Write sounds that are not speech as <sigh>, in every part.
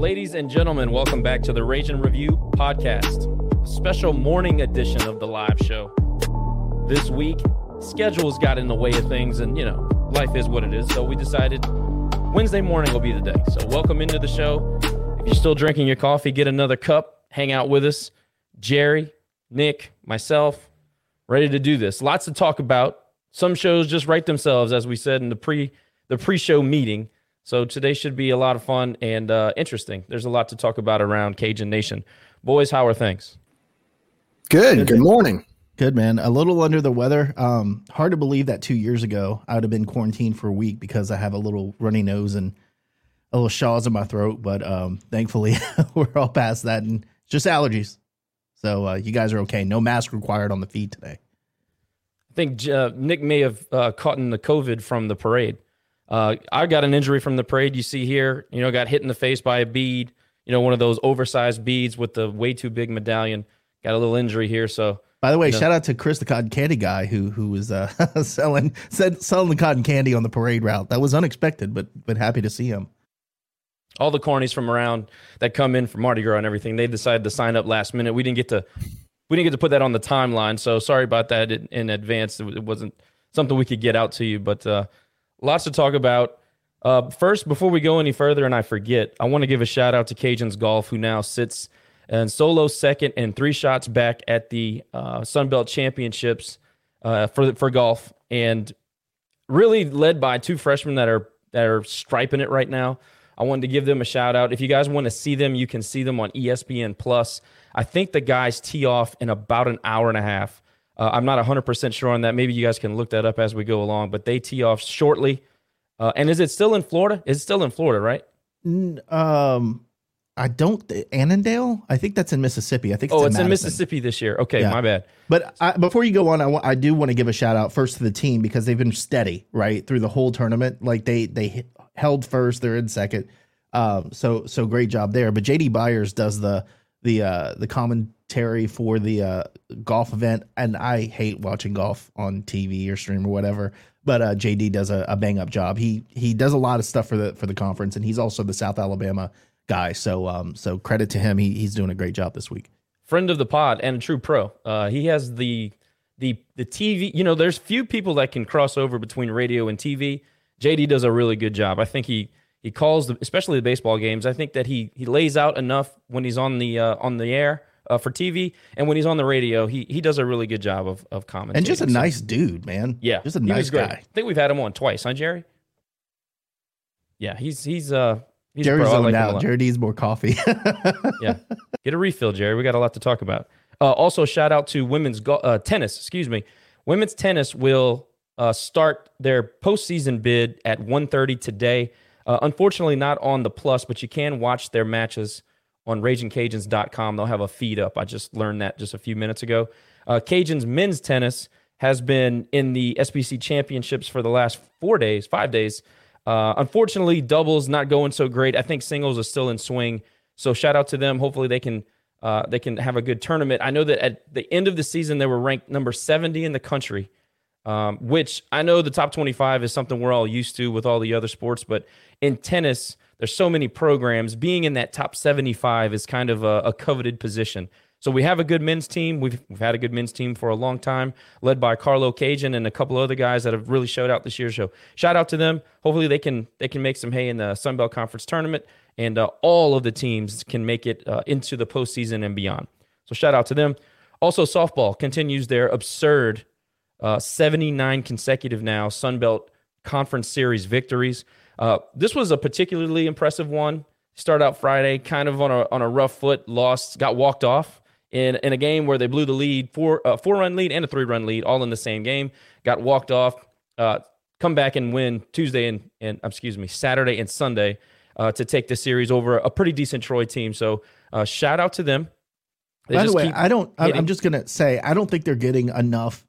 Ladies and gentlemen, welcome back to the Raging Review podcast, special morning edition of the live show. This week, schedules got in the way of things, and you know, life is what it is. So we decided Wednesday morning will be the day. So welcome into the show. If you're still drinking your coffee, get another cup, hang out with us. Jerry, Nick, myself, ready to do this. Lots to talk about. Some shows just write themselves, as we said in the pre the pre-show meeting. So today should be a lot of fun and uh, interesting. There's a lot to talk about around Cajun Nation. Boys, how are things? Good. Good morning. Good man. A little under the weather. Um, hard to believe that two years ago I would have been quarantined for a week because I have a little runny nose and a little shaws in my throat. But um, thankfully <laughs> we're all past that and just allergies. So uh, you guys are okay. No mask required on the feed today. I think uh, Nick may have uh, caught in the COVID from the parade. Uh, I got an injury from the parade you see here. You know, got hit in the face by a bead. You know, one of those oversized beads with the way too big medallion. Got a little injury here. So, by the way, you know, shout out to Chris, the cotton candy guy, who who was uh, <laughs> selling said, selling the cotton candy on the parade route. That was unexpected, but but happy to see him. all the cornies from around that come in from Mardi Gras and everything, they decided to sign up last minute. We didn't get to we didn't get to put that on the timeline, so sorry about that in, in advance. It, it wasn't something we could get out to you, but uh, lots to talk about. Uh, first, before we go any further, and I forget, I want to give a shout out to Cajuns Golf, who now sits in solo second and three shots back at the uh, Sunbelt Championships uh, for for golf, and really led by two freshmen that are that are striping it right now. I wanted to give them a shout out. If you guys want to see them, you can see them on ESPN Plus. I think the guys tee off in about an hour and a half. Uh, I'm not 100% sure on that. Maybe you guys can look that up as we go along, but they tee off shortly. Uh, and is it still in Florida? It's still in Florida, right? Um, I don't Annandale. I think that's in Mississippi. I think It's Oh, it's in Mississippi this year. Okay, Yeah. my bad. But I, before you go on, I wa- I do want to give a shout out first to the team because they've been steady right through the whole tournament. Like they they hit- held first, they're in second. Um, so so great job there. But JD Byers does the the uh, the commentary for the uh, golf event, and I hate watching golf on TV or stream or whatever. But uh, JD does a, a bang up job. He he does a lot of stuff for the for the conference, and he's also the South Alabama guy. So um so credit to him. He he's doing a great job this week. friend of the pod and a true pro. Uh, he has the the the TV. You know, there's few people that can cross over between radio and TV. JD does a really good job. I think he he calls the, especially the baseball games. I think that he he lays out enough when he's on the uh, on the air uh, for TV and when he's on the radio, he he does a really good job of of commentating. And just a So, nice dude, man. yeah, just a nice guy. I think we've had him on twice, huh, Jerry? Yeah, he's he's uh he's Jerry's pro. Zoned like out. Jerry needs more coffee. <laughs> yeah. Get a refill, Jerry. We got a lot to talk about. Uh, also, shout out to women's go- uh, tennis. Excuse me. Women's tennis will uh, start their postseason bid at 1.30 today. Uh, unfortunately, not on the plus, but you can watch their matches on RagingCajuns.com. They'll have a feed up. I just learned that just a few minutes ago. Uh, Cajuns men's tennis has been in the SBC championships for the last four days, five days. Uh, unfortunately, doubles not going so great. I think singles are still in swing. So shout out to them. Hopefully they can uh, they can have a good tournament. I know that at the end of the season they were ranked number 70 in the country, um, which I know the top 25 is something we're all used to with all the other sports, but in tennis there's so many programs. Being in that top 75 is kind of a, a coveted position. So we have a good men's team. We've, we've had a good men's team for a long time, led by Carlo Cajun and a couple other guys that have really showed out this year. So shout out to them. Hopefully they can they can make some hay in the Sun Belt Conference tournament and uh, all of the teams can make it uh, into the postseason and beyond. So shout out to them. Also, softball continues their absurd uh, 79 consecutive now Sun Belt Conference Series victories. Uh, this was a particularly impressive one. Start out Friday, kind of on a on a rough foot, lost, got walked off in in a game where they blew the lead, four uh, four run lead and a three run lead, all in the same game. Got walked off. Uh, come back and win Tuesday and and excuse me Saturday and Sunday uh, to take the series over a pretty decent Troy team. So uh, shout out to them. They By the way, I don't. I'm just gonna say I don't think they're getting enough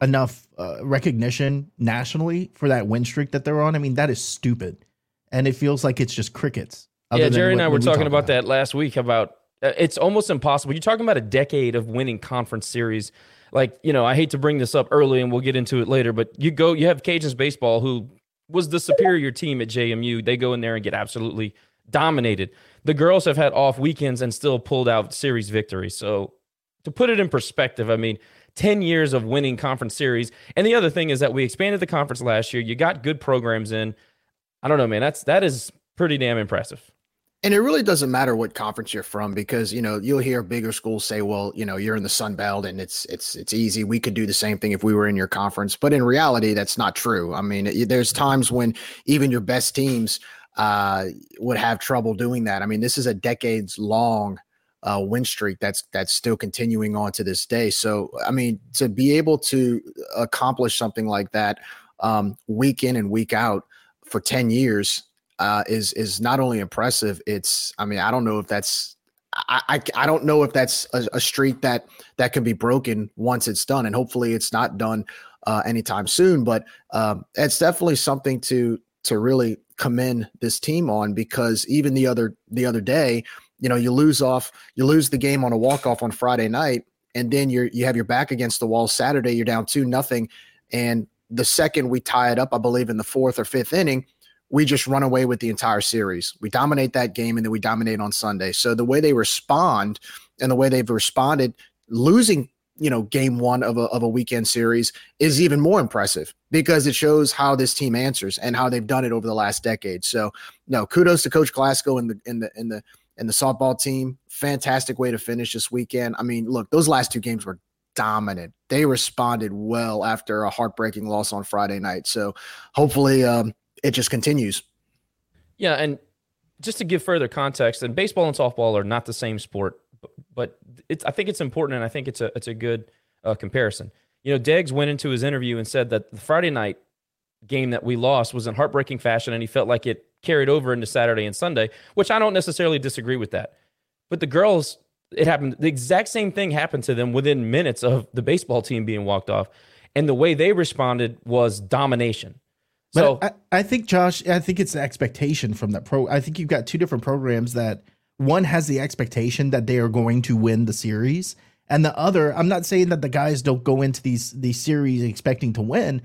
enough uh, recognition nationally for that win streak that they're on. I mean, that is stupid, and it feels like it's just crickets. Yeah, Jerry and I were talking about, about that last week about uh, it's almost impossible. You're talking about a decade of winning conference series. Like, you know, I hate to bring this up early and we'll get into it later, but you go, you have Cajuns baseball who was the superior team at JMU. They go in there and get absolutely dominated. The girls have had off weekends and still pulled out series victories. So, to put it in perspective, I mean, 10 years of winning conference series. And the other thing is that we expanded the conference last year. You got good programs in. I don't know, man. That's that is pretty damn impressive. And it really doesn't matter what conference you're from because you know you'll hear bigger schools say, "Well, you know, you're in the Sun Belt and it's it's it's easy. We could do the same thing if we were in your conference." But in reality, that's not true. I mean, it, there's times when even your best teams uh, would have trouble doing that. I mean, this is a decades long uh, win streak that's that's still continuing on to this day. So, I mean, to be able to accomplish something like that um, week in and week out for ten years uh, is is not only impressive. It's I mean I don't know if that's I I, I don't know if that's a, a, streak that that can be broken once it's done, and hopefully it's not done uh, anytime soon. But um, it's definitely something to to really commend this team on because even the other the other day, you know, you lose off you lose the game on a walk off on Friday night, and then you're you have your back against the wall Saturday. You're down two nothing, and the second we tie it up, I believe in the fourth or fifth inning we just run away with the entire series. We dominate that game and then we dominate on Sunday. So the way they respond and the way they've responded, losing, you know, game one of a, of a weekend series is even more impressive because it shows how this team answers and how they've done it over the last decade. So no, kudos to Coach Glasco and the in the in the and the softball team. Fantastic way to finish this weekend. I mean, look, those last two games were dominant. They responded well after a heartbreaking loss on Friday night. So hopefully, um, it just continues. Yeah, and just to give further context, and baseball and softball are not the same sport, but it's I think it's important, and I think it's a it's a good uh, comparison. You know, Deggs went into his interview and said that the Friday night game that we lost was in heartbreaking fashion, and he felt like it carried over into Saturday and Sunday, which I don't necessarily disagree with that. But the girls, it happened. The exact same thing happened to them within minutes of the baseball team being walked off, and the way they responded was domination. So I, I, think Josh, I think it's the expectation from that pro. I think you've got two different programs that one has the expectation that they are going to win the series, and the other, I'm not saying that the guys don't go into these these series expecting to win.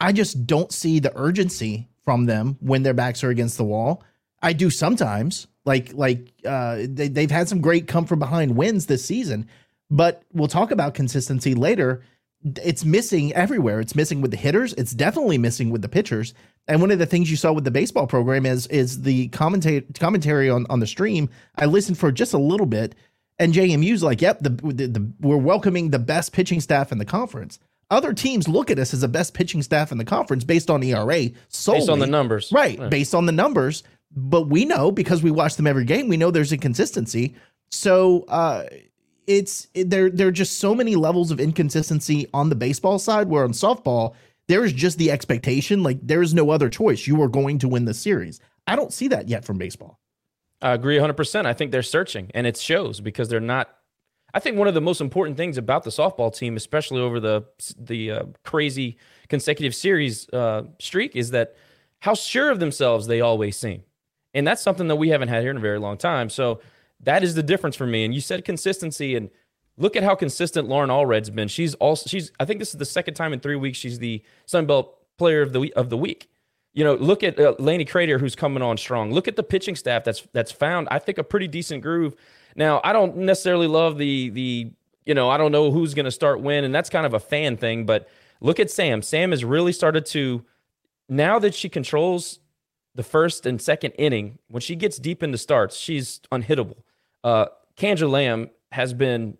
I just don't see the urgency from them when their backs are against the wall. I do sometimes, like like uh, they they've had some great come from behind wins this season, but we'll talk about consistency later it's missing everywhere. It's missing with the hitters. It's definitely missing with the pitchers. And one of the things you saw with the baseball program is is the commentary commentary on on the stream. I listened for just a little bit, and JMU's like, "Yep, the, the, the we're welcoming the best pitching staff in the conference." Other teams look at us as the best pitching staff in the conference based on ERA, solely, based on the numbers, right? Yeah. Based on the numbers, but we know because we watch them every game. We know there's inconsistency. So uh, it's it, there there are just so many levels of inconsistency on the baseball side where on softball there is just the expectation like there is no other choice you are going to win the series i don't see that yet from baseball i agree 100% i think they're searching and it shows because they're not i think one of the most important things about the softball team especially over the the uh, crazy consecutive series uh, streak is that how sure of themselves they always seem and that's something that we haven't had here in a very long time so that is the difference for me. And you said consistency, and look at how consistent Lauren Allred's been. She's also she's I think this is the second time in three weeks she's the Sun Belt Player of the of the week. You know, look at uh, Laney Credeur who's coming on strong. Look at the pitching staff that's that's found I think a pretty decent groove. Now I don't necessarily love the the you know I don't know who's going to start when, and that's kind of a fan thing. But look at Sam. Sam has really started to now that she controls the first and second inning, when she gets deep into starts, she's unhittable. Uh, Kandra Lamb has been.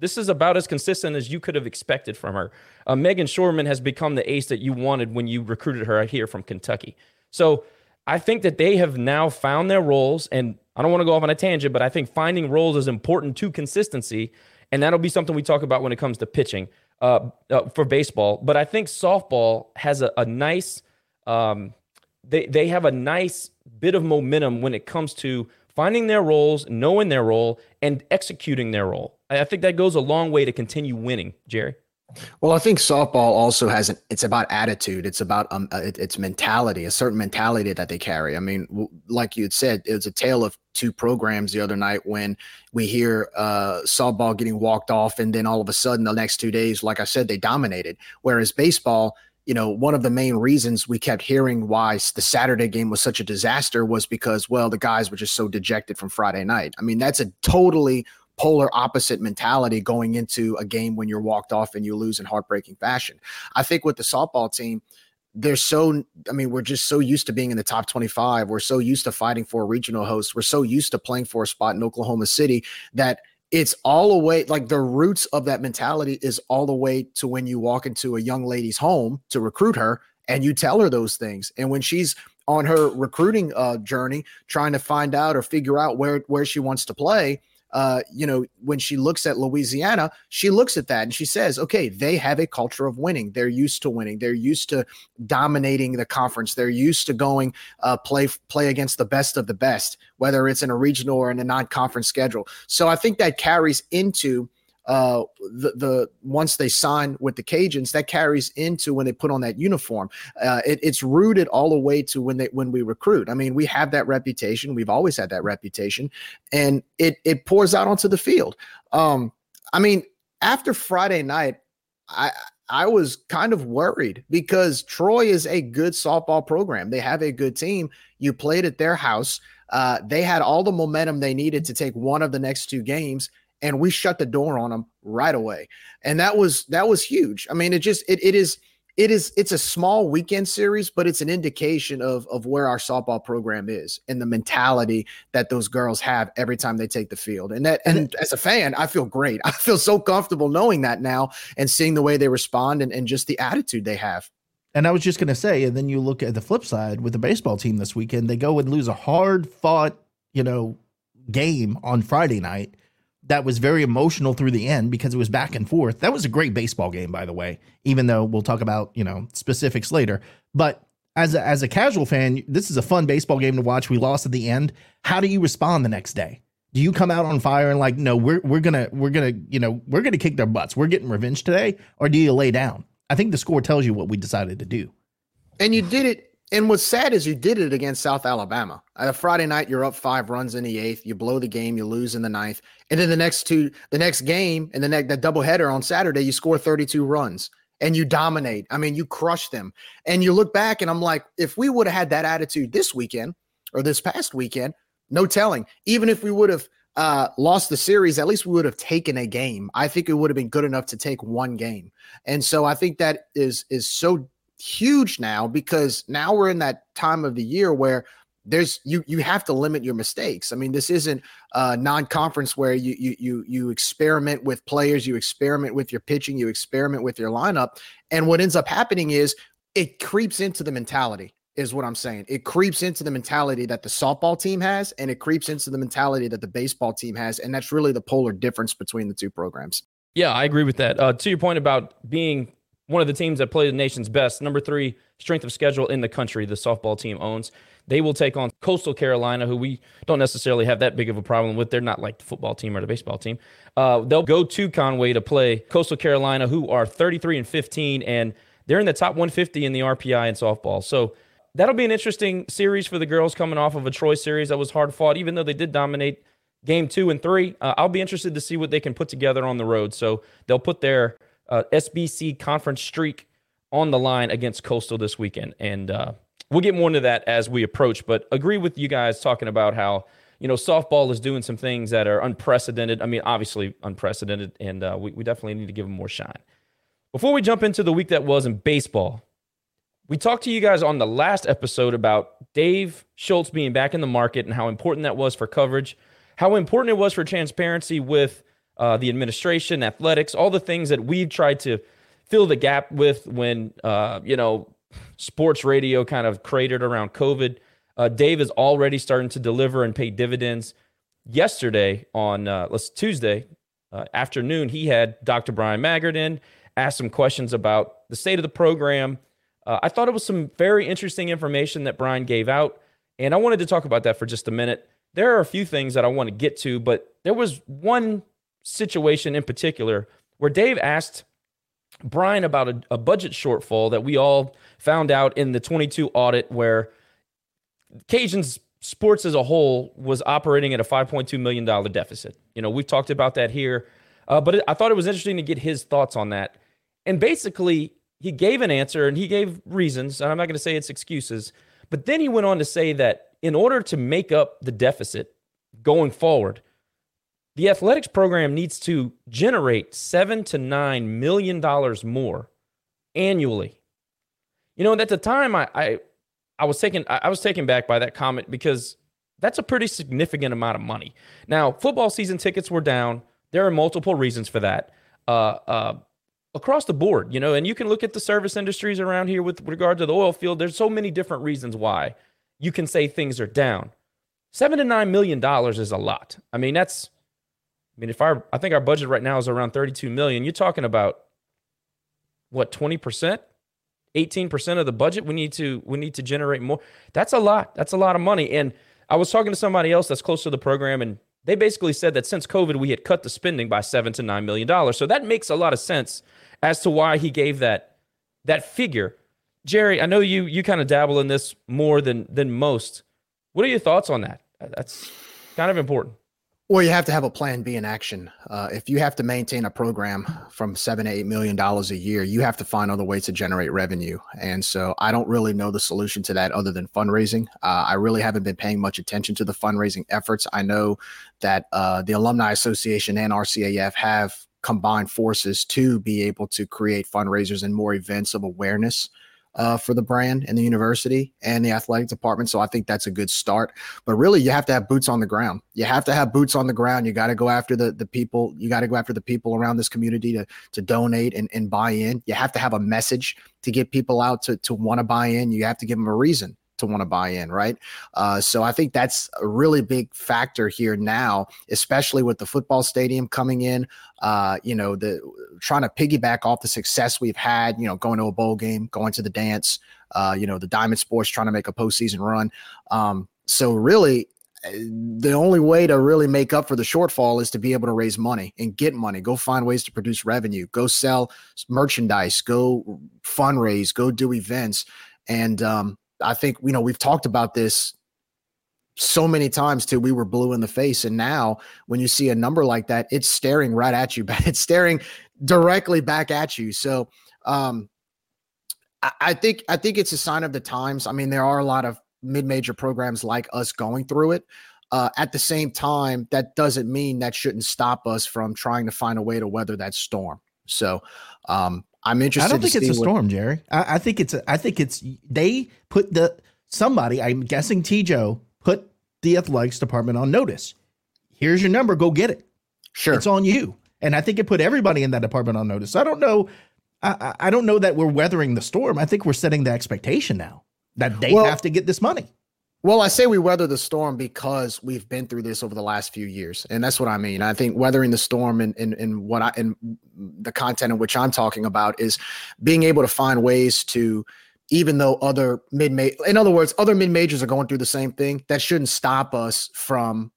This is about as consistent as you could have expected from her. Uh, Meghan Schorman has become the ace that you wanted when you recruited her here from Kentucky. So I think that they have now found their roles, and I don't want to go off on a tangent, but I think finding roles is important to consistency, and that'll be something we talk about when it comes to pitching uh, uh, for baseball. But I think softball has a, a nice, um, they they have a nice bit of momentum when it comes to finding their roles, knowing their role, and executing their role. I think that goes a long way to continue winning, Jerry. Well, I think softball also has an, it's about attitude. It's about um, uh, it, it's mentality, a certain mentality that they carry. I mean, w- like you had said, it was a tale of two programs the other night when we hear uh, softball getting walked off, and then all of a sudden the next two days, like I said, they dominated. Whereas baseball, you know, one of the main reasons we kept hearing why the Saturday game was such a disaster was because, well, the guys were just so dejected from Friday night. I mean, that's a totally polar opposite mentality going into a game when you're walked off and you lose in heartbreaking fashion. I think with the softball team, they're so i mean we're just so used to being in the top 25 we're so used to fighting for a regional host. We're so used to playing for a spot in oklahoma city that it's all the way like the roots of that mentality is all the way to when you walk into a young lady's home to recruit her and you tell her those things. And when she's on her recruiting uh, journey trying to find out or figure out where where she wants to play uh, you know, when she looks at Louisiana, she looks at that and she says, okay, they have a culture of winning. They're used to winning. They're used to dominating the conference. They're used to going uh, play play against the best of the best, whether it's in a regional or in a non-conference schedule. So I think that carries into uh, the, the once they sign with the Cajuns, that carries into when they put on that uniform. Uh, it, it's rooted all the way to when they when we recruit. I mean, we have that reputation. We've always had that reputation, and it it pours out onto the field. Um, I mean, after Friday night, I I was kind of worried because Troy is a good softball program. They have a good team. You played at their house. Uh, they had all the momentum they needed to take one of the next two games and we shut the door on them right away. And that was that was huge. I mean, it just it it is it is it's a small weekend series, but it's an indication of of where our softball program is and the mentality that those girls have every time they take the field. And that and as a fan, I feel great. <laughs> I feel so comfortable knowing that now and seeing the way they respond and, and just the attitude they have. And I was just gonna say, and then you look at the flip side with the baseball team this weekend, they go and lose a hard fought, you know, game on Friday night that was very emotional through the end because it was back and forth. That was a great baseball game, by the way, even though we'll talk about, you know, specifics later. But as a, as a casual fan, this is a fun baseball game to watch. We lost at the end. How do you respond the next day? Do you come out on fire and like, no, we're we're gonna we're gonna you know we're gonna kick their butts. We're getting revenge today, or do you lay down? I think the score tells you what we decided to do. And you did it and what's sad is you did it against South Alabama. A Friday night, you're up five runs in the eighth. You blow the game, you lose in the ninth, and then the next two, the next game, and the next that doubleheader on Saturday, you score 32 runs and you dominate. I mean, you crush them. And you look back, and I'm like, if we would have had that attitude this weekend or this past weekend, no telling. Even if we would have uh, lost the series, at least we would have taken a game. I think it would have been good enough to take one game. And so I think that is is so huge now because now we're in that time of the year where there's you you have to limit your mistakes. I mean, this isn't a non-conference where you you you you experiment with players, you experiment with your pitching, you experiment with your lineup, and what ends up happening is it creeps into the mentality. Is what I'm saying. It creeps into the mentality that the softball team has, and it creeps into the mentality that the baseball team has, and that's really the polar difference between the two programs. Yeah, I agree with that. Uh, to your point about being one of the teams that play the nation's best, number three strength of schedule in the country, the softball team owns. They will take on Coastal Carolina, who we don't necessarily have that big of a problem with. They're not like the football team or the baseball team. Uh, they'll go to Conway to play Coastal Carolina, who are 33 and 15, and they're in the top 150 in the RPI in softball. So that'll be an interesting series for the girls coming off of a Troy series that was hard fought, even though they did dominate game two and three. Uh, I'll be interested to see what they can put together on the road. So they'll put their uh, SBC conference streak on the line against Coastal this weekend. And uh, we'll get more into that as we approach. But agree with you guys talking about how you know softball is doing some things that are unprecedented. I mean, obviously unprecedented, and uh, we, we definitely need to give them more shine. Before we jump into the week that was in baseball, we talked to you guys on the last episode about Dave Schultz being back in the market and how important that was for coverage, how important it was for transparency with uh, the administration, athletics, all the things that we've tried to fill the gap with when uh, you know sports radio kind of cratered around COVID. Uh, Dave is already starting to deliver and pay dividends. Yesterday on uh, let's Tuesday uh, afternoon, he had Dr. Bryan Maggard in, asked some questions about the state of the program. Uh, I thought it was some very interesting information that Bryan gave out, and I wanted to talk about that for just a minute. There are a few things that I want to get to, but there was one situation in particular where Dave asked Bryan about a, a budget shortfall that we all found out in the 22 audit where Cajuns sports as a whole was operating at a 5.2 million dollar deficit. You know, we've talked about that here, uh, but it, I thought it was interesting to get his thoughts on that. And basically, he gave an answer and he gave reasons, and I'm not going to say it's excuses, but then he went on to say that in order to make up the deficit going forward, the athletics program needs to generate seven to nine million dollars more annually. You know, at the time, I, I I was taken I was taken back by that comment because that's a pretty significant amount of money. Now, football season tickets were down. There are multiple reasons for that. Uh, uh, across the board, you know, and you can look at the service industries around here with regard to the oil field. There's so many different reasons why you can say things are down. Seven to nine million dollars is a lot. I mean, that's I mean, if our I think our budget right now is around 32 million, you're talking about what 20%? 18% of the budget? We need to we need to generate more. That's a lot. That's a lot of money. And i was talking to somebody else that's close to the program and they basically said that since covid we had cut the spending by 7 to 9 million dollars. So that makes a lot of sense as to why he gave that that figure. Jerry i know you you kind of dabble in this more than than most. What are your thoughts on that? That's kind of important well, you have to have a plan B in action. Uh, if you have to maintain a program from seven to eight million dollars a year, you have to find other ways to generate revenue. And so, I don't really know the solution to that other than fundraising. Uh, I really haven't been paying much attention to the fundraising efforts. I know that uh, the Alumni Association and RCAF have combined forces to be able to create fundraisers and more events of awareness uh, for the brand and the university and the athletic department. So I think that's a good start. But really, you have to have boots on the ground. You have to have boots on the ground. You got to go after the the people. You got to go after the people around this community to to donate and, and buy in. You have to have a message to get people out to to want to buy in. You have to give them a reason to want to buy in, right? Uh, so I think that's a really big factor here now, especially with the football stadium coming in. Uh, you know, the trying to piggyback off the success we've had. You know, going to a bowl game, going to the dance. Uh, you know, the Diamond Sports trying to make a postseason run. Um, so really, the only way to really make up for the shortfall is to be able to raise money and get money go find ways to produce revenue go sell merchandise go fundraise go do events and um, I think, you know, we've talked about this so many times too. we were blue in the face. And now when you see a number like that, it's staring right at you, <laughs> but it's staring directly back at you. So um I, I think I think it's a sign of the times. I mean, there are a lot of mid-major programs like us going through it. Uh, at the same time, that doesn't mean that shouldn't stop us from trying to find a way to weather that storm. So um, I'm interested. I don't think it's a what, storm, Jerry. I, I, think it's. A, I think it's. They put the somebody. I'm guessing T. Joe put the athletics department on notice. Here's your number. Go get it. Sure, it's on you. And I think it put everybody in that department on notice. I don't know. I, I don't know that we're weathering the storm. I think we're setting the expectation now that they well, have to get this money. Well, I say we weather the storm because we've been through this over the last few years. And that's what I mean. I think weathering the storm and in, in, in, what I in the content in which I'm talking about is being able to find ways to even though other mid in other words, other mid majors are going through the same thing, that shouldn't stop us from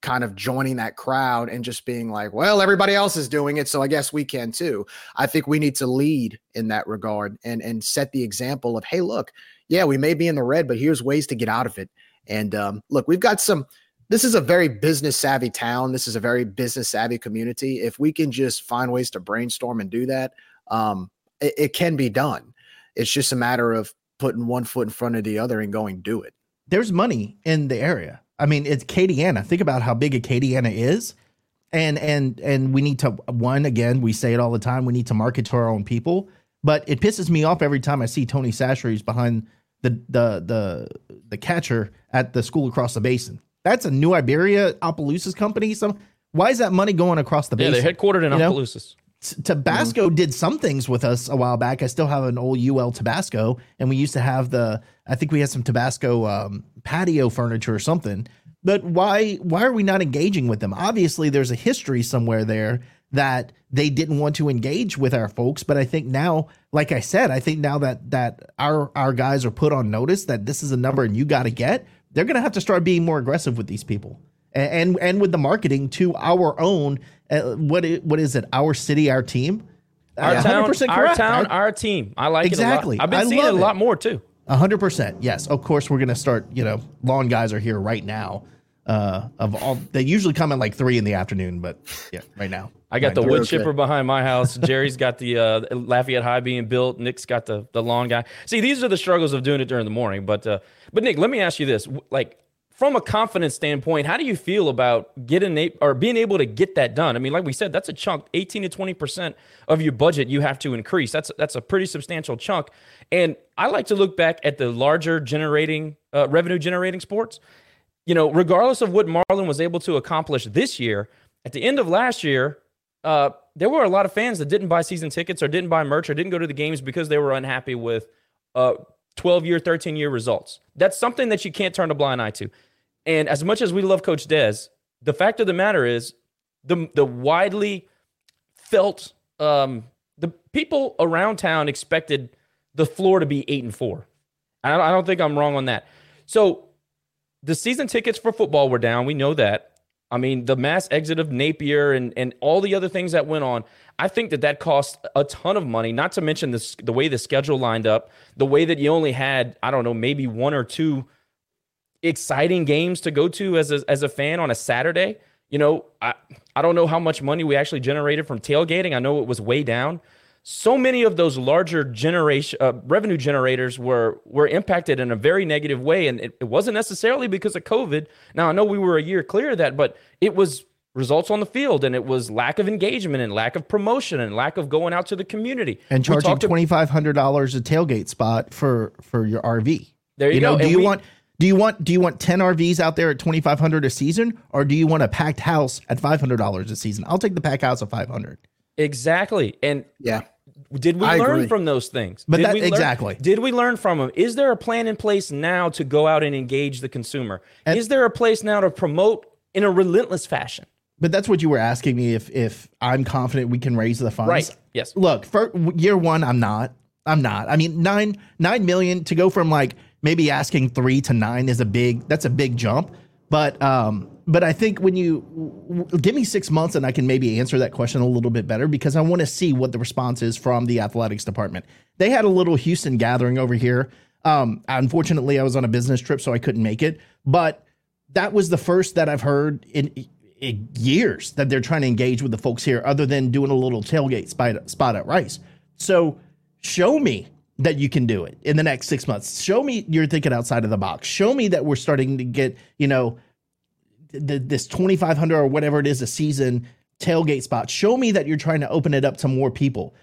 kind of joining that crowd and just being like, well, everybody else is doing it, so I guess we can too. I think we need to lead in that regard and and set the example of, hey, look, yeah, we may be in the red, but here's ways to get out of it. And um, look, we've got some. This is a very business savvy town. This is a very business savvy community. If we can just find ways to brainstorm and do that, um, it, it can be done. It's just a matter of putting one foot in front of the other and going do it. There's money in the area. I mean, it's Acadiana. Think about how big Acadiana is. And and and we need to one again, we say it all the time, we need to market to our own people But it pisses me off every time I see Tony Chachere's behind the the the the catcher at the school across the basin. That's a New Iberia Opelousas company. Some why is that money going across the Yeah, basin? they're headquartered in You know? Opelousas. T- Tabasco did some things with us a while back. I still have an old UL Tabasco, and we used to have the. I think we had some Tabasco um, patio furniture or something. But why? Why are we not engaging with them? Obviously, there's a history somewhere there that they didn't want to engage with our folks. But I think now, like I said, I think now that that our our guys are put on notice that this is a number and you got to get, they're going to have to start being more aggressive with these people and and, and with the marketing to our own. Uh, what i- what is it? Our city, our team. Our Uh, town, 100% our town, I- our team. I like Exactly. it lot. I've been I seeing it a lot more too. A hundred percent. Yes. Of course, we're gonna start. You know, lawn guys are here right now. Uh, of all, they usually come at like three in the afternoon, but yeah, right now. I got the wood okay. chipper behind my <laughs> house. Jerry's got the uh, Lafayette High being built. Nick's got the the lawn guy. See, these are the struggles of doing it during the morning. But uh, but Nick, let me ask you this: like from a confidence standpoint, how do you feel about getting a, or being able to get that done? I mean, like we said, that's a chunk, eighteen to twenty percent of your budget you have to increase. That's that's a pretty substantial chunk. And I like to look back at the larger generating uh, revenue generating sports you know, regardless of what Marlon was able to accomplish this year, at the end of last year, uh, there were a lot of fans that didn't buy season tickets or didn't buy merch or didn't go to the games because they were unhappy with uh, 12 year, 13 year results. That's something that you can't turn a blind eye to. And as much as we love Coach Dez, the fact of the matter is the, the widely felt, um, the people around town expected the floor to be eight and four. I don't, I don't think I'm wrong on that. So the season tickets for football were down. We know that. I mean, the mass exit of Napier and and all the other things that went on. I think that that cost a ton of money. Not to mention this the way the schedule lined up, the way that you only had I don't know maybe one or two exciting games to go to as a, as a fan on a Saturday. You know, I I don't know how much money we actually generated from tailgating. I know it was way down. So many of those larger generation uh, revenue generators were were impacted in a very negative way, and it, it wasn't necessarily because of COVID. Now I know we were a year clear of that, but it was results on the field, and it was lack of engagement and lack of promotion and lack of going out to the community and charging to- twenty five hundred dollars a tailgate spot for for your RV. There you know, go. do And you we- want do you want do you want ten RVs out there at twenty five hundred a season, or do you want a packed house at five hundred dollars a season? I'll take the packed house at five hundred. exactly, and Yeah. Did we I learn agree. from those things? But did that- we learn- exactly. Did we learn from them? Is there a plan in place now to go out and engage the consumer? Is there a place now to promote in a relentless fashion? But that's what you were asking me if if I'm confident we can raise the funds. Right. Yes. Look, for year one, I'm not. I'm not. I mean, nine nine million to go from like maybe asking three to nine is a big. That's a big jump. But um, but I think when you give me six months and I can maybe answer that question a little bit better because I want to see what the response is from the athletics department. They had a little Houston gathering over here. Um, unfortunately, I was on a business trip, so I couldn't make it. But that was the first that I've heard in, in years that they're trying to engage with the folks here, other than doing a little tailgate spot, spot at Rice. So show me that you can do it in the next six months. Show me you're thinking outside of the box. Show me that we're starting to get, you know, th- this 2500 or whatever it is a season tailgate spot. Show me that you're trying to open it up to more people.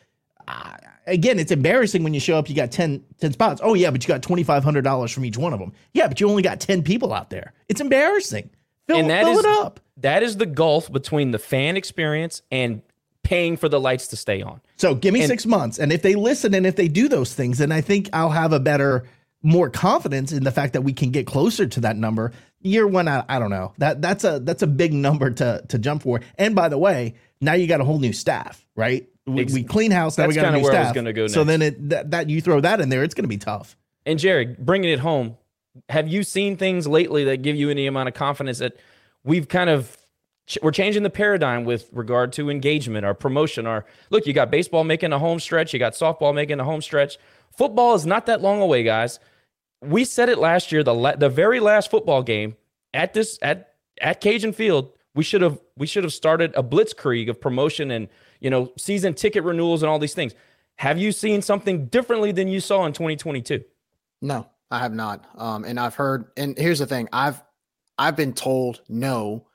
Uh, again, it's embarrassing when you show up, you got 10, 10 spots. Oh, yeah, but you got $2,500 from each one of them. Yeah, but you only got 10 people out there. It's embarrassing. Fill, and that fill is it up. that is the gulf between the fan experience and paying for the lights to stay on. So give me And- six months. And if they listen and if they do those things, then I think I'll have a better, more confidence in the fact that we can get closer to that number. Year one, I, I don't know. That that's a that's a big number to to jump for. And by the way, now you got a whole new staff, right? We, we clean house. Now That's we got a new where I was gonna go So then it that, that you throw that in there, it's going to be tough. And Jerry, bringing it home, have you seen things lately that give you any amount of confidence that we've kind of we're changing the paradigm with regard to engagement or promotion or look, you got baseball making a home stretch, you got softball making a home stretch. Football is not that long away, guys. We said it last year, the la- the very last football game at this at at Cajun Field, we should have we should have started a blitzkrieg of promotion and you know season ticket renewals and all these things. Have you seen something differently than you saw in 2022? No, I have not. Um, and I've heard, and here's the thing: I've I've been told no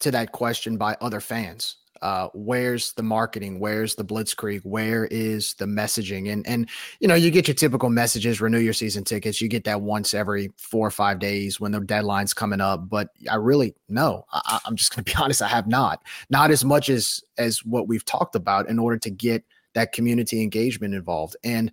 to that question by other fans. Uh, where's the marketing? Where's the blitzkrieg? Where is the messaging? And and you know, you get your typical messages, renew your season tickets. You get that once every four or five days when the deadline's coming up. But I really no, I, I'm just going to be <laughs> honest. I have not, not as much as as what we've talked about in order to get that community engagement involved. And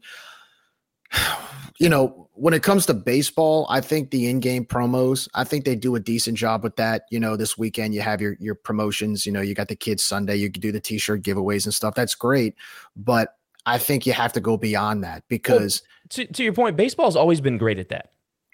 <sighs> you know, when it comes to baseball, I think the in-game promos, I think they do a decent job with that. You know, this weekend you have your your promotions, you know, you got the kids Sunday, you can do the t-shirt giveaways and stuff. That's great. But I think you have to go beyond that because well, to, to your point, baseball's always been great at that.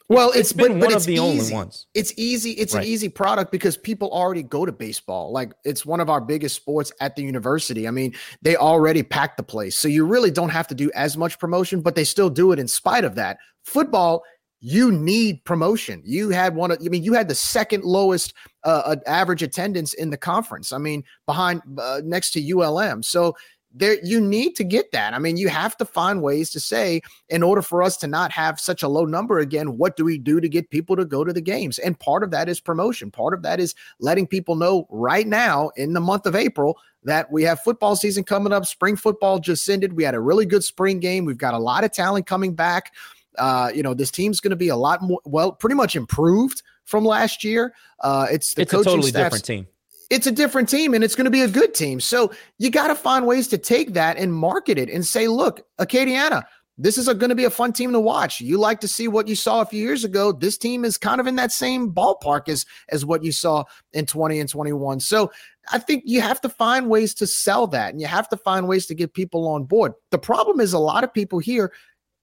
Well, it's, it's been but, one but of the easy. only ones. It's easy. It's right. an easy product because people already go to baseball. Like it's one of our biggest sports at the university. I mean, they already pack the place, so you really don't have to do as much promotion, but they still do it in spite of that. Football, you need promotion. You had one of, I mean, you had the second lowest uh, average attendance in the conference. I mean, behind uh, next to ULM. So there you need to get that. I mean, you have to find ways to say, in order for us to not have such a low number again, what do we do to get people to go to the games? And part of that is promotion. Part of that is letting people know right now in the month of April that we have football season coming up. Spring football just ended. We had a really good spring game. We've got a lot of talent coming back. Uh, you know, this team's going to be a lot more, well, pretty much improved from last year. Uh, it's the it's a totally different team it's a different team and it's going to be a good team. So you got to find ways to take that and market it and say, look, Acadiana, this is going to be a fun team to watch. You like to see what you saw a few years ago. This team is kind of in that same ballpark as as what you saw in 20 and 21. So I think you have to find ways to sell that and you have to find ways to get people on board. The problem is a lot of people here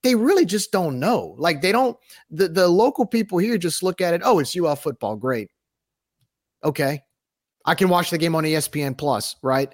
they really just don't know. Like they don't the, the local people here just look at it, oh, it's UL football, great. Okay. I can watch the game on ESPN Plus, right?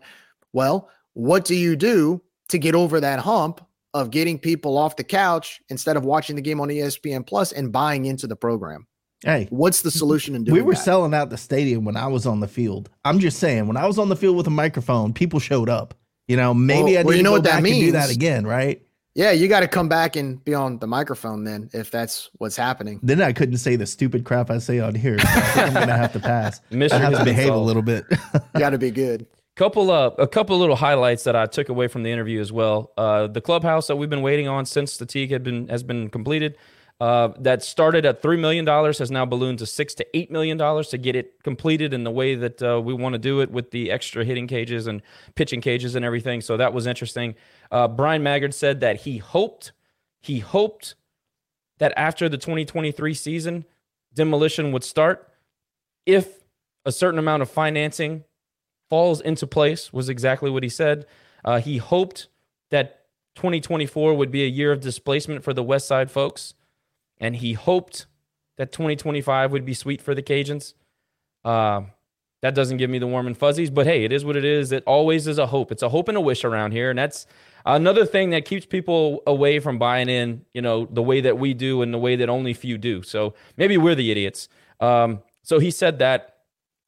Well, what do you do to get over that hump of getting people off the couch instead of watching the game on ESPN Plus and buying into the program? Hey, what's the solution in doing We were that? selling out the stadium when I was on the field. I'm just saying, when I was on the field with a microphone, people showed up. You know, maybe well, I need well, you know what that means. do that again, right? Yeah, you got to come back and be on the microphone then, if that's what's happening. Then I couldn't say the stupid crap I say on here. So I think I'm gonna have to pass. <laughs> Mystery I have to been behave a little bit. <laughs> got to be good. couple uh, a couple little highlights that I took away from the interview as well. Uh, the clubhouse that we've been waiting on since the teak had been has been completed. Uh, that started at three million dollars has now ballooned to six to eight million dollars to get it completed in the way that uh, we want to do it with the extra hitting cages and pitching cages and everything. So that was interesting. Uh, Bryan Maggard said that he hoped he hoped that after the 2023 season, demolition would start if a certain amount of financing falls into place was exactly what he said. Uh, he hoped that 2024 would be a year of displacement for the West Side folks, and he hoped that 2025 would be sweet for the Cajuns. Uh, that doesn't give me the warm and fuzzies, but hey, it is what it is. It always is a hope. It's a hope and a wish around here, and that's another thing that keeps people away from buying in. You know, the way that we do and the way that only few do. So maybe we're the idiots. Um, so he said that.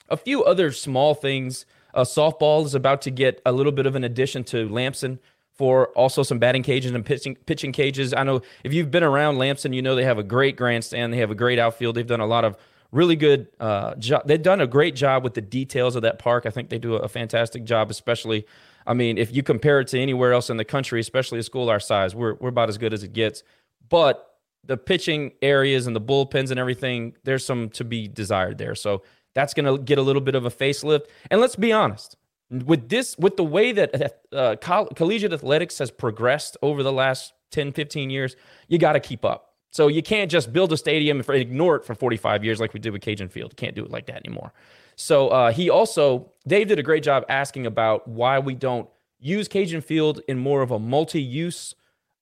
A few other small things. Uh, softball is about to get a little bit of an addition to Lamson for also some batting cages and pitching pitching cages. I know if you've been around Lamson, you know they have a great grandstand. They have a great outfield. They've done a lot of really good uh, job. They've done a great job with the details of that park. I think they do a fantastic job, especially. I mean, if you compare it to anywhere else in the country, especially a school our size, we're we're about as good as it gets. But the pitching areas and the bullpens and everything, there's some to be desired there. So that's going to get a little bit of a facelift. And let's be honest, with this, with the way that uh, coll- collegiate athletics has progressed over the last 10, 15 years, you got to keep up. So you can't just build a stadium and ignore it for 45 years like we did with Cajun Field. You can't do it like that anymore. So uh, he also, Dave did a great job asking about why we don't use Cajun Field in more of a multi-use,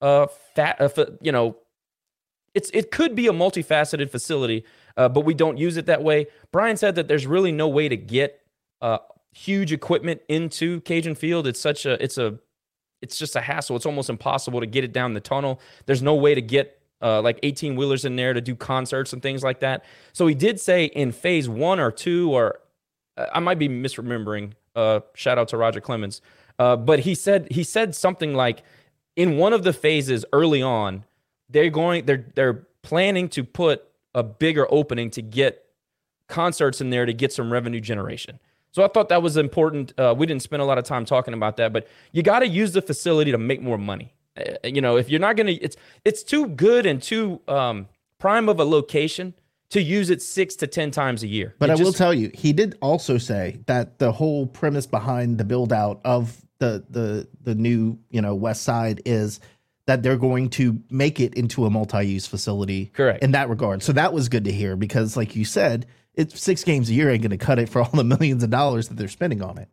uh, fat, uh, you know, it's it could be a multifaceted facility, uh, but we don't use it that way. Bryan said that there's really no way to get uh, huge equipment into Cajun Field. It's such a it's a it's just a hassle. It's almost impossible to get it down the tunnel. There's no way to get uh, like 18 wheelers in there to do concerts and things like that. So he did say in phase one or two, or uh, I might be misremembering. Uh, shout out to Roger Clemens, uh, but he said he said something like in one of the phases early on, they're going they're they're planning to put a bigger opening to get concerts in there to get some revenue generation. So I thought that was important. Uh, we didn't spend a lot of time talking about that, but you got to use the facility to make more money. Uh, you know, if you're not going to, it's it's too good and too um, prime of a location to use it six to ten times a year. But It I will tell you, he did also say that the whole premise behind the build out of the the the new you know West Side is that they're going to make it into a multi-use facility. Correct. In that regard, so that was good to hear because, like you said, it's six games a year ain't going to cut it for all the millions of dollars that they're spending on it.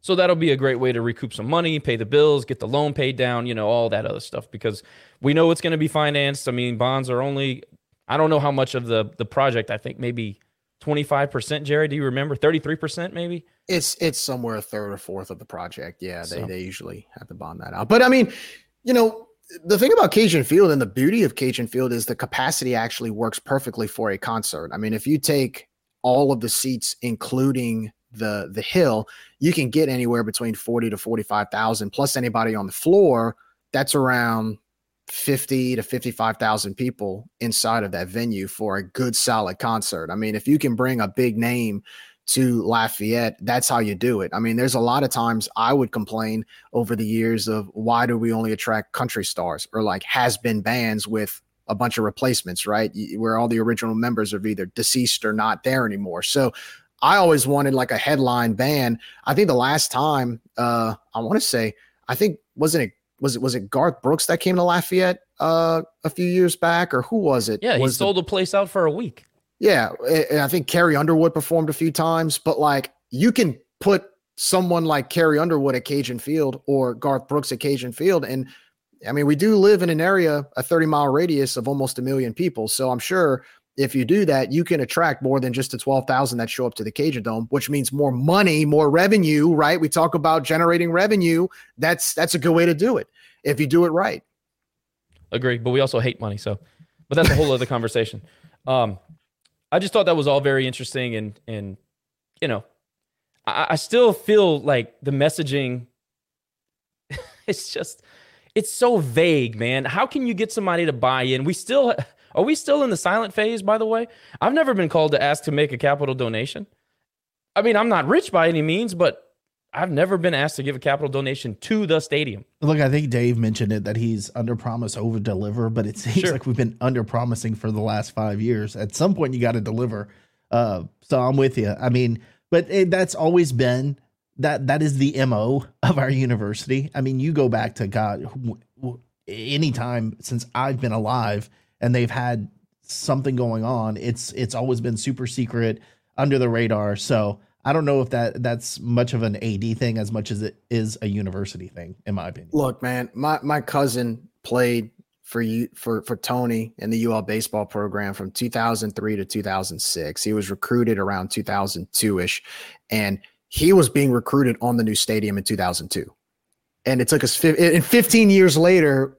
So that'll be a great way to recoup some money, pay the bills, get the loan paid down, you know, all that other stuff because we know it's going to be financed. I mean, bonds are only I don't know how much of the the project, I think maybe 25%, Jerry, do you remember? 33% maybe? It's it's somewhere a third or fourth of the project. Yeah, they, So- they usually have to bond that out. But I mean, you know, the thing about Cajun Field and the beauty of Cajun Field is the capacity actually works perfectly for a concert. I mean, if you take all of the seats, including the the hill, you can get anywhere between 40 to 45,000 plus anybody on the floor. That's around 50 to 55,000 people inside of that venue for a good solid concert. I mean, if you can bring a big name to Lafayette, that's how you do it. I mean, there's a lot of times I would complain over the years of why do we only attract country stars or like has been bands with a bunch of replacements, right? Where all the original members are either deceased or not there anymore. So I always wanted like a headline band. I think the last time uh I want to say, I think wasn't it was it was it Garth Brooks that came to Lafayette uh a few years back or who was it? Yeah, he was the- sold the place out for a week. Yeah, and I think Carrie Underwood performed a few times, but like you can put someone like Carrie Underwood at Cajun Field or Garth Brooks at Cajun Field, and I mean we do live in an area, a thirty mile radius of almost a million people, so I'm sure if you do that, you can attract more than just the twelve thousand that show up to the Cajun Dome, which means more money, more revenue, right? We talk about generating revenue. That's that's a good way to do it if you do it right. Agree, but we also hate money. So, but that's a whole other conversation. Um, I just thought that was all very interesting, and and you know, I, I still feel like the messaging. <laughs> It's just, it's so vague, man. How can you get somebody to buy in? We still <laughs> are we still in the silent phase? By the way, I've never been called to ask to make a capital donation. I mean, I'm not rich by any means, but I've never been asked to give a capital donation to the stadium. Look, I think Dave mentioned it that he's under promise, over deliver, but it seems Sure. like we've been under promising for the last five years. At some point, you got to deliver. Uh, so I'm with you. I mean, but it, that's always been that that is the mo of our university. I mean, you go back to God, w- w- any time since I've been alive, and they've had something going on. It's it's always been super secret, under the radar. So I don't know if that that's much of an AD thing as much as it is a university thing, in my opinion. Look, man, my my cousin played for you for for Tony in the UL baseball program from 2003 to 2006. He was recruited around 2002ish, and he was being recruited on the new stadium in 2002. And it took us and 15 years later,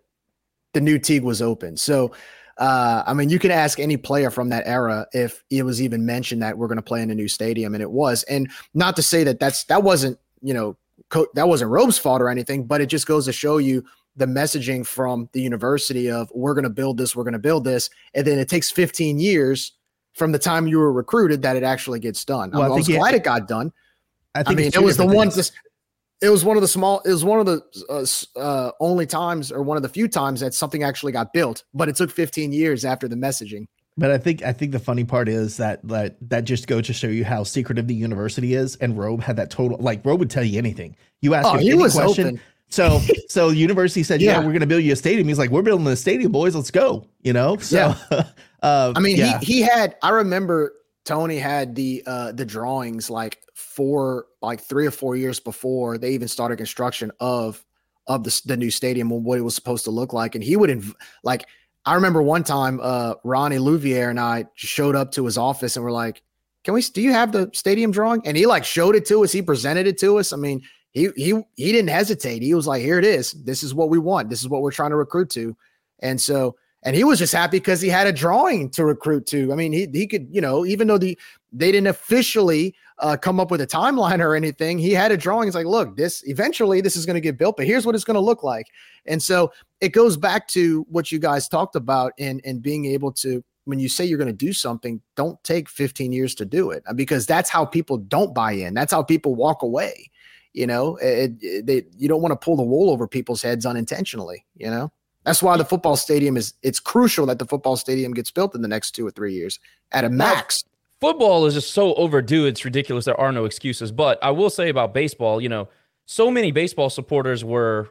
the new Tigue was open. So. Uh, I mean, you can ask any player from that era if it was even mentioned that we're going to play in a new stadium, and it was. And not to say that that's that wasn't you know co- that wasn't Robe's fault or anything, but it just goes to show you the messaging from the university of we're going to build this, we're going to build this, and then it takes 15 years from the time you were recruited that it actually gets done. Well, I I'm, I was you- glad it got done. I I, think mean, it was the different one. It was one of the small. It was one of the uh, uh, only times, or one of the few times that something actually got built. But it took 15 years after the messaging. But I think I think the funny part is that that that just goes to show you how secretive the university is. And Robe had that total like Robe would tell you anything. You ask Oh, him any question. open. So <laughs> so university said, yeah, Yeah. we're gonna build you a stadium. He's like, we're building a stadium, boys. Let's go. You know. So, <laughs> uh, I mean, yeah. he he had. I remember Tony had the uh the drawings like four, like three or four years before they even started construction of of the the new stadium and what it was supposed to look like. And he would inv- like. I remember one time, uh, Ronnie Louvier and I showed up to his office and we're like, "Can we? Do you have the stadium drawing?" And he like showed it to us. He presented it to us. I mean, he he he didn't hesitate. He was like, "Here it is. This is what we want. This is what we're trying to recruit to." And so and he was just happy because he had a drawing to recruit to. I mean, he he could, you know, even though the they didn't officially uh, come up with a timeline or anything, he had a drawing. He's like, look, this eventually this is going to get built, but here's what it's going to look like. And so it goes back to what you guys talked about and and being able to when you say you're going to do something, don't take 15 years to do it because that's how people don't buy in. That's how people walk away. You know, it, it, they, you don't want to pull the wool over people's heads unintentionally. You know, that's why the football stadium is. It's crucial that the football stadium gets built in the next two or three years at a max. Football is just so overdue. It's ridiculous. There are no excuses. But I will say about baseball, you know, so many baseball supporters were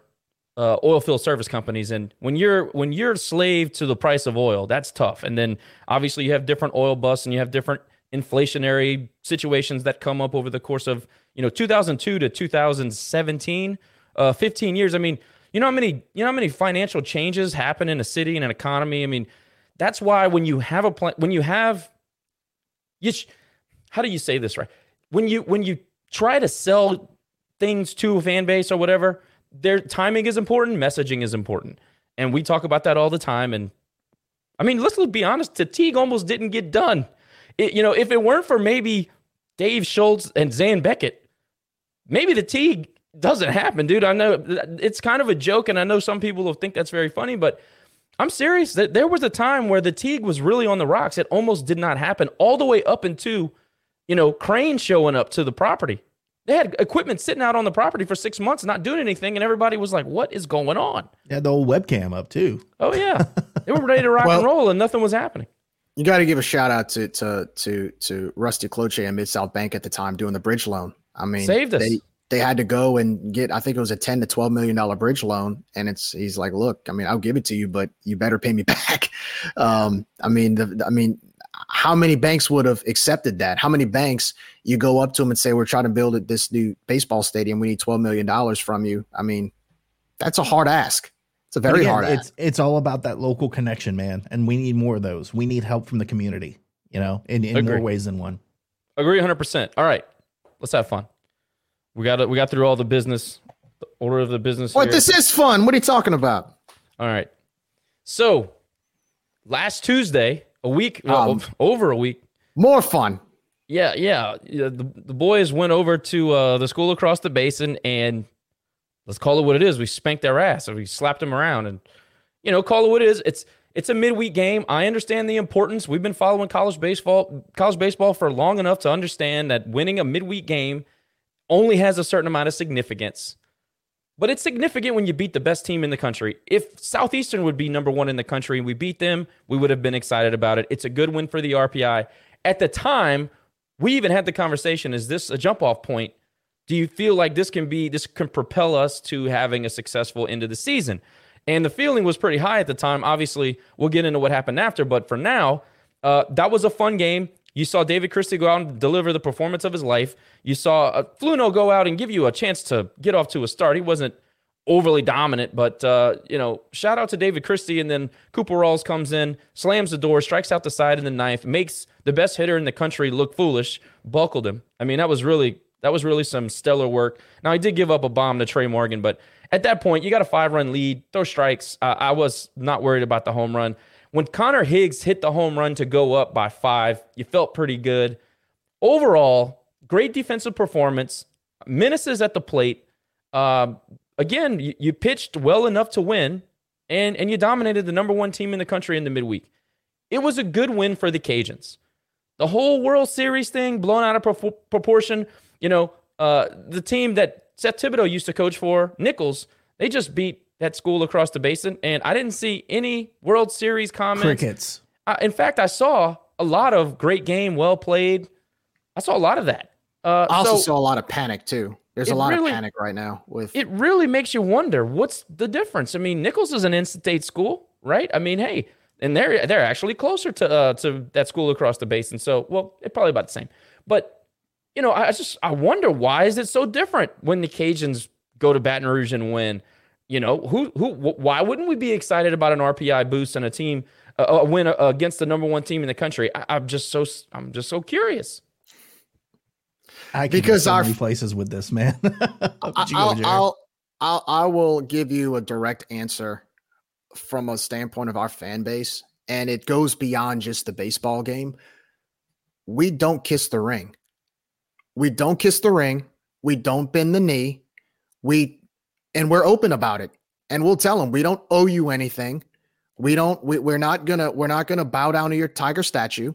uh, oil field service companies, and when you're when you're slave to the price of oil, that's tough. And then obviously you have different oil busts and you have different inflationary situations that come up over the course of you know 2002 to 2017, uh, 15 years. I mean, you know how many you know how many financial changes happen in a city and an economy. I mean, that's why when you have a plan, when you have, you, sh- how do you say this right? When you when you try to sell things to a fan base or whatever their timing is important, messaging is important. And we talk about that all the time. And I mean, let's be honest, Tigue almost didn't get done. It, you know, if it weren't for maybe Dave Schultz and Zan Beckett, maybe the Tigue doesn't happen, dude. I know it's kind of a joke, and I know some people will think that's very funny, but I'm serious. That there was a time where the Tigue was really on the rocks. It almost did not happen, all the way up into, you know, Crane showing up to the property. They had equipment sitting out on the property for six months, not doing anything, and everybody was like, "What is going on?" They had the old webcam up too. Oh yeah, they were ready to rock well, and roll, and nothing was happening. You got to give a shout out to to to to Rusty Cloutier and Mid South Bank at the time doing the bridge loan. I mean, saved us. They, they had to go and get I think it was a 10 to 12 million dollar bridge loan and it's he's like look I mean I'll give it to you but you better pay me <laughs> back um I mean the I mean how many banks would have accepted that? How many banks you go up to them and say, "We're trying to build this new baseball stadium. We need twelve million dollars from you." I mean, that's a hard ask. It's a very again, hard it's, ask. It's all about that local connection, man, and we need more of those. We need help from the community. You know, in, in more ways than one. Agree, hundred percent. All right, let's have fun. We got. We got through all the business, the order of the business. What? Here. This is fun. What are you talking about? All right. So, last Tuesday, a week, um, over a week. More fun. Yeah, yeah. The, the boys went over to uh, the school across the basin and let's call it what it is. We spanked their ass and we slapped them around and, you know, call it what it is. It's, it's a midweek game. I understand the importance. We've been following college baseball, college baseball for long enough to understand that winning a midweek game only has a certain amount of significance. But it's significant when you beat the best team in the country. If Southeastern would be number one in the country and we beat them, we would have been excited about it. It's a good win for the RPI. At the time, we even had the conversation is this a jump off point? Do you feel like this can be, this can propel us to having a successful end of the season? And the feeling was pretty high at the time. Obviously, we'll get into what happened after, but for now, uh, that was a fun game. You saw David Christie go out and deliver the performance of his life. You saw uh, Fluno go out and give you a chance to get off to a start. He wasn't overly dominant, but uh, you know, shout out to David Christie, and then Cooper Rawls comes in, slams the door, strikes out the side of the knife, makes the best hitter in the country look foolish, buckled him. I mean, that was really that was really some stellar work. Now he did give up a bomb to Trey Morgan, but at that point, you got a five run lead, throw strikes. Uh, I was not worried about the home run. When Connor Higgs hit the home run to go up by five, you felt pretty good. Overall, great defensive performance. Menaces at the plate. Um, again, you, you pitched well enough to win, and and you dominated the number one team in the country in the midweek. It was a good win for the Cajuns. The whole World Series thing blown out of pro- proportion. You know, uh, the team that Seth Thibodeau used to coach for, Nicholls, they just beat that school across the basin, and I didn't see any World Series comments. Crickets. I, in fact, I saw a lot of great game, well played. I saw a lot of that. Uh, I also so saw a lot of panic too. There's a lot really, of panic right now. With it, really makes you wonder what's the difference. I mean, Nicholls is an in-state school, right? I mean, hey, and they're they're actually closer to uh, to that school across the basin. So, well, it's probably about the same. But you know, I just I wonder why is it so different when the Cajuns go to Baton Rouge and win you know, who who why wouldn't we be excited about an RPI boost and a team a win against the number one team in the country? I, am just so I'm just so curious. I can because so our places with this man. <laughs> I'll, I'll, I'll I will give you a direct answer from a standpoint of our fan base, and it goes beyond just the baseball game. We don't kiss the ring. We don't kiss the ring. We don't bend the knee. We and we're open about it. And we'll tell them we don't owe you anything. We don't. We, we're not gonna. We're not gonna bow down to your tiger statue.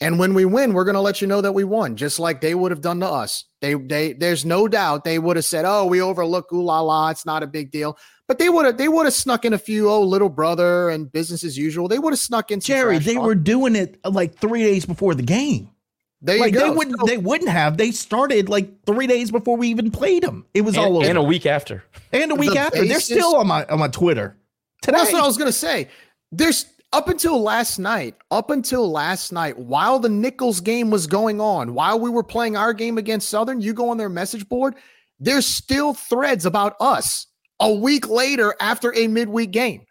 And when we win, we're gonna let you know that we won, just like they would have done to us. They, they. There's no doubt they would have said, "Oh, we overlook ooh la la. It's not a big deal." But they would have. They would have snuck in a few. Oh, little brother and business as usual. They would have snuck in. some Jerry, they talk. were doing it uh, like three days before the game. There you like go. they wouldn't. So- they wouldn't have. They started like three days before we even played them. It was all And, over. and a week after. And a week The after, they're still on my on my Twitter today. That's what I was gonna say. There's up until last night, up until last night, while the Nicholls game was going on, while we were playing our game against Southern, you go on their message board, there's still threads about us a week later after a midweek game.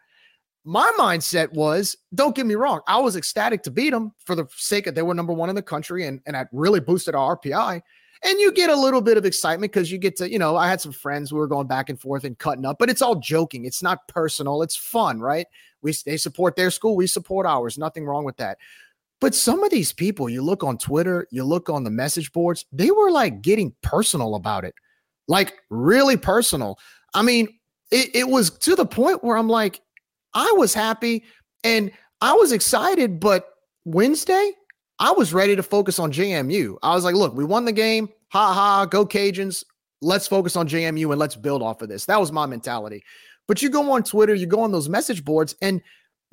My mindset was, don't get me wrong, I was ecstatic to beat them for the sake of they were number one in the country and, and I really boosted our RPI. And you get a little bit of excitement because you get to, you know, I had some friends who were going back and forth and cutting up, but it's all joking. It's not personal. It's fun, right? We they support their school, we support ours. Nothing wrong with that. But some of these people, you look on Twitter, you look on the message boards, they were like getting personal about it, like really personal. I mean, it, it was to the point where I'm like, I was happy and I was excited, but Wednesday, I was ready to focus on JMU. I was like, look, we won the game. Ha ha, go Cajuns. Let's focus on JMU and let's build off of this. That was my mentality. But you go on Twitter, you go on those message boards, and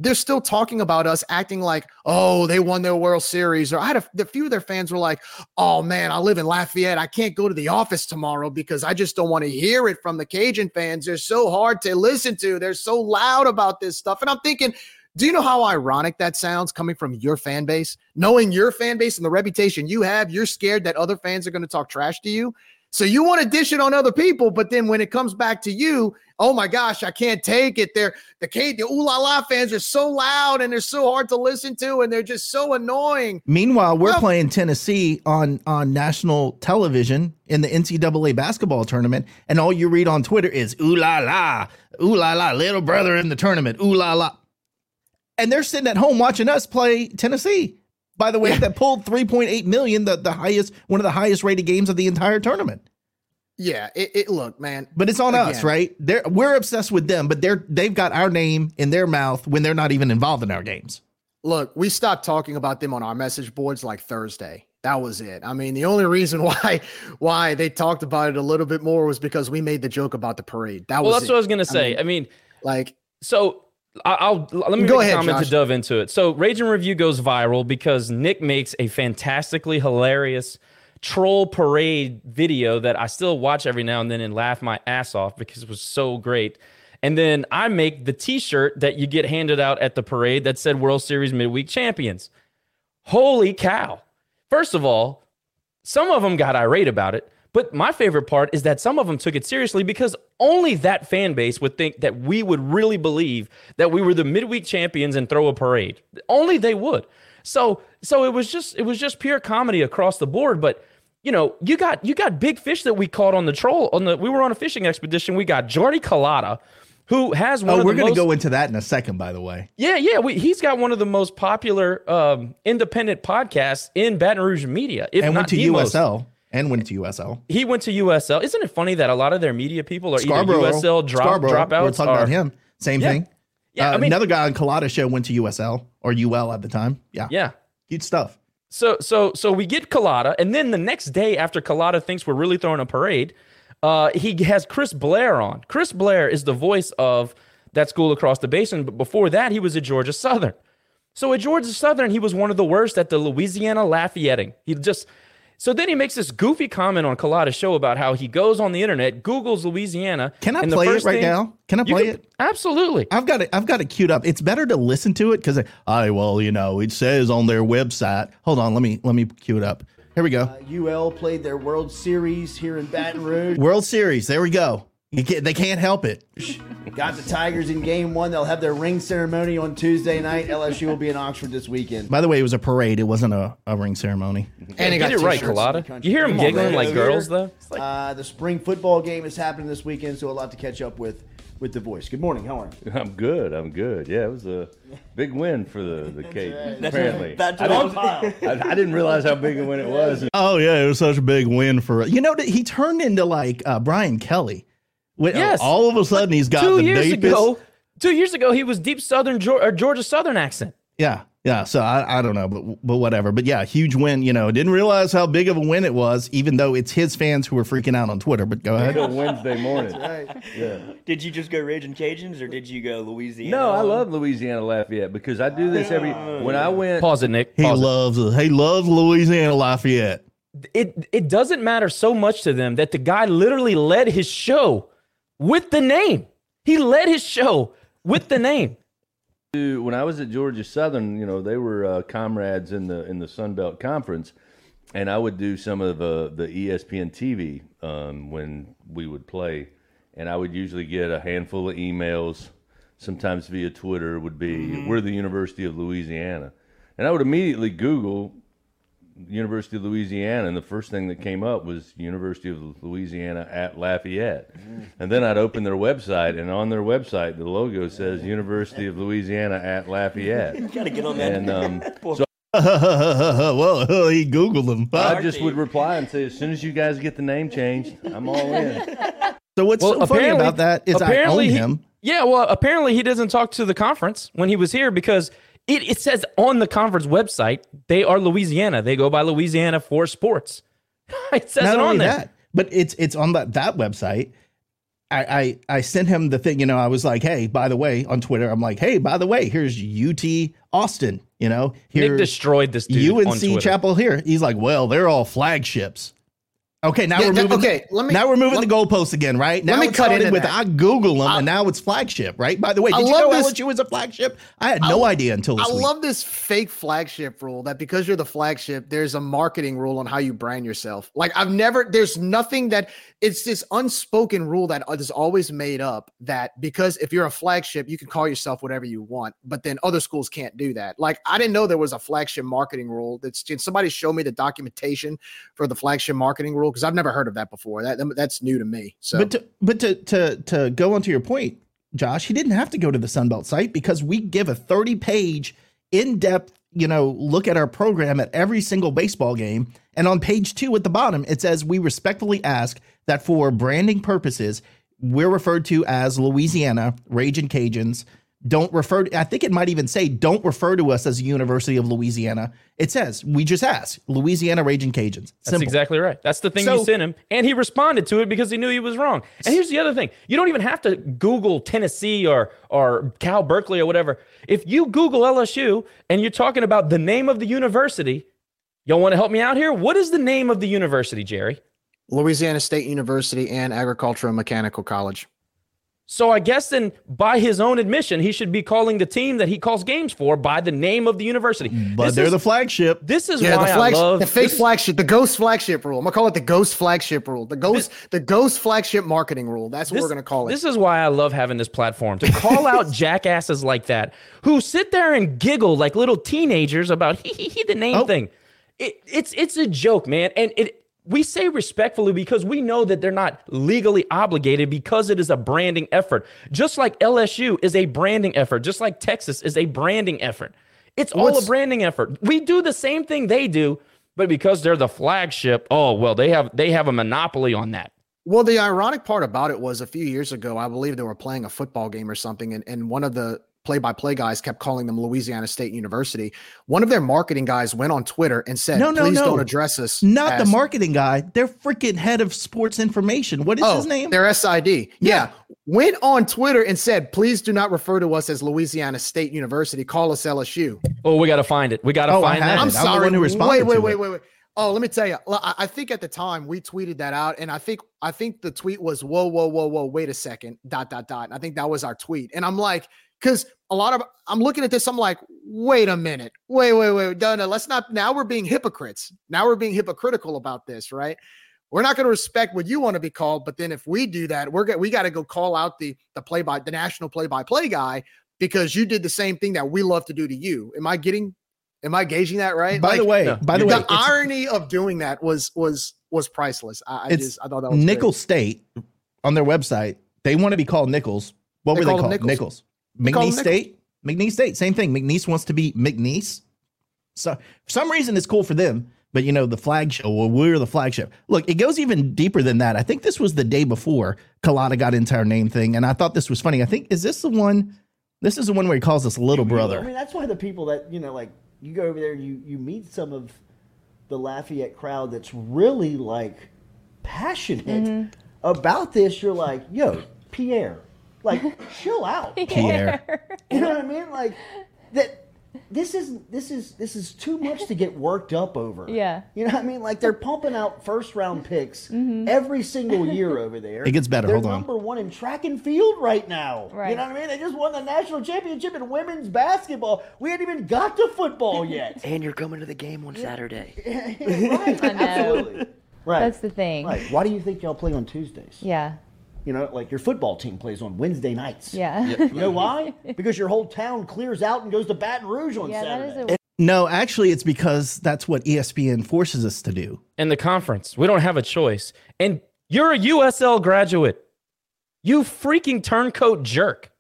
they're still talking about us acting like, oh, they won their World Series. Or I had a, a few of their fans were like, oh man, I live in Lafayette. I can't go to the office tomorrow because I just don't want to hear it from the Cajun fans. They're so hard to listen to. They're so loud about this stuff. And I'm thinking, do you know how ironic that sounds coming from your fan base? Knowing your fan base and the reputation you have, you're scared that other fans are going to talk trash to you. So you want to dish it on other people, but then when it comes back to you, oh my gosh, I can't take it. They're the K the ooh la la fans are so loud and they're so hard to listen to, and they're just so annoying. Meanwhile, we're Well- playing Tennessee on on national television in the NCAA basketball tournament, and all you read on Twitter is "ooh la la, ooh la la, little brother in the tournament, ooh la la," and they're sitting at home watching us play Tennessee. By the way, that pulled 3.8 million, the the highest, one of the highest rated games of the entire tournament. Yeah, it, it look, man. But it's on us, right? They're we're obsessed with them, but they're they've got our name in their mouth when they're not even involved in our games. Look, we stopped talking about them on our message boards like Thursday. That was it. I mean, the only reason <laughs> why why they talked about it a little bit more was because we made the joke about the parade. That Well, was that's it. what I was gonna say. mean, I mean, like so I- I'll let me Go ahead, comment Josh. to dove into it. So Raging Review goes viral because Nick makes a fantastically hilarious troll parade video that I still watch every now and then and laugh my ass off because it was so great. And then I make the t-shirt that you get handed out at the parade that said World Series Midweek Champions. Holy cow. First of all, some of them got irate about it, but my favorite part is that some of them took it seriously because only that fan base would think that we would really believe that we were the midweek champions and throw a parade. Only they would. So so it was just it was just pure comedy across the board, but you know, you got you got big fish that we caught on the troll on the we were on a fishing expedition. We got Jordy Culotta, who has one Oh, of we're going to go into that in a second, by the way. yeah, yeah. We, he's got one of the most popular um, independent podcasts in Baton Rouge media. If And not went to the most. And went to USL. He went to USL. Isn't it funny that a lot of their media people are Scarborough. either USL drop dropouts? We're talking or, about him. Same Yeah. thing. Yeah, Uh, I mean, another guy on Culotta show went to USL or UL at the time. Yeah. yeah. Good stuff. So so so we get Culotta, and then the next day after Culotta thinks we're really throwing a parade, uh, he has Chris Blair on. Chris Blair is the voice of that school across the basin, but before that he was at Georgia Southern. So at Georgia Southern, he was one of the worst at the Louisiana Lafayetting. He just so then he makes this goofy comment on Culotta's show about how he goes on the internet, Google's Louisiana. Can I and the play it right thing- now? Can I You play it? Absolutely. I've got it. I've got it queued up. It's better to listen to it because I well, you know, it says on their website. Hold on, let me let me cue it up. Here we go. Uh, UL played their World Series here in Baton Rouge. World Series. There we go. You can't, they can't help it. <laughs> Got the Tigers in game one. They'll have their ring ceremony on Tuesday night. LSU will be in Oxford this weekend. By the way, it was a parade. It wasn't a, a ring ceremony. and he Get got it right, t-shirts. Culotta. You hear them Come on, giggling like Over girls, here. though? Like, Uh, the spring football game is happening this weekend, so a lot to catch up with with the voice. Good morning. How are you? <laughs> I'm good. I'm good. Yeah, it was a big win for the the Cajuns. right. Apparently, That's I right. didn't, <laughs> I, I didn't realize how big a win it was. Oh yeah, it was such a big win for you know he turned into like uh, Brian Kelly. When, uh, Yes. all of a sudden he's got two the years deepest. ago, Two years ago, he was deep Southern Geor- or Georgia Southern accent. Yeah, yeah. So I, I don't know, but but whatever. But yeah, huge win. You know, didn't realize how big of a win it was, even though it's his fans who were freaking out on Twitter. But go ahead. Until Wednesday morning. right. Yeah. <laughs> Did you just go Raging Cajuns or did you go Louisiana? No, I love Louisiana Lafayette because I do this every. Oh, when I went, Pause it, Nick. He Pause it. loves he loves Louisiana Lafayette. it it doesn't matter so much to them that the guy literally led his show with the name. He led his show with the name. when I was at Georgia Southern, you know, they were uh, comrades in the in the Sun Belt Conference, and I would do some of uh, the ESPN TV um, when we would play, and I would usually get a handful of emails, sometimes via Twitter. Would be we're the University of Louisiana, and I would immediately Google University of Louisiana, and the first thing that came up was University of Louisiana at Lafayette. And then I'd open their website, and on their website, the logo says University of Louisiana at Lafayette. <laughs> You gotta get on that. And um, <laughs> so <laughs> well, he googled them. I just would reply and say, as soon as you guys get the name changed, I'm all in. So what's so funny about that is I own apparently he- him. Yeah, well, apparently he doesn't talk to the conference when he was here because it, it says on the conference website they are Louisiana. They go by Louisiana for sports. <laughs> it says Not it on there. that, but it's it's on that that website. I, I I sent him the thing, you know. I was like, "Hey, by the way," on Twitter, I'm like, "Hey, by the way, here's UT Austin." You know, Nick destroyed this UNC. Chapel here. He's like, "Well, they're all flagships." Okay, now Yeah, we're moving. okay, let me- now we're moving let- the goalposts again, right? Now me it cut started with that. I Google them, and now it's flagship, right? By the way, I did you love know this- LSU was a flagship? I had no idea until this I week. love this fake flagship rule that because you're the flagship, there's a marketing rule on how you brand yourself. Like I've never, there's nothing that it's this unspoken rule that uh, is always made up that because if you're a flagship, you can call yourself whatever you want, but then other schools can't do that. Like I didn't know there was a flagship marketing rule. That's can somebody show me the documentation for the flagship marketing rule? Because I've never heard of that before. That that's new to me. So But to, but to to to go onto your point, Josh, he didn't have to go to the Sunbelt site because we give a 30 page in depth, you know, look at our program at every single baseball game. And on page two at the bottom, it says we respectfully ask that for branding purposes, we're referred to as Louisiana Raging Cajuns. Don't refer to, I think it might even say, don't refer to us as the University of Louisiana. It says, we just ask Louisiana Raging Cajuns. That's exactly right. That's the thing So- you sent him, and he responded to it because he knew he was wrong. And here's the other thing: you don't even have to Google Tennessee or or Cal Berkeley or whatever. If you Google LSU and you're talking about the name of the university, y'all want to help me out here? What is the name of the university, Jerry? Louisiana State University and Agricultural and Mechanical College. So I guess then, by his own admission, he should be calling the team that he calls games for by the name of the university. But This they're is- the flagship. This is Yeah, why the flag, I love the fake this- flagship, the ghost flagship rule. I'm gonna call it the ghost flagship rule. The ghost, the ghost flagship marketing rule. That's what This- we're gonna call it. This is why I love having this platform to call out <laughs> jackasses like that who sit there and giggle like little teenagers about <laughs> he he he the name Oh. thing. It, it's it's a joke, man, and it we say respectfully because we know that they're not legally obligated because it is a branding effort. Just like LSU is a branding effort, just like Texas is a branding effort. It's all a branding effort. We do the same thing they do, but because they're the flagship, oh well, they have they have a monopoly on that. Well, the ironic part about it was a few years ago, I believe they were playing a football game or something, and, and one of the play by play guys kept calling them Louisiana State University. One of their marketing guys went on Twitter and said, No, no, please no. don't address us. Not the marketing guy. They're freaking head of sports information. What is Oh, his name? Their SID. Yeah. Went on Twitter and said, please do not refer to us as Louisiana State University. Call us LSU. Oh, we got to find it. We got to Oh, I find have that. it. I'm the sorry. one who responded wait, wait, wait, wait, wait. Oh, let me tell you. L- I I think at the time we tweeted that out, and I think I think the tweet was "Whoa, whoa, whoa, whoa, wait a second, dot dot dot." And I think that was our tweet, and I'm like, because a lot of I'm looking at this, I'm like, wait a minute, wait, wait, wait, no, no, let's not. Now we're being hypocrites. Now we're being hypocritical about this, right? We're not going to respect what you want to be called, but then if we do that, we're go- we got to go call out the the play by the national play by play guy because you did the same thing that we love to do to you. Am I getting? Am I gauging that right? By the way, no, by the way, the irony of doing that was was was priceless. I, I It's just I thought that was great. Nicholls State on their website. They want to be called Nicholls. What They were they called? Nicholls. Nicholls. Call McNeese them State. McNeese State. Same thing. McNeese wants to be McNeese. So for some reason it's cool for them, but you know the flagship. Well, we're the flagship. Look, it goes even deeper than that. I think this was the day before Culotta got into our name thing, and I thought this was funny. I think is this the one This is the one where he calls us little brother. I mean, that's why the people that you know, like you go over there, you you meet some of the Lafayette crowd that's really like passionate Mm-hmm. about this. You're like, yo, Pierre, like chill out, dog. <laughs> Pierre. You know what I mean? Like that. This is this is this is too much to get worked up over. Yeah. You know what I mean? Like they're pumping out first round picks mm-hmm. every single year over there. <laughs> It gets better. They're Hold on. number one in track and field right now. Right. You know what I mean? They just won the national championship in women's basketball. We ain't even got to football yet. <laughs> And you're coming to the game on Saturday. right. I know. Absolutely. Right. That's the thing. right. Why do you think y'all play on Tuesdays? Yeah. You know, like your football team plays on Wednesday nights. Yeah. <laughs> You know why? because your whole town clears out and goes to Baton Rouge on Yeah, that Saturday. is a No, actually, it's because that's what ESPN forces us to do. in the conference. We don't have a choice. And you're a USL graduate. You freaking turncoat jerk.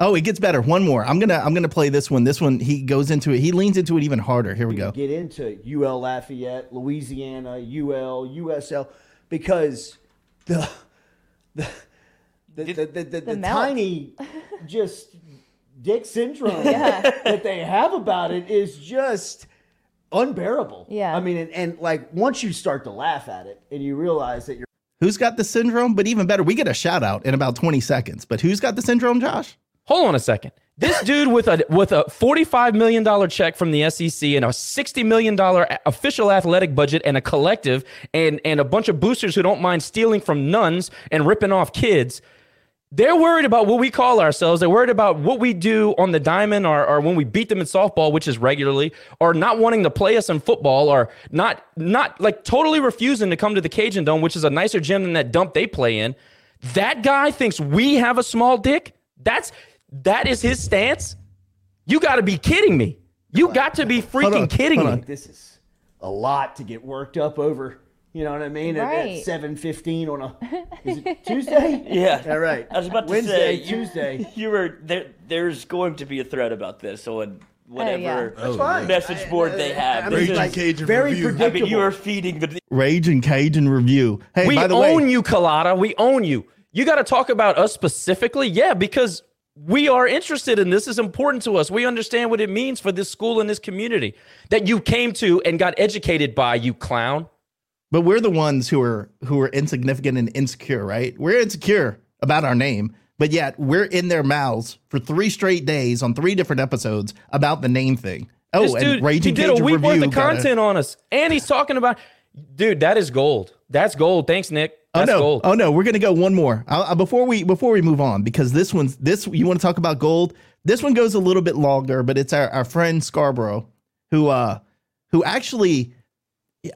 Oh, it gets better. One more. I'm gonna I'm gonna play this one. This one he goes into it. He leans into it even harder. Here we go. Get into UL Lafayette, Louisiana, UL, USL, because the <laughs> the the the, the, the, the melt. tiny <laughs> just dick syndrome <laughs> that they have about it is just unbearable. Yeah. I mean, and, and like once you start to laugh at it and you realize that you're Who's got the syndrome? But even better, we get a shout out in about 20 seconds. But who's got the syndrome, Josh? Hold on a second. This dude with a with a $45 million check from the SEC and a $60 million official athletic budget and a collective and, and a bunch of boosters who don't mind stealing from nuns and ripping off kids. They're worried about what we call ourselves. They're worried about what we do on the diamond or, or when we beat them in softball, which is regularly, or not wanting to play us in football, or not not like totally refusing to come to the Cajun Dome, which is a nicer gym than that dump they play in. That guy thinks we have a small dick. That's that is his stance. You got to be kidding me. You got to be freaking on, kidding hold me. this is a lot to get worked up over. You know what I mean? At- At, Right. seven fifteen on a <laughs> is it Tuesday? <laughs> Yeah. All right. I was about to Wednesday, say you- Tuesday. <laughs> You were there. There's going to be a thread about this on oh, whatever yeah. That's fine. message board they uh, have. I mean, Because- like, Cajun very review. I predictable. mean, you are feeding the. Rage and Cajun review. Hey, we by the own way, you, Culotta. We own you. You got to talk about us specifically, yeah, because we are interested in this. Is important to us. We understand what it means for this school and this community that you came to and got educated by. You clown. but we're the ones who are who are insignificant and insecure, right? We're insecure about our name, but yet we're in their mouths for three straight days on three different episodes about the name thing. Oh, this and dude, Rage he did a week worth review of got a- content on us, and he's talking about, dude. That is gold. That's gold. Thanks, Nick. Oh That's no! gold. Oh no! We're gonna go one more uh, before we before we move on because this one's this you want to talk about gold. This one goes a little bit longer, but it's our, our friend Scarborough who uh who actually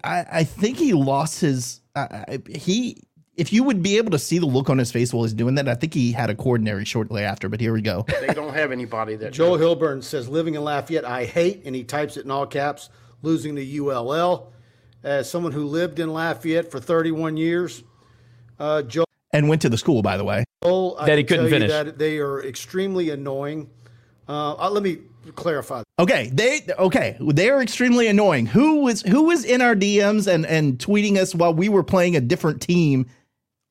I I think he lost his uh, he if you would be able to see the look on his face while he's doing that, I think he had a coronary shortly after. But here we go. <laughs> They don't have anybody that. Joel Hilburn says, living in Lafayette, I hate, and he types it in all caps, losing to ULL. As someone who lived in Lafayette for 31 years, uh, Joel, and went to the school, by the way. I That he couldn't finish. That they are extremely annoying. Uh, uh, let me clarify. Okay, they okay. They are extremely annoying. Who was who was in our DMs and and tweeting us while we were playing a different team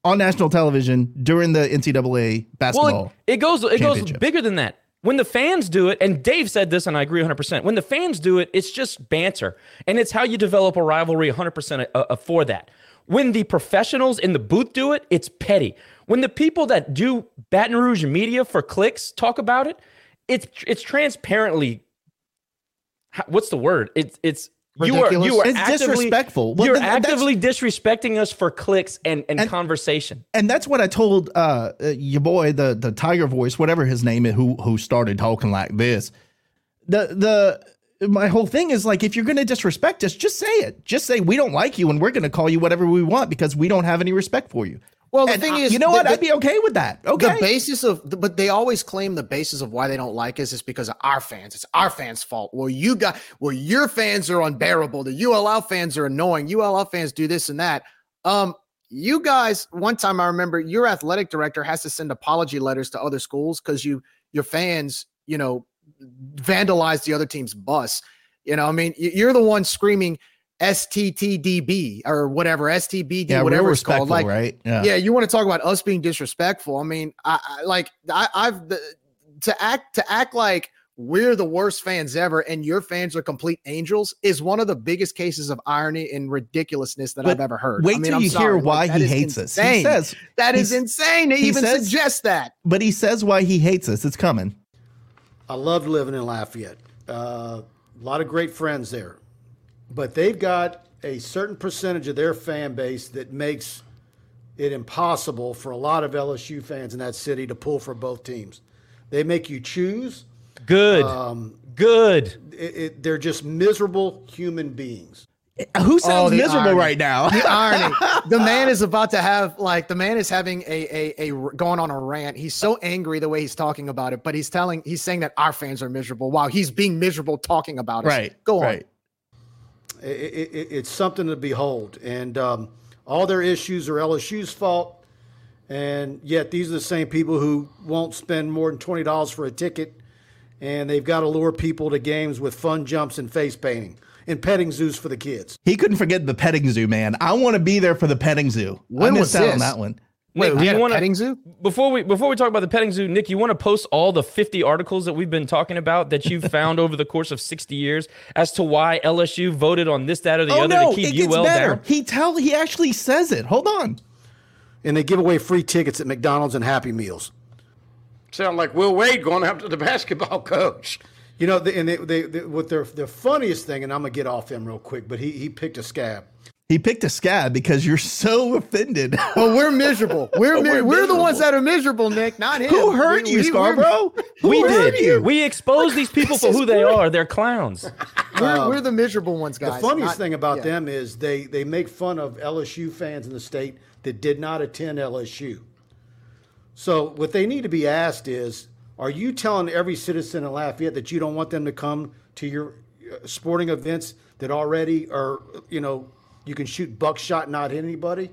on national television during the NCAA basketball? Well, it, it goes it goes bigger than that. When the fans do it, and Dave said this, and I agree 100%. When the fans do it, it's just banter, and it's how you develop a rivalry 100% uh, uh, for that. When the professionals in the booth do it, it's petty. When the people that do Baton Rouge media for clicks talk about it, it's it's transparently. What's the word? It's it's you are you are It's actively, disrespectful. Well, you're actively disrespecting us for clicks and, and, conversation. and that's what I told uh, uh, your boy, the the Tiger Voice, whatever his name is, who who started talking like this. The the my whole thing is like, if you're going to disrespect us, just say it. Just say we don't like you, and we're going to call you whatever we want because we don't have any respect for you. Well, the And thing I- is, you know the- what? the- I'd be okay with that. Okay. The basis of, but they always claim the basis of why they don't like us is because of our fans. It's our fans' fault. Well, you got, well, your fans are unbearable. The ULL fans are annoying. ULL fans do this and that. Um, you guys, one time I remember your athletic director has to send apology letters to other schools because you, your fans, you know, vandalized the other team's bus. You know, I mean, you're the one screaming STTDB or whatever, STBD, Yeah, whatever it's called. Like, right? Yeah. Yeah. you want to talk about us being disrespectful? I mean, I, I like I, I've the, to act to act like we're the worst fans ever and your fans are complete angels is one of the biggest cases of irony and ridiculousness that But I've ever heard. wait I mean, till I'm you sorry. hear why that he hates us. He says- that is insane to he even says- suggest that. But he says why he hates us. It's coming. I loved living in Lafayette. Uh, a lot of great friends there, but they've got a certain percentage of their fan base that makes it impossible for a lot of LSU fans in that city to pull for both teams. They make you choose. Good. Um, Good. It, it, they're just miserable human beings. Who sounds Oh, miserable irony. right now? The irony. <laughs> The man is about to have like the man is having a, a a going on a rant. He's so angry the way he's talking about it, but he's telling he's saying that our fans are miserable while he's being miserable talking about it. right. Go on. Right. It, it, it- it's something to behold. And um, all their issues are LSU's fault. And yet, these are the same people who won't spend more than $20 for a ticket. And they've got to lure people to games with fun jumps and face painting and petting zoos for the kids. He couldn't forget the petting zoo, man. I want to be there for the petting zoo. When I was missed out on this? that one. Wait, Nick, we you had a wanna- petting zoo? Before we before we talk about the petting zoo, Nick, you want to post all the 50 articles that we've been talking about that you've <laughs> found over the course of 60 years as to why LSU voted on this, that, or the oh other no, to keep it gets UL better. down? He tell he actually says it. Hold on. And they give away free tickets at McDonald's and Happy Meals. Sound like Will Wade going after the basketball coach. You know, and they, they, they, what their, their funniest thing, and I'm going to get off him real quick, but he, he picked a scab. He picked a scab because you're so offended. <laughs> Well, we're miserable. We're We're we're, the ones that are miserable, Nick, not him. Who hurt We- you, we- Scarborough? <laughs> Who we hurt did. you? We exposed these people for who they are. They're clowns. We're, we're, we're the miserable ones, guys. The funniest not- thing about yeah. them is they they make fun of LSU fans in the state that did not attend LSU. So what they need to be asked is, are you telling every citizen in Lafayette that you don't want them to come to your uh, sporting events that already are, you know, you can shoot buckshot and not hit anybody?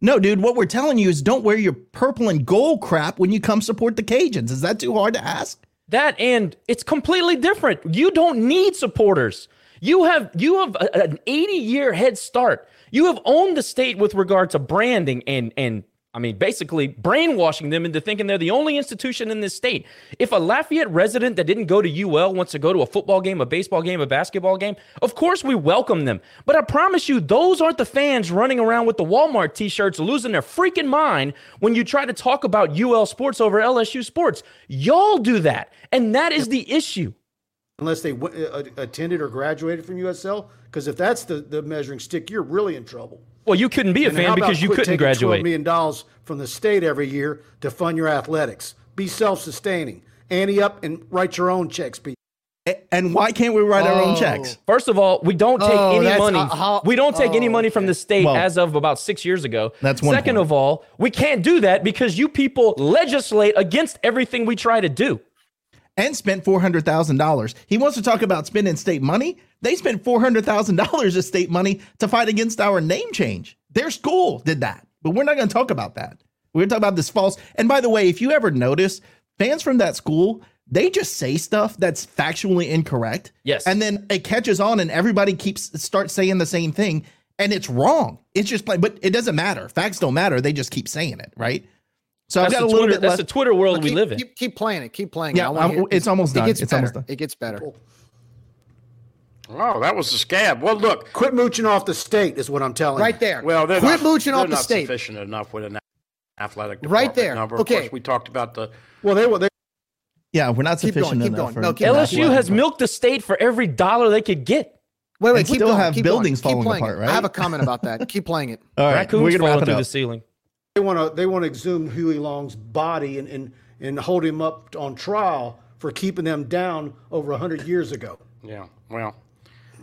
No, dude, what we're telling you is don't wear your purple and gold crap when you come support the Cajuns. Is that too hard to ask? That and it's completely different. You don't need supporters. You have you have a- an 80 year head start. You have owned the state with regard to branding and and I mean basically brainwashing them into thinking they're the only institution in this state. If a Lafayette resident that didn't go to UL wants to go to a football game, a baseball game, a basketball game, of course we welcome them. But I promise you those aren't the fans running around with the Walmart t-shirts losing their freaking mind when you try to talk about UL sports over LSU sports. Y'all do that. And that is the issue. Unless they w- uh, attended or graduated from USL, because if that's the, the measuring stick, you're really in trouble. Well, you couldn't be a And fan because you couldn't taking 12 graduate. million dollars from the state every year to fund your athletics. Be self-sustaining. Ante up and write your own checks. Be And why can't we write our own Oh. checks? First of all, we don't take Oh, any money. uh, how- we don't take any oh, money from the state Well, as of about six years ago. that's one Second point. of all, we can't do that because you people legislate against everything we try to do. And spent four hundred thousand dollars. He wants to talk about spending state money. They spent four hundred thousand dollars of state money to fight against our name change. Their school did that, but we're not going to talk about that. We're going to talk about this false. And by the way, if you ever notice, fans from that school they just say stuff that's factually incorrect. Yes. and then it catches on, and everybody keeps starts saying the same thing, and it's wrong. It's just like, but it doesn't matter. Facts don't matter. They just keep saying it, right? So That's I've got the a little Twitter. bit That's left. the Twitter world But we live in. Keep, keep playing it. Keep playing Yeah, it. I I'm- hear- it's almost done. It gets It's better. almost done. It gets better. Oh, that was the scab. Well, look, quit mooching off the state is what I'm telling Right you. there. well, they're quit not, mooching they're off the not state. sufficient enough with an athletic Right there. Number. Okay. Of course, we talked about the Well, they were they Yeah, we're not Keep sufficient going, keep enough going. for No, keep LSU going. has milked the state for every dollar they could get. Wait, wait, And keep still going. have keep buildings going. falling apart, it. right? I have a comment about that. keep playing it. <laughs> All right, Raccoons we're gonna falling wrap it through up. the ceiling. They want to they want to exhume Huey Long's body and, and and hold him up on trial for keeping them down over hundred years ago. Yeah, well,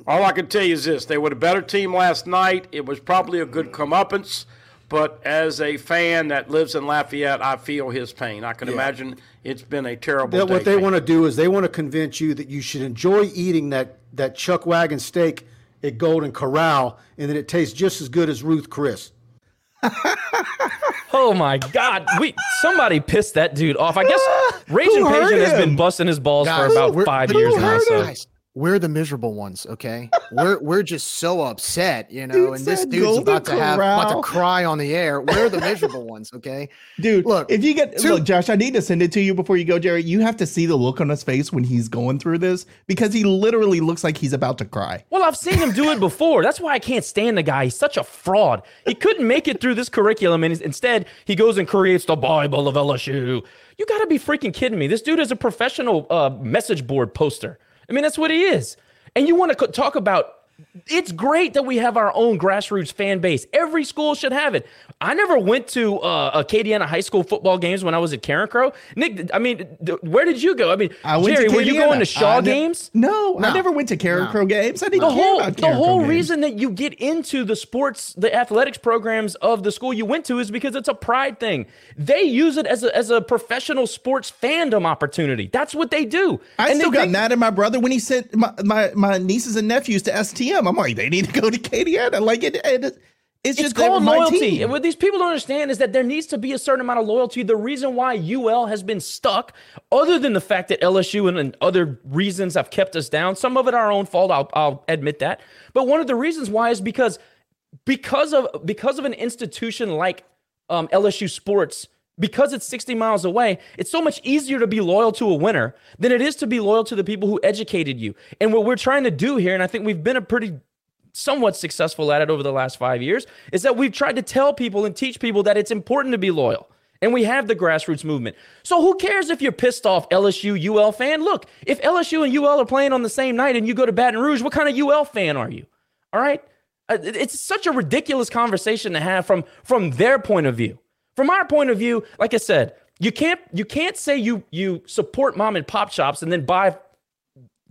all I can tell you is this: they were a better team last night. It was probably a good comeuppance, but as a fan that lives in Lafayette, I feel his pain. I can imagine it's been a terrible. That, what they want to do is they want to convince you that you should enjoy eating that that chuck wagon steak at Golden Corral, and that it tastes just as good as Ruth Chris. Oh my God! We somebody pissed that dude off. I guess <laughs> Raging Who hurt Cajun has been busting his balls Guys, for about five years now. So him? Guys, we're the miserable ones, okay? we're we're just so upset, you know, Dude and this dude's Golden about to have about to cry on the air. We're the <laughs> miserable ones, okay? Dude, Look, if you get two- look, Josh, I need to send it to you before you go, Jerry. You have to see the look on his face when he's going through this because he literally looks like he's about to cry. Well, I've seen him do it before. That's why I can't stand the guy. He's such a fraud. He couldn't make it through this curriculum, and instead he goes and creates the Bible of LSU. You got to be freaking kidding me. This dude is a professional uh, message board poster. I mean, that's what he is. And you want to talk about? It's great that we have our own grassroots fan base. Every school should have it. I never went to uh, Acadiana high school football games when I was at Carencro. Nick, I mean, th- where did you go? I mean, I went Jerry, were you going to Shaw I ne- games? No, I never went to Karen No. Crow games. I didn't the care whole about the Carencro whole games. reason that you get into the sports the athletics programs of the school you went to is because it's a pride thing they use it as a, as a professional sports fandom opportunity that's what they do I and still they, got they- mad at my brother when he sent my, my, my nieces and nephews to I'm like, they need to go to Acadiana. Like it, it it's it's just called loyalty. team. And what these people don't understand is that there needs to be a certain amount of loyalty. The reason why UL has been stuck, other than the fact that LSU and, and other reasons have kept us down, some of it our own fault. I'll, I'll admit that. But one of the reasons why is because because of because of an institution like um, LSU sports. Because it's 60 miles away, it's so much easier to be loyal to a winner than it is to be loyal to the people who educated you. And what we're trying to do here, and I think we've been a pretty somewhat successful at it over the last five years is that we've tried to tell people and teach people that it's important to be loyal. And we have the grassroots movement. So who cares if you're pissed off LSU UL fan? Look, if LSU and UL are playing on the same night and you go to Baton Rouge, what kind of UL fan are you? All right? Uh, It's such a ridiculous conversation to have from from their point of view. From our point of view, like I said, you can't you can't say you you support mom and pop shops and then buy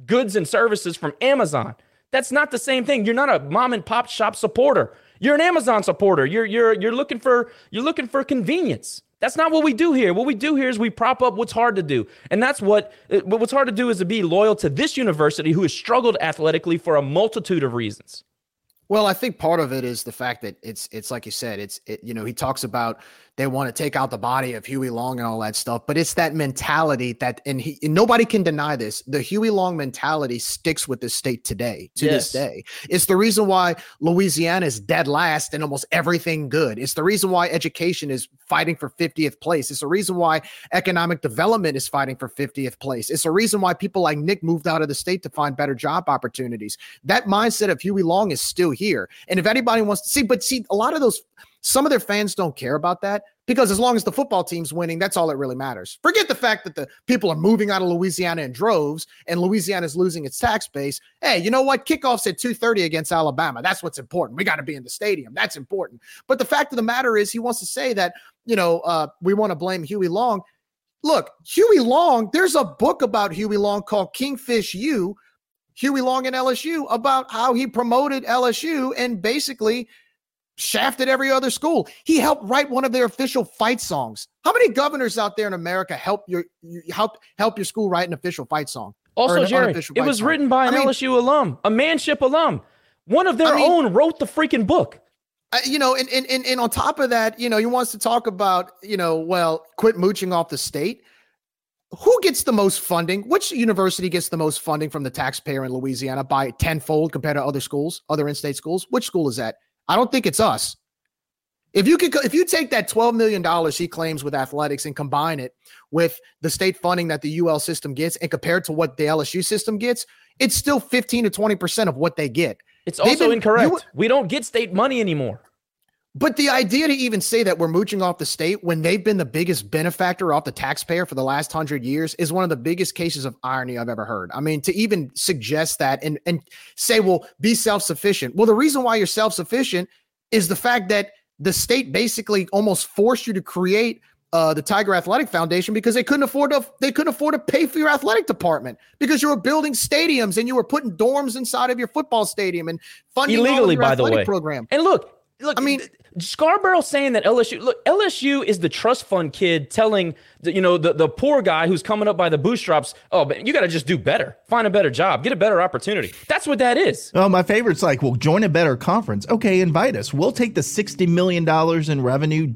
goods and services from Amazon. That's not the same thing. You're not a mom and pop shop supporter. You're an Amazon supporter. You're you're you're looking for you're looking for convenience. That's not what we do here. What we do here is we prop up what's hard to do. And that's what uh, what's hard to do is to be loyal to this university who has struggled athletically for a multitude of reasons. Well, I think part of it is the fact that it's it's like you said, it's it, you know he talks about they want to take out the body of Huey Long and all that stuff, but it's that mentality that and he and nobody can deny this. The Huey Long mentality sticks with the state today to this day. It's the reason why Louisiana is dead last in almost everything good. It's the reason why education is fighting for 50th place. It's the reason why economic development is fighting for 50th place. It's the reason why people like Nick moved out of the state to find better job opportunities. That mindset of Huey Long is still here. And if anybody wants to see, but see, a lot of those, some of their fans don't care about that because as long as the football team's winning, that's all that really matters. Forget the fact that the people are moving out of Louisiana in droves and Louisiana is losing its tax base. Hey, you know what? Kickoffs at 2:30 against Alabama. That's what's important. We got to be in the stadium. That's important. But the fact of the matter is, he wants to say that you know uh, we want to blame Huey Long. Look, Huey Long. There's a book about Huey Long called Kingfish U. Huey Long and LSU about how he promoted LSU and basically shafted every other school. He helped write one of their official fight songs. How many governors out there in America help your you help help your school write an official fight song? Also, an Jerry, it was song? written by an I mean, LSU alum, a manship alum. One of their I mean- own wrote the freaking book. Uh, you know, and, and and and on top of that, you know, he wants to talk about, you know, well, quit mooching off the state. Who gets the most funding? Which university gets the most funding from the taxpayer in Louisiana by tenfold compared to other schools, other in-state schools? Which school is that? I don't think it's us. If you could, if you take that twelve million dollars he claims with athletics and combine it with the state funding that the UL system gets, and compare it to what the LSU system gets, it's still fifteen to twenty percent of what they get. It's They've also been- incorrect. you- we don't get state money anymore. But the idea to even say that we're mooching off the state when they've been the biggest benefactor off the taxpayer for the last hundred years is one of the biggest cases of irony I've ever heard. I mean, to even suggest that and and say, well, be self-sufficient. Well, the reason why you're self-sufficient is the fact that the state basically almost forced you to create uh, the Tiger Athletic Foundation because they couldn't afford to they couldn't afford to pay for your athletic department because you were building stadiums and you were putting dorms inside of your football stadium and funding illegally, your by the athletic way. program. And look, look. I mean, Scarborough saying that LSU. Look, LSU is the trust fund kid telling the, you know the the poor guy who's coming up by the bootstraps. Oh, but you got to just do better, find a better job, get a better opportunity. That's what that is. Oh, my favorite's like, well, join a better conference. Okay, invite us. We'll take the $60 million in revenue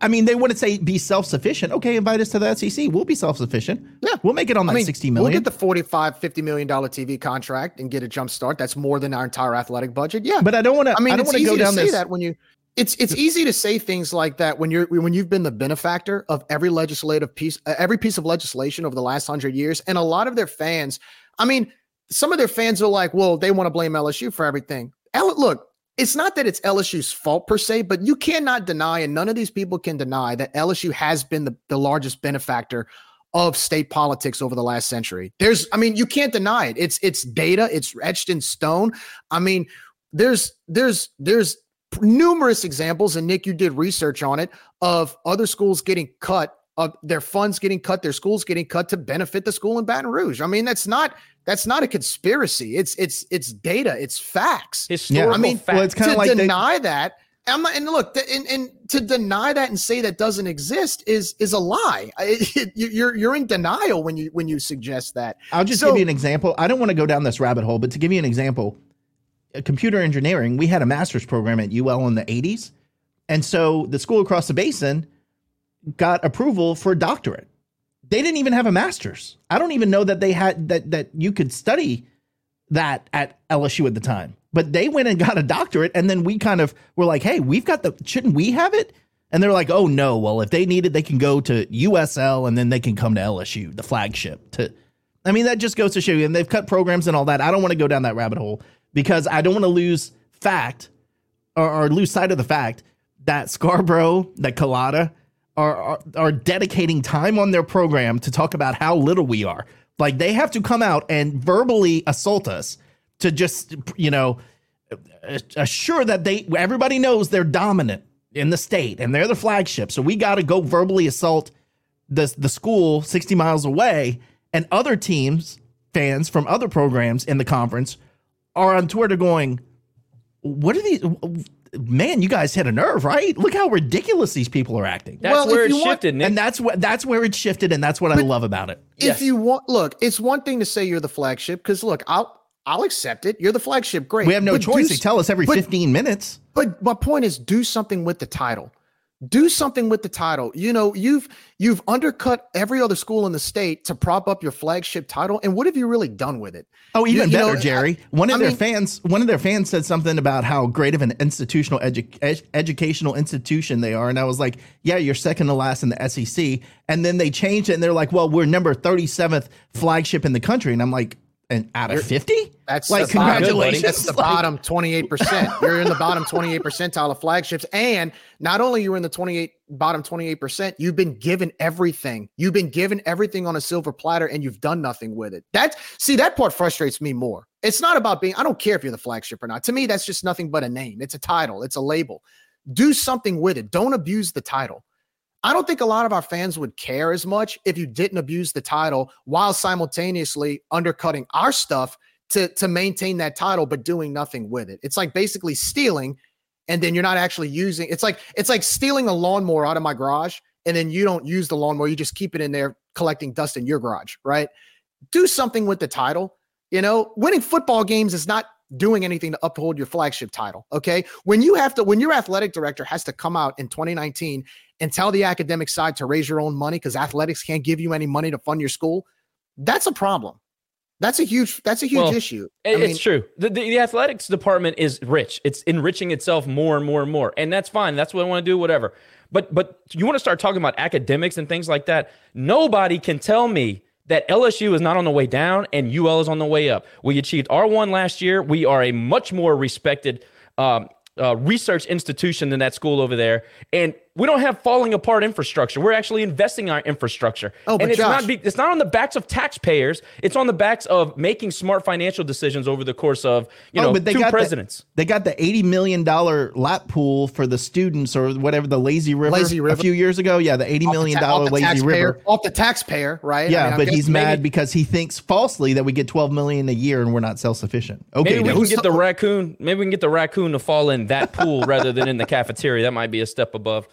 I mean, they wouldn't say be self sufficient. Okay, invite us to the SEC. We'll be self sufficient. Yeah, we'll make it on I that mean, sixty million. We'll get the 45, 50 million dollar TV contract and get a jump start. That's more than our entire athletic budget. Yeah, But I don't want to. I mean, I don't want to go down to say this. that when you. It's it's easy to say things like that when you're when you've been the benefactor of every legislative piece, uh, every piece of legislation over the last hundred years, and a lot of their fans. I mean, some of their fans are like, well, they want to blame LSU for everything. Look, it's not that it's LSU's fault per se, but you cannot deny, and none of these people can deny that LSU has been the, the largest benefactor of state politics over the last century. There's, I mean, you can't deny it. It's it's data. It's etched in stone. I mean, there's there's there's numerous examples, and Nick, you did research on it of other schools getting cut, of their funds getting cut, their schools getting cut to benefit the school in Baton Rouge. I mean, that's not that's not a conspiracy. It's it's it's data. It's facts. Historical I mean, facts. Well, it's kinda to like they- deny that. I'm not, and look, and, and to deny that and say that doesn't exist is is a lie. I- <laughs> you- you're you're in denial when you when you suggest that. I'll just So- give you an example. I don't want to go down this rabbit hole, but to give you an example, uh, computer engineering, we had a master's program at UL in the 80s. And so the school across the basin got approval for a doctorate. They didn't even have a master's. I don't even know that they had that that you could study that at LSU at the time. But they went and got a doctorate and then we kind of were like, "Hey, we've got the shouldn't we have it?" And they're like, "Oh no, well if they need it, they can go to USL and then they can come to LSU, the flagship to I mean, that just goes to show you, and they've cut programs and all that. I don't want to go down that rabbit hole because I don't want to lose fact or, or lose sight of the fact that Scarborough, that Culotta are, are are dedicating time on their program to talk about how little we are. Like they have to come out and verbally assault us to just you know assure that they everybody knows they're dominant in the state and they're the flagship. So we got to go verbally assault the the school 60 miles away and other teams fans from other programs in the conference are on Twitter going what are these man you guys hit a nerve right? Look how ridiculous these people are acting. That's Well, where it you want- shifted, Nick. and that's what that's where it shifted and that's what I love about it. if you want look it's one thing to say you're the flagship because look i'll i'll accept it. You're the flagship. Great. We have no But choice. S- they tell us every but- 15 minutes. but my point is do something with the title do something with the title you know you've you've undercut every other school in the state to prop up your flagship title and what have you really done with it Oh, even you better, know, Jerry. One of I their mean- fans, one of their fans said something about how great of an institutional edu- ed- educational institution they are, and I was like, "Yeah, you're second to last in the SEC." And then they changed it, and they're like, "Well, we're number 37th flagship in the country," and I'm like, "And out of 50? That's like congratulations." That's the Like, bottom 28%. You're in the bottom 28 percentile of flagships. And not only you're in the 28 bottom 28%, you've been given everything. You've been given everything on a silver platter and you've done nothing with it. That see, that part frustrates me more. It's not about being, I don't care if you're the flagship or not. To me, that's just nothing but a name. It's a title, it's a label. Do something with it. Don't abuse the title. I don't think a lot of our fans would care as much if you didn't abuse the title while simultaneously undercutting our stuff to to maintain that title but doing nothing with it. It's like basically stealing and then you're not actually using it's like it's like stealing a lawnmower out of my garage and then you don't use the lawnmower, you just keep it in there collecting dust in your garage, right? Do something with the title. You know, winning football games is not doing anything to uphold your flagship title. Okay. When you have to, when your athletic director has to come out in 2019 and tell the academic side to raise your own money because athletics can't give you any money to fund your school, that's a problem. That's a huge, that's a huge Well, issue. it- mean, it's true. The, the, the athletics department is rich. It's enriching itself more and more and more, and that's fine. That's what I want to do. Whatever. But but you want to start talking about academics and things like that. Nobody can tell me that LSU is not on the way down and UL is on the way up. We achieved R1 last year. We are a much more respected um, uh, research institution than that school over there, and we don't have falling apart infrastructure. We're actually investing in our infrastructure. Oh, but and it's Josh- not be, it's not on the backs of taxpayers. It's on the backs of making smart financial decisions over the course of you oh, know but two got presidents. The, they got the eighty million dollar lap pool for the students or whatever the lazy river, Lazy river. a few years ago. Yeah, the eighty off the million ta- dollar off the lazy taxpayer- river. off the taxpayer, right? Yeah, I'm but he's guessing mad maybe- because he thinks falsely that we get twelve million a year and we're not self sufficient. Okay, maybe we can get the raccoon. Maybe we can get the raccoon to fall in that pool rather than in the cafeteria. That might be a step above.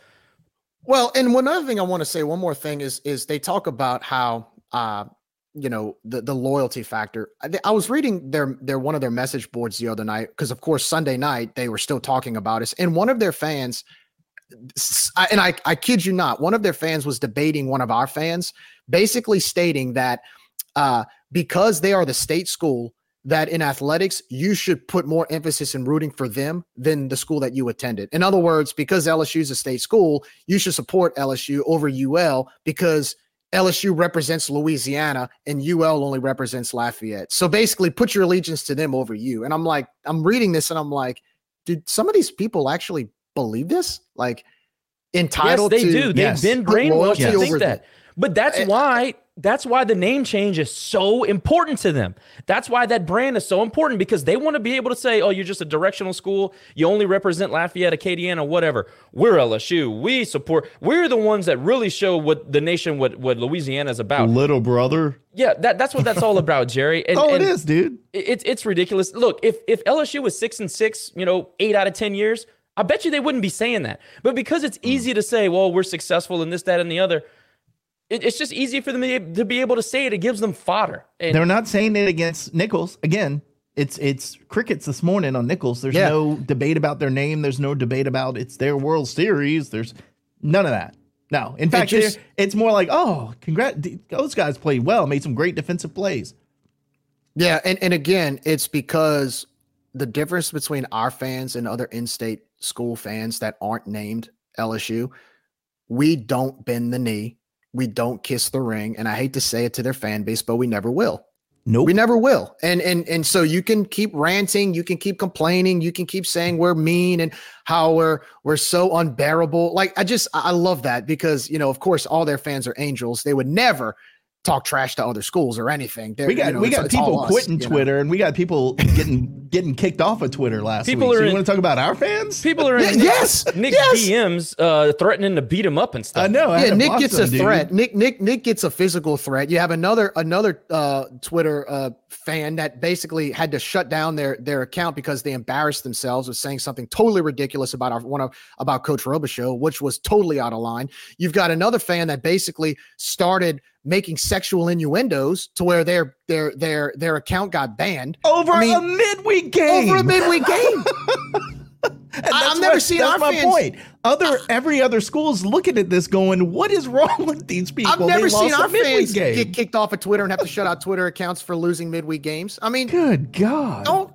Well, and one other thing I want to say, one more thing is is they talk about how uh you know the the loyalty factor. I, I was reading their their one of their message boards the other night because of course Sunday night they were still talking about us, and one of their fans and I, I kid you not, one of their fans was debating one of our fans, basically stating that uh, because they are the state school, that in athletics, you should put more emphasis in rooting for them than the school that you attended. In other words, because LSU is a state school, you should support LSU over UL because LSU represents Louisiana and UL only represents Lafayette. So basically, put your allegiance to them over you. And I'm like, I'm reading this and I'm like, did some of these people actually believe this? Like, entitled yes, they to do. They've been brainwashed to think that. But that's Eh, why that's why the name change is so important to them. That's why that brand is so important because they want to be able to say, "Oh, you're just a directional school. You only represent Lafayette, Acadiana, whatever. We're LSU. We support. We're the ones that really show what the nation, what what Louisiana is about." Little brother. Yeah, that, that's what that's all <laughs> about, Jerry. And, oh, it is, dude. It's it's ridiculous. Look, if if LSU was six and six, you know, eight out of ten years, I bet you they wouldn't be saying that. But because it's hmm. easy to say, well, we're successful in this, that, and the other, it, it's just easy for them to be, able to say it. It gives them fodder. And They're not saying it against Nicholls. Again, it's it's crickets this morning on Nicholls. There's Yeah. no debate about their name. There's no debate about it's their World Series. There's none of that. No. In fact, just- it's more like, oh, congrats. Those guys played well, made some great defensive plays. Yeah, and, and again, it's because the difference between our fans and other in-state school fans that aren't named LSU, we don't bend the knee, we don't kiss the ring, and I hate to say it to their fan base, but we never will. Nope. We never will. And and and so you can keep ranting, you can keep complaining, you can keep saying we're mean and how we're we're so unbearable. Like I just I I love that because you know, of course, all their fans are angels. They would never talk trash to other schools or anything. They're- we got you know, we got it's all people us, quitting you know? Twitter, and we got people getting getting kicked off of Twitter last People week. are So you in- want to talk about our fans? people are <laughs> in Yeah, yes, Nick yes. DMs uh, threatening to beat him up and stuff. I know. I yeah, Nick gets them, a dude. threat. Nick Nick Nick gets a physical threat. You have another another uh, Twitter uh, fan that basically had to shut down their their account because they embarrassed themselves with saying something totally ridiculous about our one of about Coach Robichaux, which was totally out of line. You've got another fan that basically started making sexual innuendos to where their their their their account got banned over I mean, a midweek game. over a midweek game. <laughs> And I- that's I've never what- seen that's our my fans- point. Other ah. every other school's looking at this, going, "What is wrong with these people?" I've never seen our fans game. get kicked off of Twitter and have to shut out Twitter accounts for losing midweek games. I mean, Good God! don't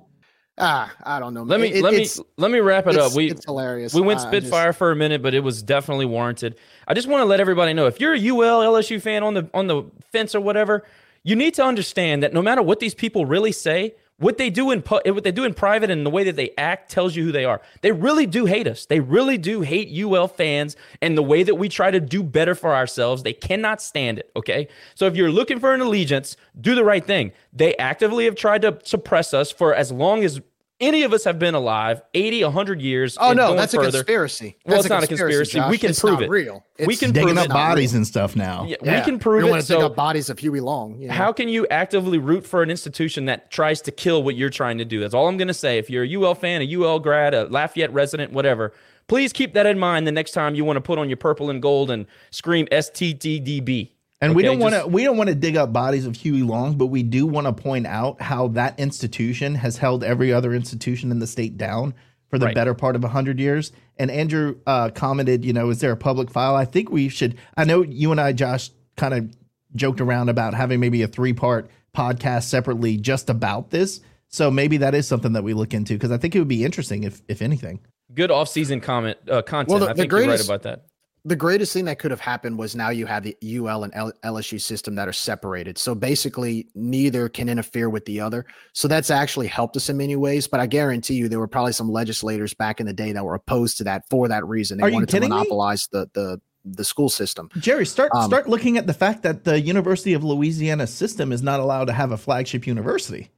ah, I don't know. Let me It- let me let me wrap it up. We it's hilarious. We went Spitfire for a minute, but it was definitely warranted. I just want to let everybody know if you're a UL LSU fan on the on the fence or whatever, you need to understand that no matter what these people really say, what they do in what they do in private and the way that they act tells you who they are. They really do hate us. They really do hate UL fans and the way that we try to do better for ourselves. They cannot stand it, okay? So if you're looking for an allegiance, do the right thing. They actively have tried to suppress us for as long as any of us have been alive 80 100 years Oh no, going that's a further. conspiracy. well That's it's not a conspiracy Josh. we can It's prove not it Real. we It's- can digging prove up it bodies and stuff now. Yeah, Yeah. we can prove You it want dig so up bodies of Huey Long? you know? how can you actively root for an institution that tries to kill what you're trying to do that's all i'm going to say if you're a ul fan a ul grad a lafayette resident whatever please keep that in mind the next time you want to put on your purple and gold and scream sttdb And we don't want to we don't want to dig up bodies of Huey Long, but we do want to point out how that institution has held every other institution in the state down for the Right. better part of 100 years. And Andrew uh, commented, you know, is there a public file? I think we should I know you and I Josh kind of joked around about having maybe a three-part podcast separately just about this. So maybe that is something that we look into because I think it would be interesting if if anything. good off-season comment uh, content Well, the- i the think you're right greatest- about that the greatest thing that could have happened was now you have the UL and LSU system that are separated. So basically, neither can interfere with the other. So that's actually helped us in many ways. But I guarantee you, there were probably some legislators back in the day that were opposed to that for that reason. They Are you wanted to kidding me? monopolize the the the school system. Jerry, start Um, start looking at the fact that the University of Louisiana system is not allowed to have a flagship university.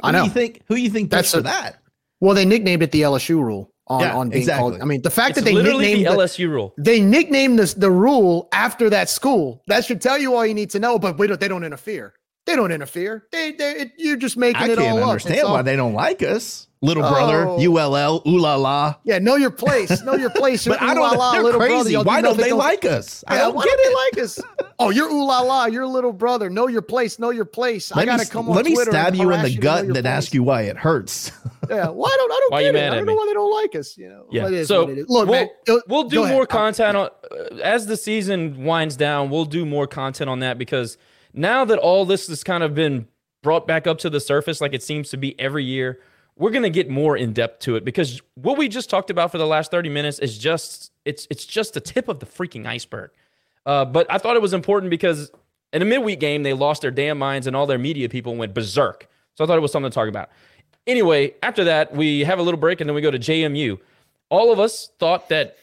Who I Do know. you think who you think That's that's for that? Well, they nicknamed it the LSU rule on, Yeah, on being exactly. called. I mean, the fact it's that they literally the nicknamed the, lsu rule they nicknamed this the rule after that school. That should tell you all you need to know. But we don't. They don't interfere. They don't interfere. They, they it, you're just making I it can't understand why they don't like us. Little brother, Oh. ULL, ooh la la. Yeah, know your place. Know your place. <laughs> But I Ooh la don't. la, They're little crazy. brother. Y'all do why don't nothing, they like us? I don't why get don't it. they like us? Oh, you're ooh la la. You're little brother. Know your place. Know your place. I gotta me, come on let me Twitter stab you in the gut your and then place. ask you why it hurts. <laughs> Yeah, why don't I don't Why get you it. mad I don't know why they don't like us. You know, Yeah. What it is, so what it is. Look, we'll, man. we'll do more content on uh, as the season winds down. We'll do more content on that because now that all this has kind of been brought back up to the surface, like it seems to be every year, we're gonna get more in depth to it because what we just talked about for the last thirty minutes is just it's it's just the tip of the freaking iceberg. Uh, but I thought it was important because in a midweek game they lost their damn minds and all their media people went berserk. So I thought it was something to talk about. Anyway, after that, we have a little break and then we go to JMU. All of us thought that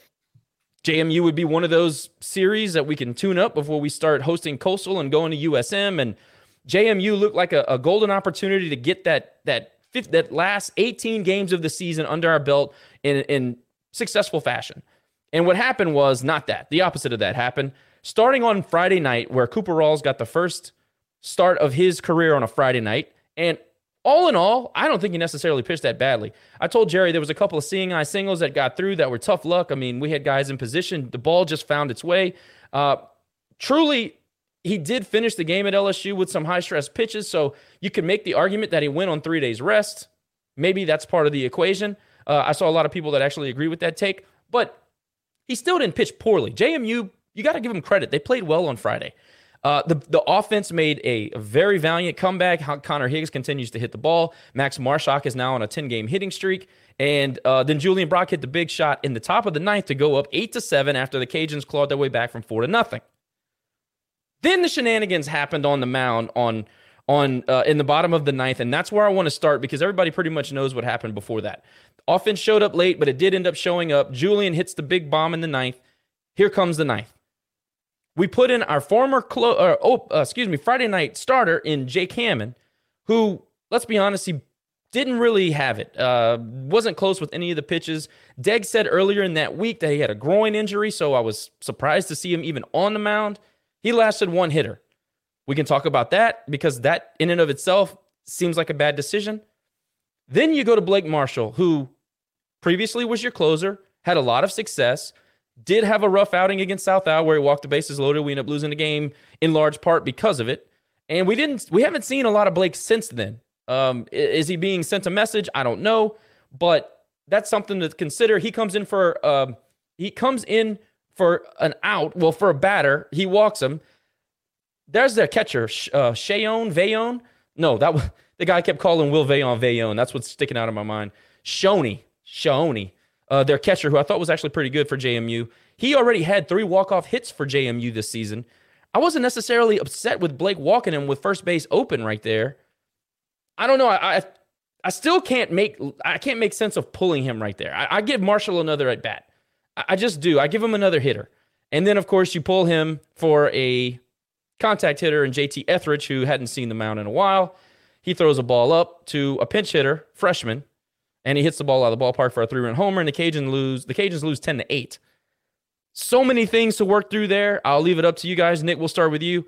JMU would be one of those series that we can tune up before we start hosting Coastal and going to USM. And JMU looked like a, a golden opportunity to get that that that last 18 games of the season under our belt in in successful fashion. And what happened was not that. The opposite of that happened. Starting on Friday night, where Cooper Rawls got the first start of his career on a Friday night. And all in all, I don't think he necessarily pitched that badly. I told Jerry there was a couple of seeing eye singles that got through that were tough luck. I mean, we had guys in position. The ball just found its way. Uh, truly, he did finish the game at LSU with some high stress pitches. So you could make the argument that he went on three days rest. Maybe that's part of the equation. Uh, I saw a lot of people that actually agree with that take, but he still didn't pitch poorly. JMU, you got to give him credit. They played well on Friday. Uh, the the offense made a very valiant comeback. Connor Higgs continues to hit the ball. Max Marshak is now on a 10 game hitting streak. And uh, then Julian Brock hit the big shot in the top of the ninth to go up eight to seven after the Cajuns clawed their way back from four to nothing. Then the shenanigans happened on the mound on on uh, in the bottom of the ninth, and that's where I want to start because everybody pretty much knows what happened before that. Offense showed up late, but it did end up showing up. Julian hits the big bomb in the ninth. Here comes the ninth. We put in our former clo- uh, oh, uh, excuse me, Friday night starter in Jake Hammond, who, let's be honest, he didn't really have it. Uh, wasn't close with any of the pitches. Deggs said earlier in that week that he had a groin injury, so I was surprised to see him even on the mound. He lasted one hitter. We can talk about that because that, in and of itself, seems like a bad decision. Then you go to Blake Marshall, who previously was your closer, had a lot of success, did have a rough outing against South Al where he walked the bases loaded. We ended up losing the game in large part because of it. And we didn't we haven't seen a lot of Blake since then. Um, is he being sent a message? I don't know, but that's something to consider. He comes in for um, he comes in for an out. Well, for a batter, he walks him. There's their catcher, uh, Shayon Vayon. No, that was <laughs> the guy kept calling Will Vayon Vayon. That's what's sticking out of my mind. Shoney, Shoney, uh, their catcher, who I thought was actually pretty good for JMU. He already had three walk-off hits for JMU this season. I wasn't necessarily upset with Blake walking him with first base open right there. I don't know. I, I I still can't make I can't make sense of pulling him right there. I, I give Marshall another at bat. I, just do. I give him another hitter, and then of course you pull him for a contact hitter and JT Etheridge, who hadn't seen the mound in a while. He throws a ball up to a pinch hitter, freshman, and he hits the ball out of the ballpark for a three-run homer. And the Cajuns lose. The Cajuns lose ten to eight. So many things to work through there. I'll leave it up to you guys. Nick, we'll start with you.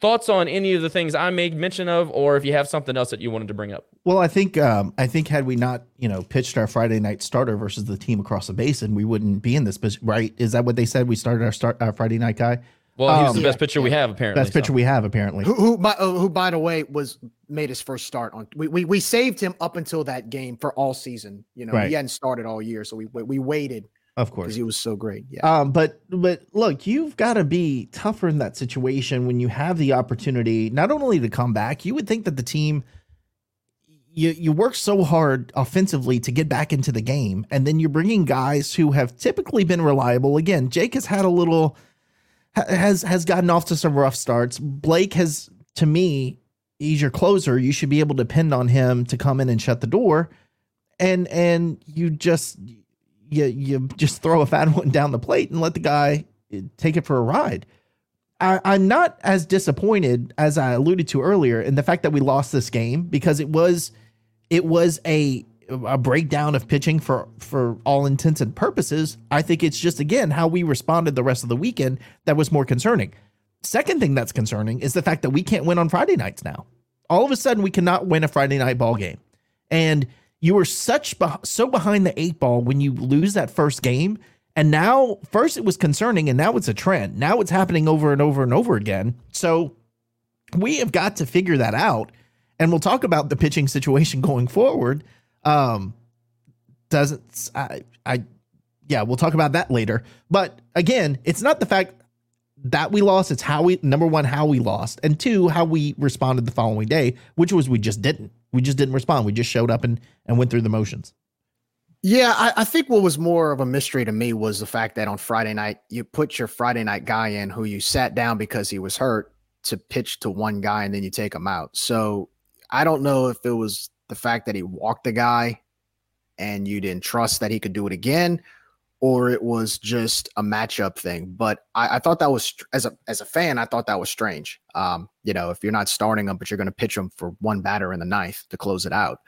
Thoughts on any of the things I made mention of, or if you have something else that you wanted to bring up? Well, I think um, I think had we not you know pitched our Friday night starter versus the team across the basin, we wouldn't be in this. But right, is that what they said? We started our start our Friday night guy. Well, he was Um, the best pitcher we have, apparently. Best pitcher we have apparently. Who, who, by, uh, who, by the way, was made his first start on. We, we we saved him up until that game for all season. You know, Right. he hadn't started all year, so we we, we waited Of course. because he was so great. Yeah. Um, but but look, you've got to be tougher in that situation when you have the opportunity not only to come back. You would think that the team you you work so hard offensively to get back into the game, and then you're bringing guys who have typically been reliable. Again, Jake has had a little has has gotten off to some rough starts. Blake has, to me, he's your closer. You should be able to depend on him to come in and shut the door. And and you just you you just throw a fat <laughs> one down the plate and let the guy take it for a ride. I, I'm not as disappointed as I alluded to earlier in the fact that we lost this game because it was it was a a breakdown of pitching for for all intents and purposes. I think it's just again how we responded the rest of the weekend that was more concerning. Second thing that's concerning is the fact that we can't win on Friday nights now. All of a sudden, we cannot win a Friday night ball game, and you were such beh- so behind the eight ball when you lose that first game, And now, first it was concerning, and now it's a trend. Now it's happening over and over and over again. So we have got to figure that out. And we'll talk about the pitching situation <laughs> going forward. Um, doesn't I, I yeah, we'll talk about that later. But again, it's not the fact that we lost, it's how we number one, how we lost, and two, how we responded the following day, which was we just didn't. We just didn't respond. We just showed up and and went through the motions. Yeah, I, I, think what was more of a mystery to me was the fact that on Friday night you put your Friday night guy in who you sat down because he was hurt to pitch to one guy and then you take him out. So I don't know if it was the fact that he walked the guy and you didn't trust that he could do it again, or it was just a matchup thing. But I, I thought that was as a as a fan, I thought that was strange. Um, you know, if you're not starting them, but you're going to pitch them for one batter in the ninth to close it out.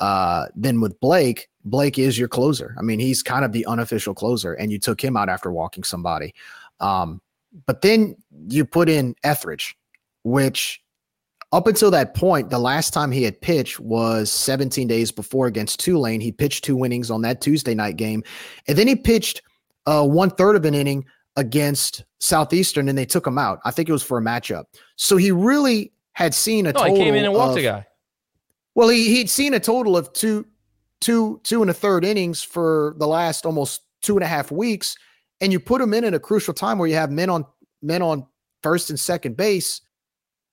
Uh, then with Blake, Blake is your closer. I mean, he's kind of the unofficial closer, and you took him out after walking somebody. Um, but then you put in Etheridge, which up until that point, the last time he had pitched was 17 days before against Tulane. He pitched two innings on that Tuesday night game, and then he pitched uh, one third of an inning against Southeastern, and they took him out. I think it was for a matchup. So he really had seen a no, total. he came in and walked of, a guy. Well, he he'd seen a total of two, two, two and a third innings for the last almost two and a half weeks, and you put him in at a crucial time where you have men on men on first and second base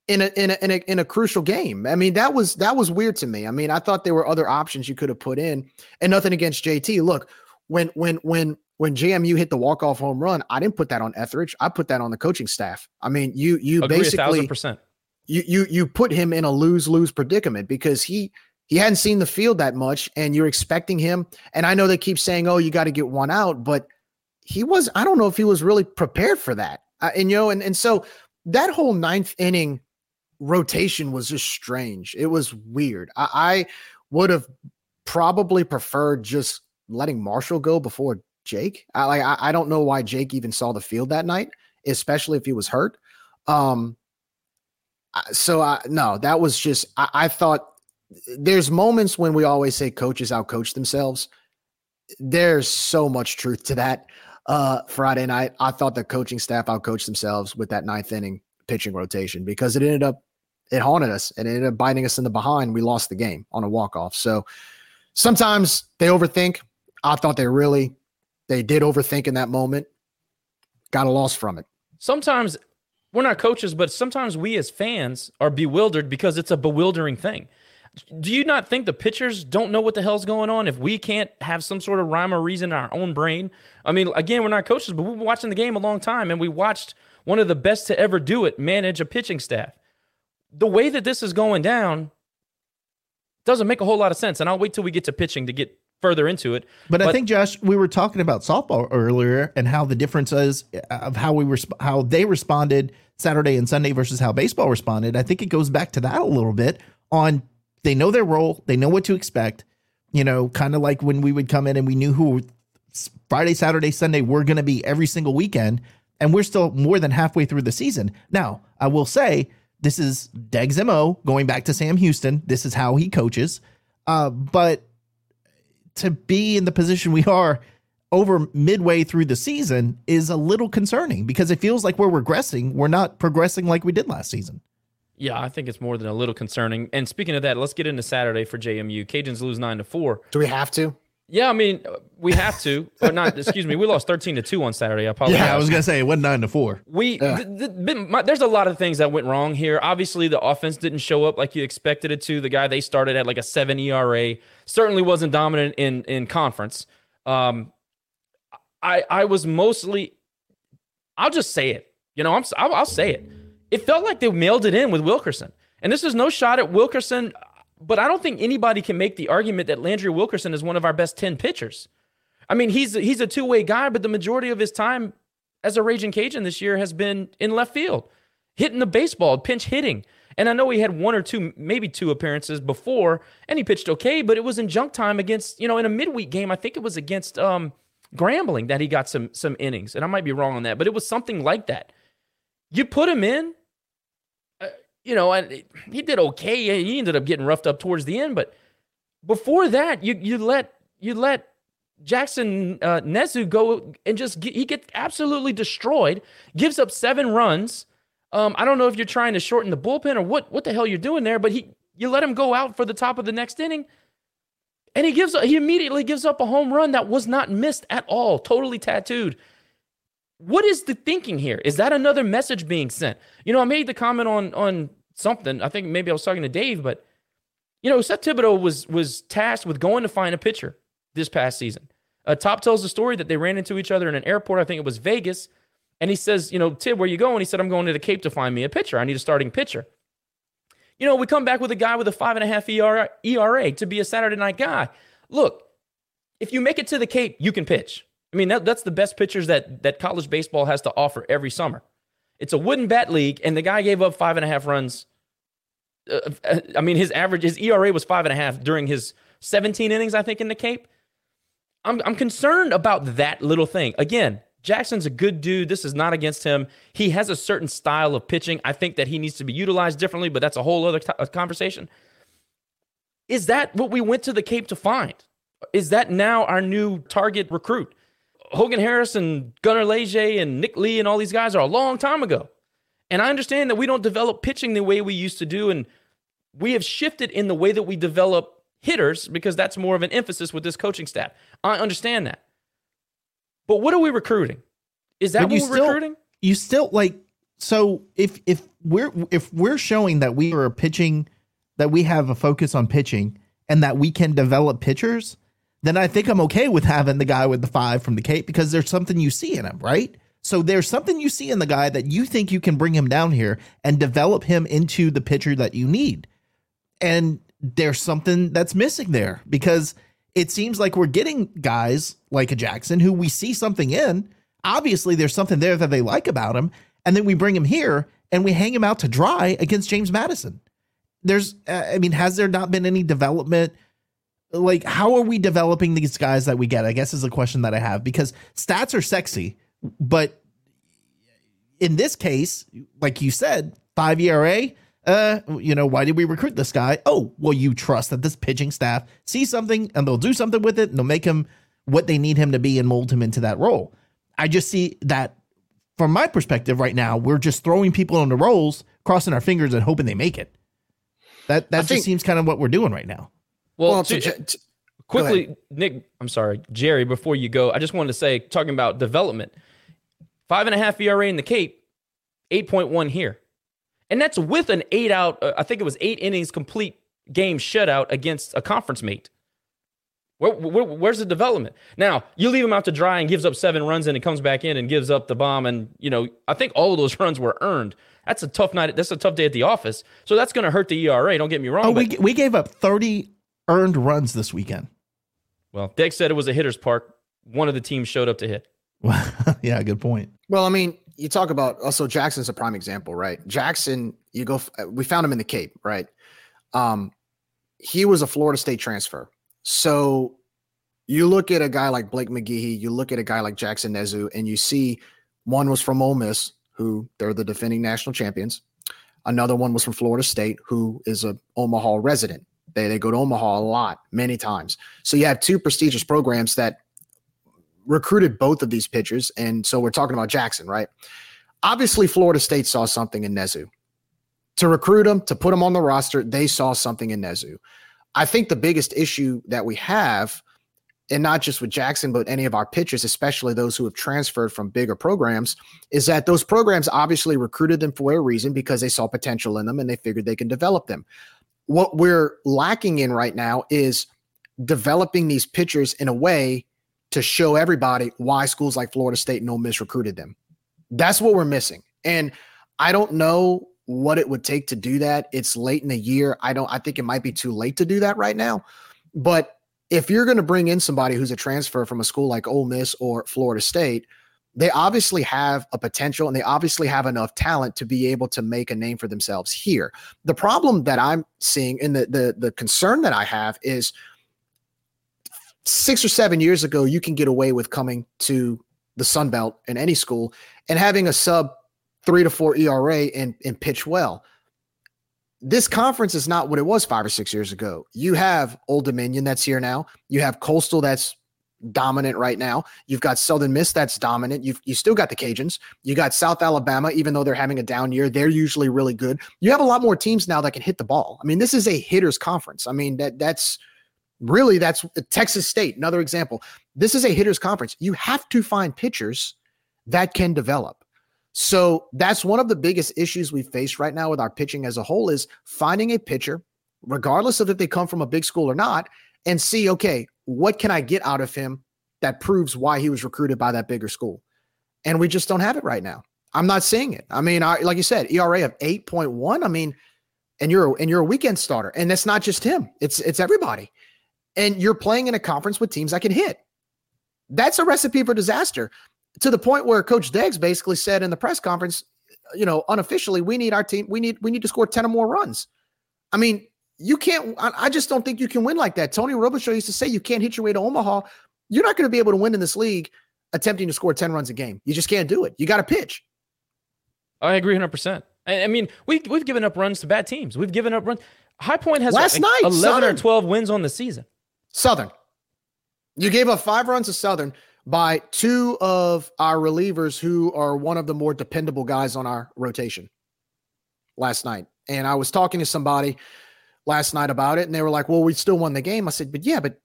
in a in a in a in a crucial game. I mean, that was that was weird to me. I mean, I thought there were other options you could have put in, and nothing against JT. Look, when when when when JMU hit the walk off home run, I didn't put that on Etheridge. I put that on the coaching staff. I mean, you you Agree basically percent. you you you put him in a lose lose predicament because he he hadn't seen the field that much, and you're expecting him. And I know they keep saying, "Oh, you got to get one out," but he was. I don't know if he was really prepared for that. Uh, and you know, and and so that whole ninth inning rotation was just strange. It was weird. I, I would have probably preferred just letting Marshall go before Jake. I like. I, I don't know why Jake even saw the field that night, especially if he was hurt. Um, so I no, that was just I, I thought there's moments when we always say coaches outcoach themselves. There's so much truth to that. Uh, Friday night, I thought the coaching staff outcoached themselves with that ninth inning pitching rotation because it ended up it haunted us and it ended up biting us in the behind. We lost the game on a walk off. So sometimes they overthink. I thought they really they did overthink in that moment. Got a loss from it. Sometimes we're not coaches, but sometimes we as fans are bewildered because it's a bewildering thing. Do you not think the pitchers don't know what the hell's going on if we can't have some sort of rhyme or reason in our own brain? I mean, again, we're not coaches, but we've been watching the game a long time and we watched one of the best to ever do it manage a pitching staff. The way that this is going down doesn't make a whole lot of sense. And I'll wait till we get to pitching to get further into it. But, I think Josh, we were talking about softball earlier and how the difference is of how we were how they responded Saturday and Sunday versus how baseball responded. I think it goes back to that a little bit on they know their role, they know what to expect. You know, kind of like when we would come in and we knew who Friday, Saturday, Sunday we're going to be every single weekend, and we're still more than halfway through the season. Now, I will say this is Deggs' mo going back to Sam Houston. This is how he coaches, uh, but to be in the position we are over midway through the season is a little concerning because it feels like we're regressing. We're not progressing like we did last season. Yeah, I think it's more than a little concerning. And speaking of that, let's get into Saturday for JMU. Cajuns lose nine to four. Do we have to? Yeah, I mean, we have to, <laughs> or not. excuse me, we lost thirteen to two on Saturday. I apologize. Yeah, I was gonna say it went nine to four. We th- th- my- there's a lot of things that went wrong here. Obviously, the offense didn't show up like you expected it to. The guy they started at like a seven ERA certainly wasn't dominant in in conference. Um, I I was mostly, I'll just say it. You know, I'm I'll, I'll say it. It felt like they mailed it in with Wilkerson, and this is no shot at Wilkerson. But I don't think anybody can make the argument that Landry Wilkerson is one of our best ten pitchers. I mean, he's he's a two way guy, but the majority of his time as a Raging Cajun this year has been in left field, hitting the baseball, pinch hitting. And I know he had one or two, maybe two appearances before, and he pitched okay, but it was in junk time against, you know, in a midweek game. I think it was against um, Grambling that he got some some innings, and I might be wrong on that, but it was something like that. You put him in, you know, and he did okay. He ended up getting roughed up towards the end, but before that, you you let you let Jackson uh, Nezu go and just get, he gets absolutely destroyed, gives up seven runs. Um, I don't know if you're trying to shorten the bullpen or what what the hell you're doing there, but he you let him go out for the top of the next inning, and he gives he immediately gives up a home run that was not missed at all, totally tattooed. What is the thinking here? Is that another message being sent? You know, I made the comment on on something. I think maybe I was talking to Dave, but you know, Seth Thibodeau was was tasked with going to find a pitcher this past season. Uh, Top tells the story that they ran into each other in an airport. I think it was Vegas. And he says, you know, Tib, where you going? He said, I'm going to the Cape to find me a pitcher. I need a starting pitcher. You know, we come back with a guy with a five and a half ERA, ERA to be a Saturday night guy. Look, if you make it to the Cape, you can pitch. I mean, that, that's the best pitchers that that college baseball has to offer every summer. It's a wooden bat league, and the guy gave up five and a half runs. Uh, uh I mean, his average, his ERA was five and a half during his 17 innings, I think, in the Cape. I'm, I'm concerned about that little thing. Again, Jackson's a good dude. This is not against him. He has a certain style of pitching. I think that he needs to be utilized differently, but that's a whole other t- conversation. Is that what we went to the Cape to find? Is that now our new target recruit? Hogan Harris and Gunner Leger and Nick Lee and all these guys are a long time ago. And I understand that we don't develop pitching the way we used to do. And we have shifted in the way that we develop hitters because that's more of an emphasis with this coaching staff. I understand that. But what are we recruiting? Is that But what you we're still- recruiting? You still like so if if we're if we're showing that we are pitching that we have a focus on pitching and that we can develop pitchers, then I think I'm okay with having the guy with the five from the Cape because there's something you see in him, right? So there's something you see in the guy that you think you can bring him down here and develop him into the pitcher that you need. And there's something that's missing there because it seems like we're getting guys like a Jackson who we see something in. Obviously, there's something there that they like about him. And then we bring him here and we hang him out to dry against James Madison. There's, I mean, has there not been any development? Like, how are we developing these guys that we get? I guess is a question that I have because stats are sexy, but in this case, like you said, five ERA. Uh, you know, why did we recruit this guy? Oh, well, you trust that this pitching staff sees something and they'll do something with it and they'll make him what they need him to be and mold him into that role. I just see that from my perspective right now, we're just throwing people on the roles, crossing our fingers and hoping they make it. That that just think- seems kind of what we're doing right now. Well, Well, to- to J- t- quickly, Nick, I'm sorry, Jerry, before you go, I just wanted to say, talking about development, five and a half ERA in the Cape, 8.1 here. And that's with an eight out, uh, I think it was eight innings complete game shutout against a conference mate. Where, where, where's the development? Now, you leave him out to dry and gives up seven runs and it comes back in and gives up the bomb. And, you know, I think all of those <laughs> runs were earned. That's a tough night. That's a tough day at the office. So that's going to hurt the ERA. Don't get me wrong. Oh, we we gave up 30 earned runs this weekend. Well, Dick said it was a hitter's park. One of the teams showed up to hit. <laughs> yeah, good point. Well, I mean, you talk about also Jackson's a prime example, right? Jackson, you go, we found him in the Cape, right? Um, he was a Florida State transfer. So you look at a guy like Blake McGehee, you look at a guy like Jackson Nezu, and you see one was from Ole Miss, who they're the defending national champions. Another one was from Florida State, who is a Omaha resident. They they go to Omaha a lot, many times. So you have two prestigious programs that recruited both of these pitchers. And so we're talking about Jackson, right? Obviously, Florida State saw something in Nezu. To recruit him, to put him on the roster, they saw something in Nezu. I think the biggest issue that we have, and not just with Jackson, but any of our pitchers, especially those who have transferred from bigger programs, is that those programs obviously recruited them for a reason because they saw potential in them and they figured they can develop them. What we're lacking in right now is developing these pitchers in a way to show everybody why schools like Florida State and Ole Miss recruited them. That's what we're missing. And I don't know what it would take to do that. It's late in the year. I don't I think it might be too late to do that right now. But if you're going to bring in somebody who's a transfer from a school like Ole Miss or Florida State, they obviously have a potential and they obviously have enough talent to be able to make a name for themselves here. The problem that I'm seeing and the the the concern that I have is six or seven years ago, you can get away with coming to the Sun Belt in any school and having a sub three to four ERA and, and pitch well. This conference is not what it was five or six years ago. You have Old Dominion that's here now. You have Coastal that's dominant right now. You've got Southern Miss that's dominant. You've you still got the Cajuns. You got South Alabama, even though they're having a down year, they're usually really good. You have a lot more teams now that can hit the ball. I mean, this is a hitters conference. I mean, that that's really that's Texas State, another example. This is a hitters conference. You have to find pitchers that can develop. So that's one of the biggest issues we face right now with our pitching as a whole is finding a pitcher, regardless of if they come from a big school or not, and see, okay, what can I get out of him that proves why he was recruited by that bigger school? And we just don't have it right now. I'm not seeing it. I mean, I, like you said, ERA of 8.1. I mean, and you're and you're a weekend starter, and that's not just him. It's it's everybody. And you're playing in a conference with teams that can hit. That's a recipe for disaster. To the point where Coach Deggs basically said in the press conference, you know, unofficially, we need our team. We need we need to score ten or more runs. I mean, you can't. I just don't think you can win like that. Tony Robichaux used to say you can't hit your way to Omaha. You're not going to be able to win in this league attempting to score 10 runs a game. You just can't do it. You got to pitch. I agree 100%. I mean, we, we've given up runs to bad teams. We've given up runs. High Point has Last like night, 11 Southern. or 12 wins on the season. Southern. You gave up five runs to Southern by two of our relievers who are one of the more dependable guys on our rotation last night. And I was talking to somebody last night about it, and they were like, Well, we still won the game. I said, But yeah, but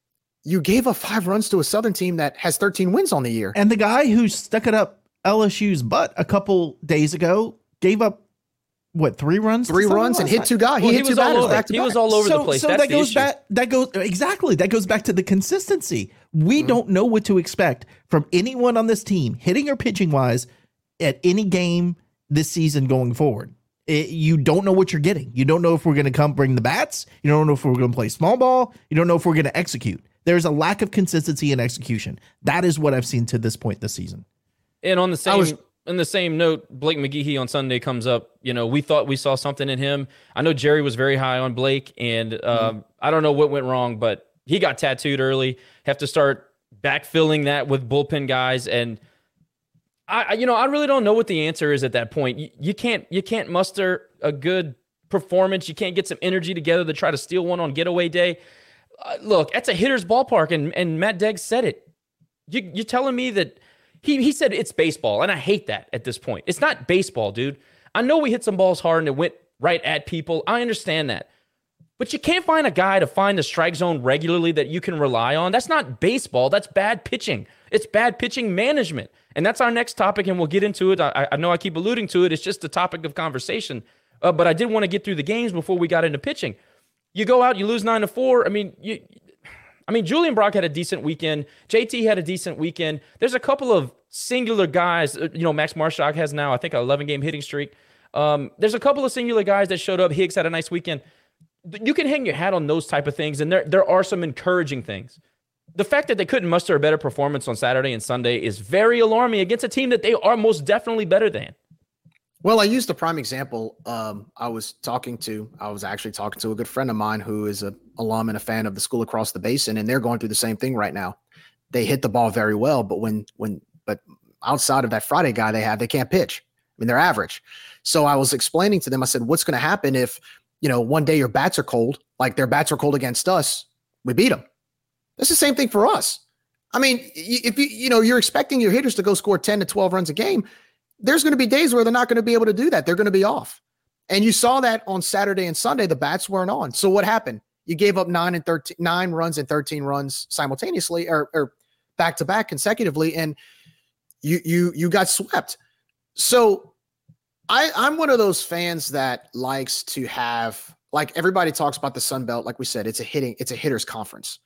you gave up five runs to a Southern team that has 13 wins on the year. And the guy who stuck it up LSU's butt a couple days ago gave up what three runs? Three runs and hit night? two guys. He hit two batters back to back. place. So That's that goes issue. back. That goes exactly. That goes back to the consistency. We Mm-hmm. don't know what to expect from anyone on this team, hitting or pitching wise, at any game this season going forward. It- you don't know what you're getting. You don't know if we're going to come bring the bats. You don't know if we're going to play small ball. You don't know if we're going to execute. There's a lack of consistency in execution. That is what I've seen to this point this season. And on the same was- on the same note, Blake McGehee on Sunday comes up. You know, we thought we saw something in him. I know Jerry was very high on Blake, and um, Mm-hmm. I don't know what went wrong, but he got tattooed early. Have to start backfilling that with bullpen guys, and I, you know, I really don't know what the answer is at that point. You, you can't you can't muster a good performance. You can't get some energy together to try to steal one on getaway day. Uh, look, that's a hitter's ballpark, and and Matt Deggs said it. You, you're telling me that he he said it's baseball, and I hate that at this point. It's not baseball, dude. I know we hit some balls hard and it went right at people. I understand that. But you can't find a guy to find the strike zone regularly that you can rely on. That's not baseball. That's bad pitching. It's bad pitching management. And that's our next topic, and we'll get into it. I, I know I keep alluding to it. It's just a topic of conversation. Uh, but I did want to get through the games before we got into pitching. You go out, you lose nine to four. I mean, you, I mean, Julian Brock had a decent weekend. JT had a decent weekend. There's a couple of singular guys. uh, You know, Max Marshak has now, I think, an 11 game hitting streak. Um, there's a couple of singular guys that showed up. Higgs had a nice weekend. You can hang your hat on those type of things, and there there are some encouraging things. The fact that they couldn't muster a better performance on Saturday and Sunday is very alarming against a team that they are most definitely better than. Well, I used the prime example. Um, I was talking to, I was actually talking to a good friend of mine who is a alum and a fan of the school across the basin, and they're going through the same thing right now. They hit the ball very well, but when when but outside of that Friday guy they have, they can't pitch. I mean, they're average. So I was explaining to them. I said, "What's going to happen if you know one day your bats are cold, like their bats are cold against us? We beat them. It's the same thing for us. I mean, if you you know you're expecting your hitters to go score ten to twelve runs a game, there's going to be days where they're not going to be able to do that. They're going to be off. And you saw that on Saturday and Sunday, the bats weren't on. So what happened? You gave up nine and 13, nine runs and 13 runs simultaneously or, or back to back consecutively. And you, you, you got swept. So I, I'm one of those fans that likes to have, like everybody talks about the Sun Belt. Like we said, it's a hitting, it's a hitter's conference.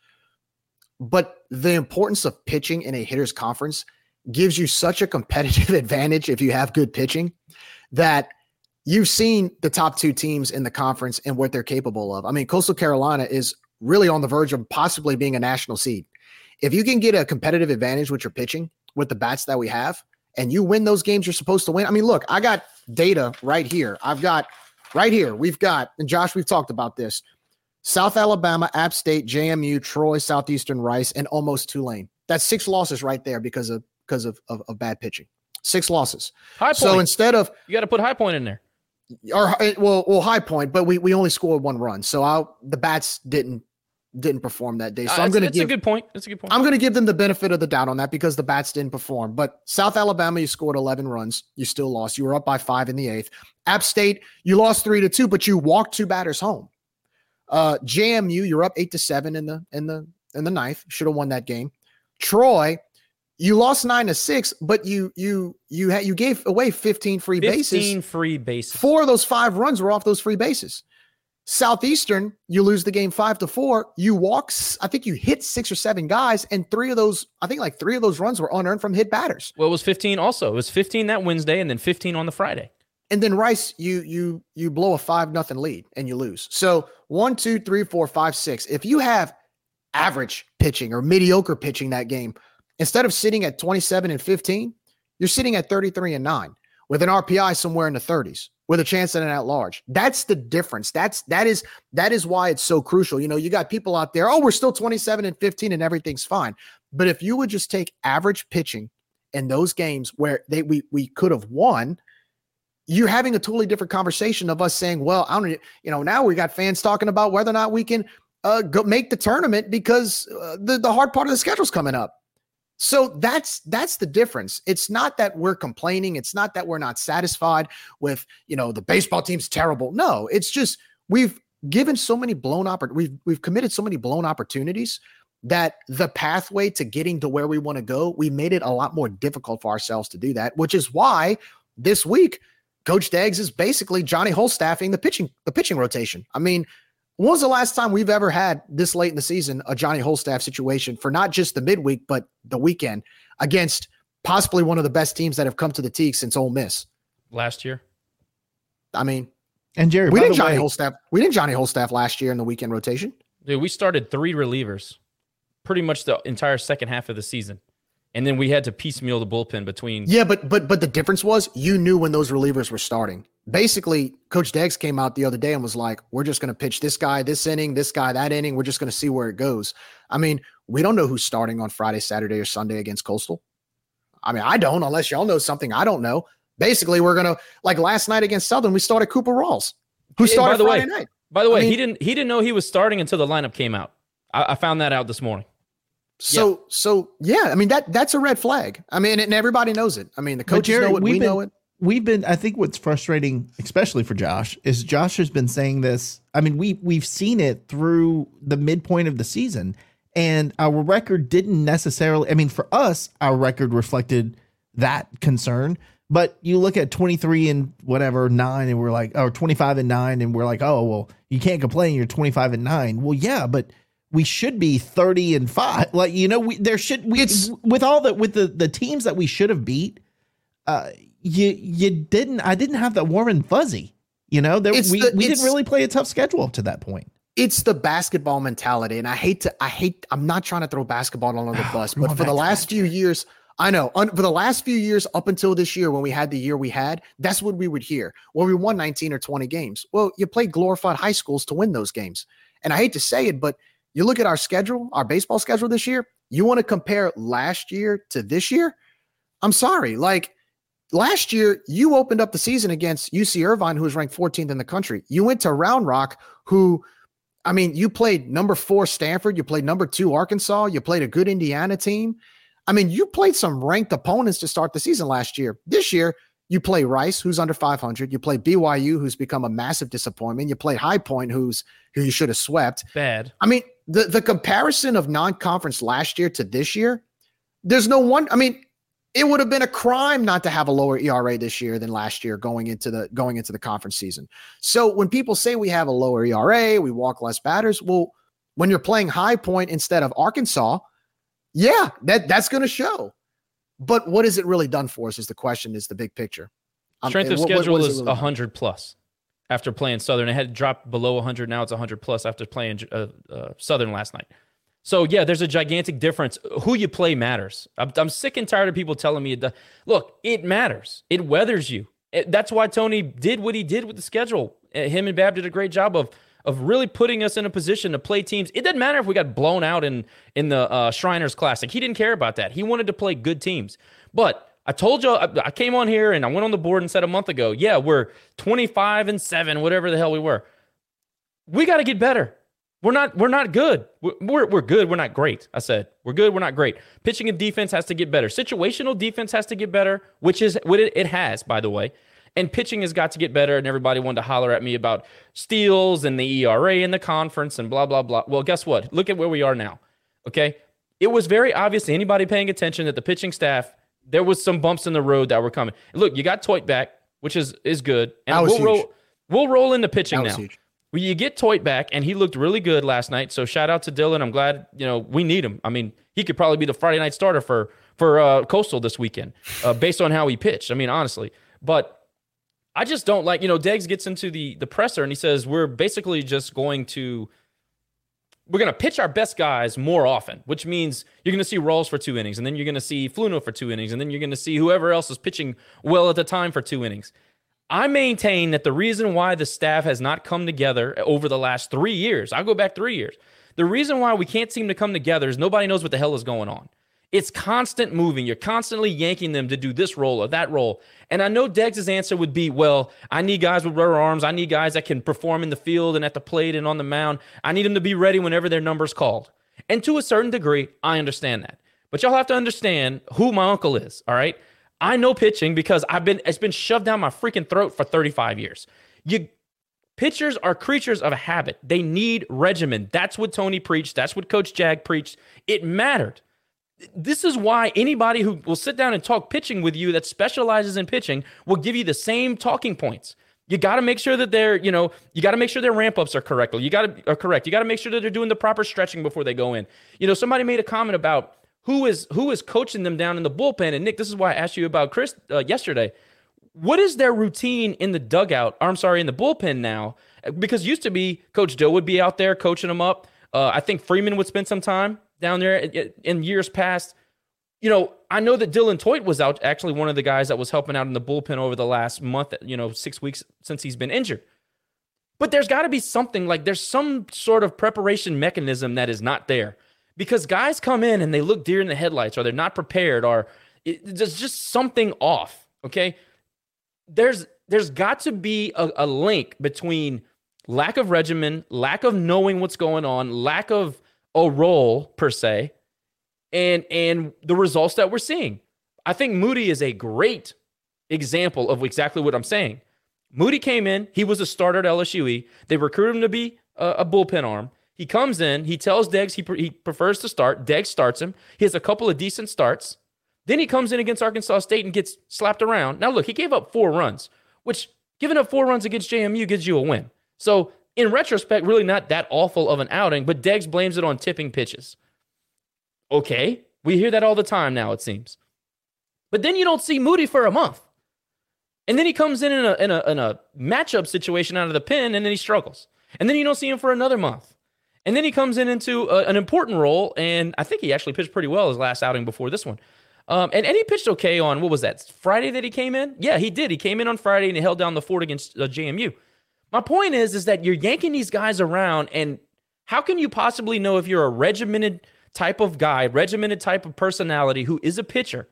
But the importance of pitching in a hitter's conference gives you such a competitive <laughs> advantage if you have good pitching that you've seen the top two teams in the conference and what they're capable of. I mean, Coastal Carolina is really on the verge of possibly being a national seed. If you can get a competitive advantage with your pitching, with the bats that we have, and you win those games you're supposed to win. I mean, look, I got data right here. I've got right here, we've got, and Josh, we've talked about this South Alabama, App State, JMU, Troy, Southeastern Rice, and almost Tulane. That's six losses right there because of because of, of, of bad pitching. Six losses. High point. So instead of You got to put High Point in there. or well, well, high point, but we we only scored one run, so I the bats didn't didn't perform that day. So Uh, I'm going to it's a good point. It's a good point. I'm going to give them the benefit of the doubt on that because the bats didn't perform. But South Alabama, you scored 11 runs, you still lost. You were up by five in the eighth. App State, you lost three to two, but you walked two batters home. Uh, JMU, you're up eight to seven in the in the in the ninth. Should have won that game. Troy, you lost nine to six, but you you you had you gave away 15 free 15 bases. free bases. Four of those five runs were off those free bases. Southeastern, you lose the game five to four. You walk, I think you hit six or seven guys, and three of those, I think like three of those runs were unearned from hit batters. Well, it was 15 also. It was 15 that Wednesday and then 15 on the Friday. And then Rice, you you you blow a five nothing lead and you lose. So one, two, three, four, five, six. If you have average pitching or mediocre pitching that game, instead of sitting at 27 and 15, you're sitting at 33 and 9 with an RPI somewhere in the 30s with a chance at an at large. That's the difference. That's that is that is why it's so crucial. You know, you got people out there, oh, we're still 27 and 15 and everything's fine. But if you would just take average pitching in those games where they we we could have won, you're having a totally different conversation of us saying, well, I don't, you know, now we got fans talking about whether or not we can uh, go make the tournament because uh, the the hard part of the schedule's coming up. So that's that's the difference. It's not that we're complaining. It's not that we're not satisfied with you know the baseball team's terrible. No, it's just we've given so many blown oppor- we've we've committed so many blown opportunities that the pathway to getting to where we want to go, we made it a lot more difficult for ourselves to do that. Which is why this week, Coach Deggs is basically Johnny Wholestaffing the pitching the pitching rotation. I mean, when was the last time we've ever had this late in the season a Johnny Wholestaff situation for not just the midweek but the weekend against possibly one of the best teams that have come to the Tigue since Ole Miss? Last year. I mean, and Jerry, we didn't Johnny way- Wholestaff. We didn't Johnny Wholestaff last year in the weekend rotation. Dude, we started three relievers pretty much the entire second half of the season. And then we had to piecemeal the bullpen between. Yeah, but but but the difference was you knew when those relievers were starting. Basically, Coach Deggs came out the other day and was like, "We're just going to pitch this guy this inning, this guy that inning. We're just going to see where it goes." I mean, we don't know who's starting on Friday, Saturday, or Sunday against Coastal. I mean, I don't unless y'all know something I don't know. Basically, we're gonna like last night against Southern, we started Cooper Rawls, who started by the Friday way, night. By the way, I mean- he didn't he didn't know he was starting until the lineup came out. I, I found that out this morning. So so yeah, I mean that that's a red flag. I mean, and everybody knows it. I mean, the coaches Jerry, know it. we've We been- know it. We've been. I think what's frustrating, especially for Josh, is Josh has been saying this. I mean, we we've seen it through the midpoint of the season, and our record didn't necessarily. I mean, for us, our record reflected that concern. But you look at twenty three and whatever nine, and we're like, or twenty five and nine, and we're like, oh well, you can't complain. You're twenty five and nine. Well, yeah, but we should be 30 and 5 like you know we there should we it's, with all the with the the teams that we should have beat uh you you didn't i didn't have that warm and fuzzy you know? There, we, the- we didn't really play a tough schedule up to that point. It's the basketball mentality and i hate to i hate i'm not trying to throw basketball on the bus Come but for the last few years i know un, for the last few years up until this year when we had the year we had that's what we would hear well we won 19 or 20 games. Well you played glorified high schools to win those games. And i hate to say it but you look at our schedule our baseball schedule this year you want to compare last year to this year i'm sorry like last year you opened up the season against uc irvine who was ranked 14th in the country you went to round rock who I mean, you played number four Stanford, you played number two Arkansas, you played a good Indiana team. I mean, you played some ranked opponents to start the season last year. This year, you play Rice, who's under 500. You play BYU, who's become a massive disappointment. You play High Point, who's who you should have swept. Bad. I mean, the the comparison of non-conference last year to this year, there's no one. I mean, it would have been a crime not to have a lower ERA this year than last year going into the going into the conference season. So when people say we have a lower ERA, we walk less batters, well, when you're playing High Point instead of Arkansas, yeah, that that's going to show. But what has it really done for us? Is the question? Is the big picture? Um, Strength of what- what- schedule what it is really done? 100 plus after playing Southern. It had dropped below 100. Now it's 100 plus after playing uh, uh, Southern last night. So, yeah, there's a gigantic difference. Who you play matters. I'm, I'm sick and tired of people telling me, it does. look, it matters. It weathers you. It- that's why Tony did what he did with the schedule. Uh, Him and Bab did a great job of of really putting us in a position to play teams. It didn't matter if we got blown out in in the uh, Shriners Classic. He didn't care about that. He wanted to play good teams. But I told you, I, I came on here and I went on the board and said a month ago, yeah, we're 25 and seven, whatever the hell we were. We got to get better. We're not we're not good. We're, we're we're good. We're not great. I said we're good. We're not great. Pitching and defense has to get better. Situational defense has to get better, which is what it, it has, by the way. And pitching has got to get better. And everybody wanted to holler at me about steals and the ERA and the conference and blah blah blah. Well, guess what? Look at where we are now. Okay, it was very obvious to anybody paying attention that the pitching staff there was some bumps in the road that were coming. Look, you got Theut back, which is is good, and we'll huge. roll we'll roll into pitching now. huge. Well, you get Theut back, and he looked really good last night. So shout out to Dylan. I'm glad you know we need him. I mean, he could probably be the Friday night starter for for uh, Coastal this weekend, uh, <sighs> based on how he pitched. I mean, honestly, but I just don't like you know. Deggs gets into the the presser and he says we're basically just going to we're going to pitch our best guys more often, which means you're going to see Rawls for two innings, and then you're going to see Fluno for two innings, and then you're going to see whoever else is pitching well at the time for two innings. I maintain that the reason why the staff has not come together over the last three years, I'll go back three years. The reason why we can't seem to come together is nobody knows what the hell is going on. It's constant moving. You're constantly yanking them to do this role or that role. And I know Deggs' answer would be, well, I need guys with rubber arms. I need guys that can perform in the field and at the plate and on the mound. I need them to be ready whenever their number's called. And to a certain degree, I understand that. But y'all have to understand who my uncle is, all right? I know pitching because I've been it's been shoved down my freaking throat for 35 years. You pitchers are creatures of a habit. They need regimen. That's what Tony preached. That's what Coach Jag preached. It mattered. This is why anybody who will sit down and talk pitching with you that specializes in pitching will give you the same talking points. You got to make sure that they're, you know, you got to make sure their ramp ups are correct. You got to are correct. You got to make sure that they're doing the proper stretching before they go in. You know, somebody made a comment about who is who is coaching them down in the bullpen. And Nick, this is why I asked you about Chris uh, yesterday. What is their routine in the dugout? Or, I'm sorry, in the bullpen now? Because used to be Coach Dill would be out there coaching them up. Uh, I think Freeman would spend some time down there in- years past. You know, I know that Dylan Theut was out, actually one of the guys that was helping out in the bullpen over the last month, you know, six weeks since he's been injured. But there's got to be something like there's some sort of preparation mechanism that is not there because guys come in and they look deer in the headlights or they're not prepared or it, there's just something off. Okay. There's there's got to be a, a link between lack of regimen, lack of knowing what's going on, lack of a role per se, and and the results that we're seeing. I think Moody is a great example of exactly what I'm saying. Moody came in, he was a starter at LSUE. They recruited him to be a, a bullpen arm. He comes in, he tells Deggs he, pre- he prefers to start. Deggs starts him. He has a couple of decent starts. Then he comes in against Arkansas State and gets slapped around. Now, look, he gave up four runs, which giving up four runs against JMU gives you a win. So, in retrospect, really not that awful of an outing, but Deggs blames it on tipping pitches. Okay, we hear that all the time now, it seems. But then you don't see Moody for a month. And then he comes in in a, in a, in a matchup situation out of the pen, and then he struggles. And then you don't see him for another month. And then he comes in into a, an important role, and I think he actually pitched pretty well his last outing before this one. Um, and, and he pitched okay on what was that Friday that he came in? Yeah, he did. He came in on Friday and he held down the fort against uh, JMU. My point is, is that you're yanking these guys around, and how can you possibly know if you're a regimented type of guy, regimented type of personality who is a pitcher,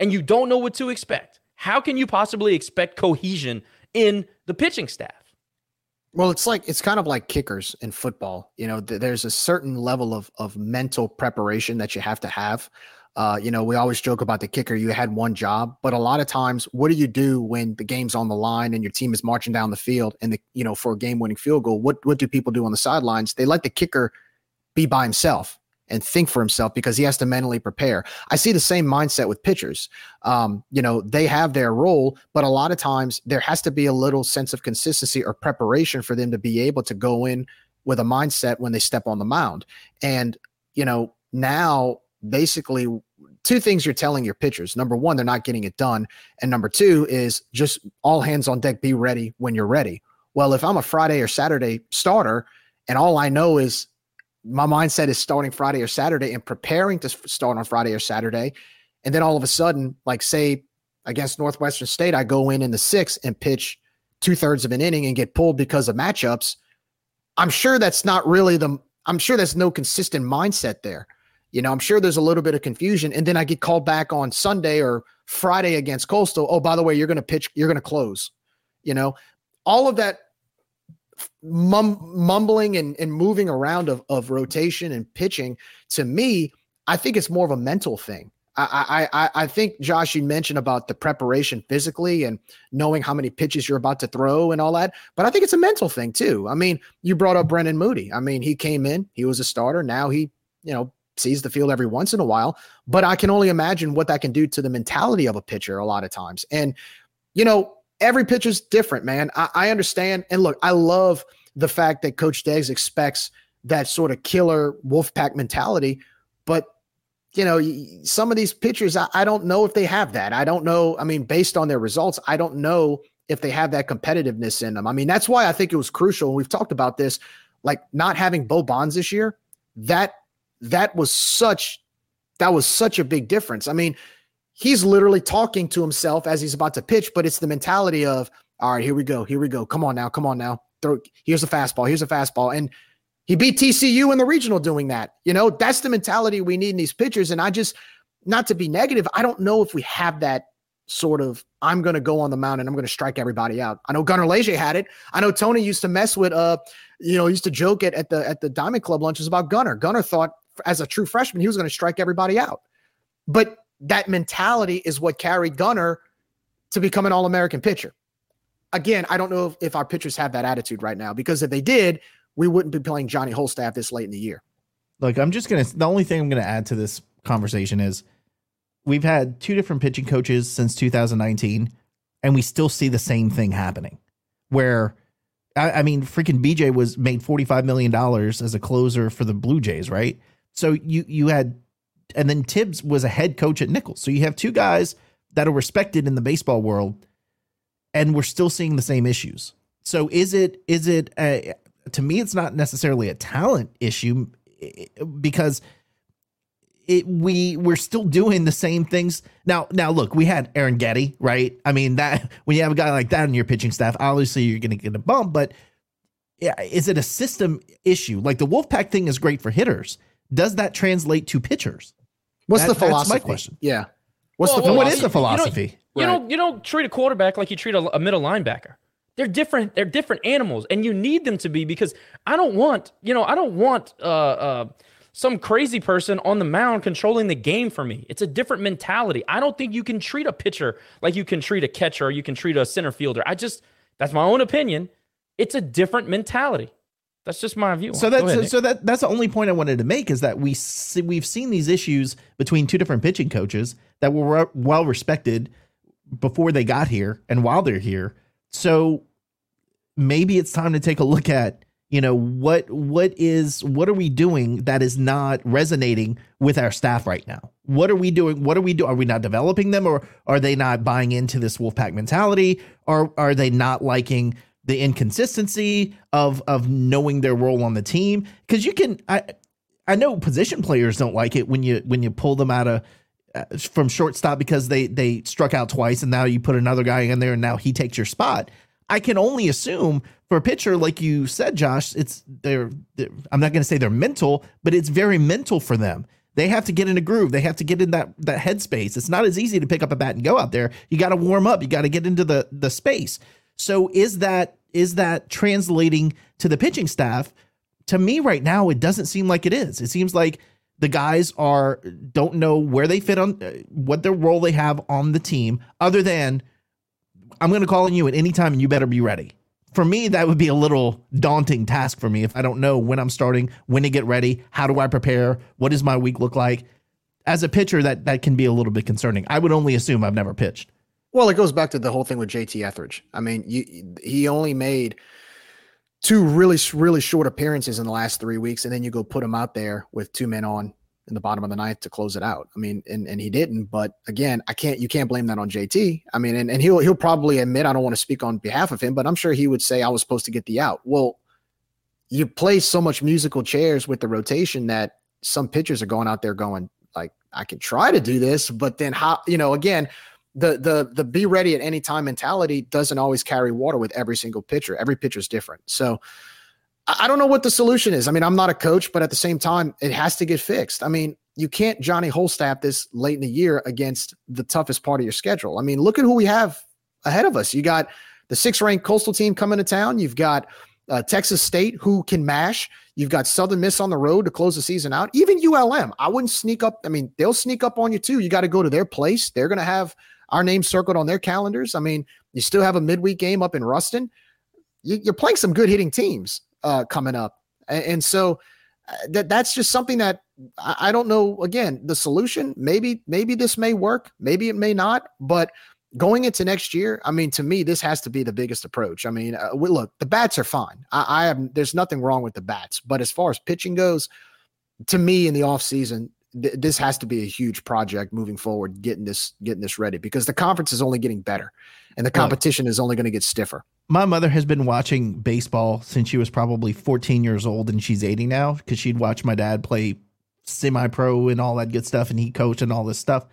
and you don't know what to expect? How can you possibly expect cohesion in the pitching staff? Well, it's like it's kind of like kickers in football. You know, th- there's a certain level of of mental preparation that you have to have. Uh, you know, we always joke about the kicker. You had one job, but a lot of times, what do you do when the game's on the line and your team is marching down the field and the you know for a game winning field goal? What what do people do on the sidelines? They let the kicker be by himself and think for himself because he has to mentally prepare. I see the same mindset with pitchers. Um, you know, they have their role, but a lot of times there has to be a little sense of consistency or preparation for them to be able to go in with a mindset when they step on the mound. And, you know, now basically two things you're telling your pitchers. Number one, they're not getting it done. And number two is just all hands on deck, be ready when you're ready. Well, if I'm a Friday or Saturday starter and all I know is my mindset is starting Friday or Saturday and preparing to start on Friday or Saturday. And then all of a sudden, like say against Northwestern State, I go in in the sixth and pitch two thirds of an inning and get pulled because of matchups. I'm sure that's not really the, I'm sure there's no consistent mindset there. You know, I'm sure there's a little bit of confusion. And then I get called back on Sunday or Friday against Coastal. Oh, by the way, you're going to pitch, you're going to close. You know, all of that mum, mumbling and, and moving around of, of rotation and pitching, to me, I think it's more of a mental thing. I, I, I think Josh, you mentioned about the preparation physically and knowing how many pitches you're about to throw and all that, but I think it's a mental thing too. I mean, you brought up Brendan Moody. I mean, he came in, he was a starter. Now he, you know, sees the field every once in a while, but I can only imagine what that can do to the mentality of a pitcher a lot of times. And, you know, every pitcher's different, man. I, I understand. And look, I love the fact that Coach Deggs expects that sort of killer Wolfpack mentality, but you know, some of these pitchers, I, I, don't know if they have that. I don't know. I mean, based on their results, I don't know if they have that competitiveness in them. I mean, that's why I think it was crucial. And we've talked about this, like not having Bo Bonds this year. That that was such that was such a big difference. I mean, he's literally talking to himself as he's about to pitch, but it's the mentality of, all right, here we go, here we go. Come on now, come on now. Throw here's a fastball, here's a fastball. And he beat TCU in the regional doing that. You know, that's the mentality we need in these pitchers. And I just, not to be negative, I don't know if we have that sort of I'm going to go on the mound and I'm going to strike everybody out. I know Gunner Leger had it. I know Tony used to mess with uh you know, used to joke at, at the at the Diamond Club lunches about Gunner. Gunner thought as a true freshman he was going to strike everybody out. But that mentality is what carried Gunner to become an all-American pitcher. Again, I don't know if, if our pitchers have that attitude right now because if they did, we wouldn't be playing Johnny Wholestaff this late in the year. Look, I'm just gonna. The only thing I'm gonna add to this conversation is we've had two different pitching coaches since 2019, and we still see the same thing happening. Where, I, I mean, freaking BJ was made 45 million dollars as a closer for the Blue Jays, right? So you you had, and then Tibbs was a head coach at Nicholls. So you have two guys that are respected in the baseball world, and we're still seeing the same issues. So is it is it a, to me, it's not necessarily a talent issue because it, we we're still doing the same things now. Now, look, we had Aaron Getty, right? I mean, that when you have a guy like that in your pitching staff, obviously you're going to get a bump. But yeah, is it a system issue? Like the Wolfpack thing is great for hitters. Does that translate to pitchers? What's that, the philosophy? my question. Yeah. What's well, the well, what is the philosophy? You don't, you don't you don't treat a quarterback like you treat a, a middle linebacker. They're different. They're different animals, and you need them to be because I don't want, you know, I don't want uh, uh, some crazy person on the mound controlling the game for me. It's a different mentality. I don't think you can treat a pitcher like you can treat a catcher or you can treat a center fielder. I just, that's my own opinion. It's a different mentality. That's just my view. So that's ahead, so that that's the only point I wanted to make is that we see, we've seen these issues between two different pitching coaches that were well respected before they got here and while they're here. So maybe it's time to take a look at you know what what is what are we doing that is not resonating with our staff right now? What are we doing what are we doing are we not developing them or are they not buying into this wolfpack mentality? Or are they not liking the inconsistency of of knowing their role on the team because you can i i know position players don't like it when you when you pull them out of uh, from shortstop because they they struck out twice and now you put another guy in there and now he takes your spot. I can only assume for a pitcher like you said, Josh, it's they're, they're I'm not going to say they're mental, but it's very mental for them. They have to get in a groove. They have to get in that that headspace. It's not as easy to pick up a bat and go out there. You got to warm up. You got to get into the the space. So is that is that translating to the pitching staff? To me, right now, it doesn't seem like it is. It seems like the guys are don't know where they fit on uh, what their role they have on the team other than I'm going to call on you at any time and you better be ready. For me, that would be a little daunting task for me if I don't know when I'm starting, when to get ready, how do I prepare, what does my week look like. As a pitcher, that that can be a little bit concerning. I would only assume I've never pitched. Well, it goes back to the whole thing with JT Etheridge. I mean, you, he only made two really really short appearances in the last three weeks, and then you go put him out there with two men on in the bottom of the ninth to close it out. I mean, and and he didn't. But again, I can't you can't blame that on JT. I mean, and, and he'll he'll probably admit I don't want to speak on behalf of him, but I'm sure he would say I was supposed to get the out. Well, you play so much musical chairs with the rotation that some pitchers are going out there going like I can try to do this, but then how you know again the the the be ready at any time mentality doesn't always carry water with every single pitcher. Every pitcher is different. So I don't know what the solution is. I mean, I'm not a coach, but at the same time, it has to get fixed. I mean, you can't Johnny Wholestaff this late in the year against the toughest part of your schedule. I mean, look at who we have ahead of us. You got the six ranked coastal team coming to town. You've got uh, Texas State, who can mash. You've got Southern Miss on the road to close the season out. Even ULM, I wouldn't sneak up. I mean, they'll sneak up on you too. You got to go to their place. They're going to have our name circled on their calendars. I mean, you still have a midweek game up in Ruston. You, are playing some good hitting teams uh, coming up, and, and so uh, that that's just something that I, I don't know. Again, the solution maybe maybe this may work, maybe it may not, but going into next year, I mean, to me, this has to be the biggest approach. I mean, uh, we, look, the bats are fine. I, I have, there's nothing wrong with the bats, but as far as pitching goes, to me in the offseason, th- this has to be a huge project moving forward, getting this, getting this ready because the conference is only getting better and the competition is only going to get stiffer. My mother has been watching baseball since she was probably 14 years old and she's 80 now because she'd watch my dad play semi pro and all that good stuff and he coached and all this stuff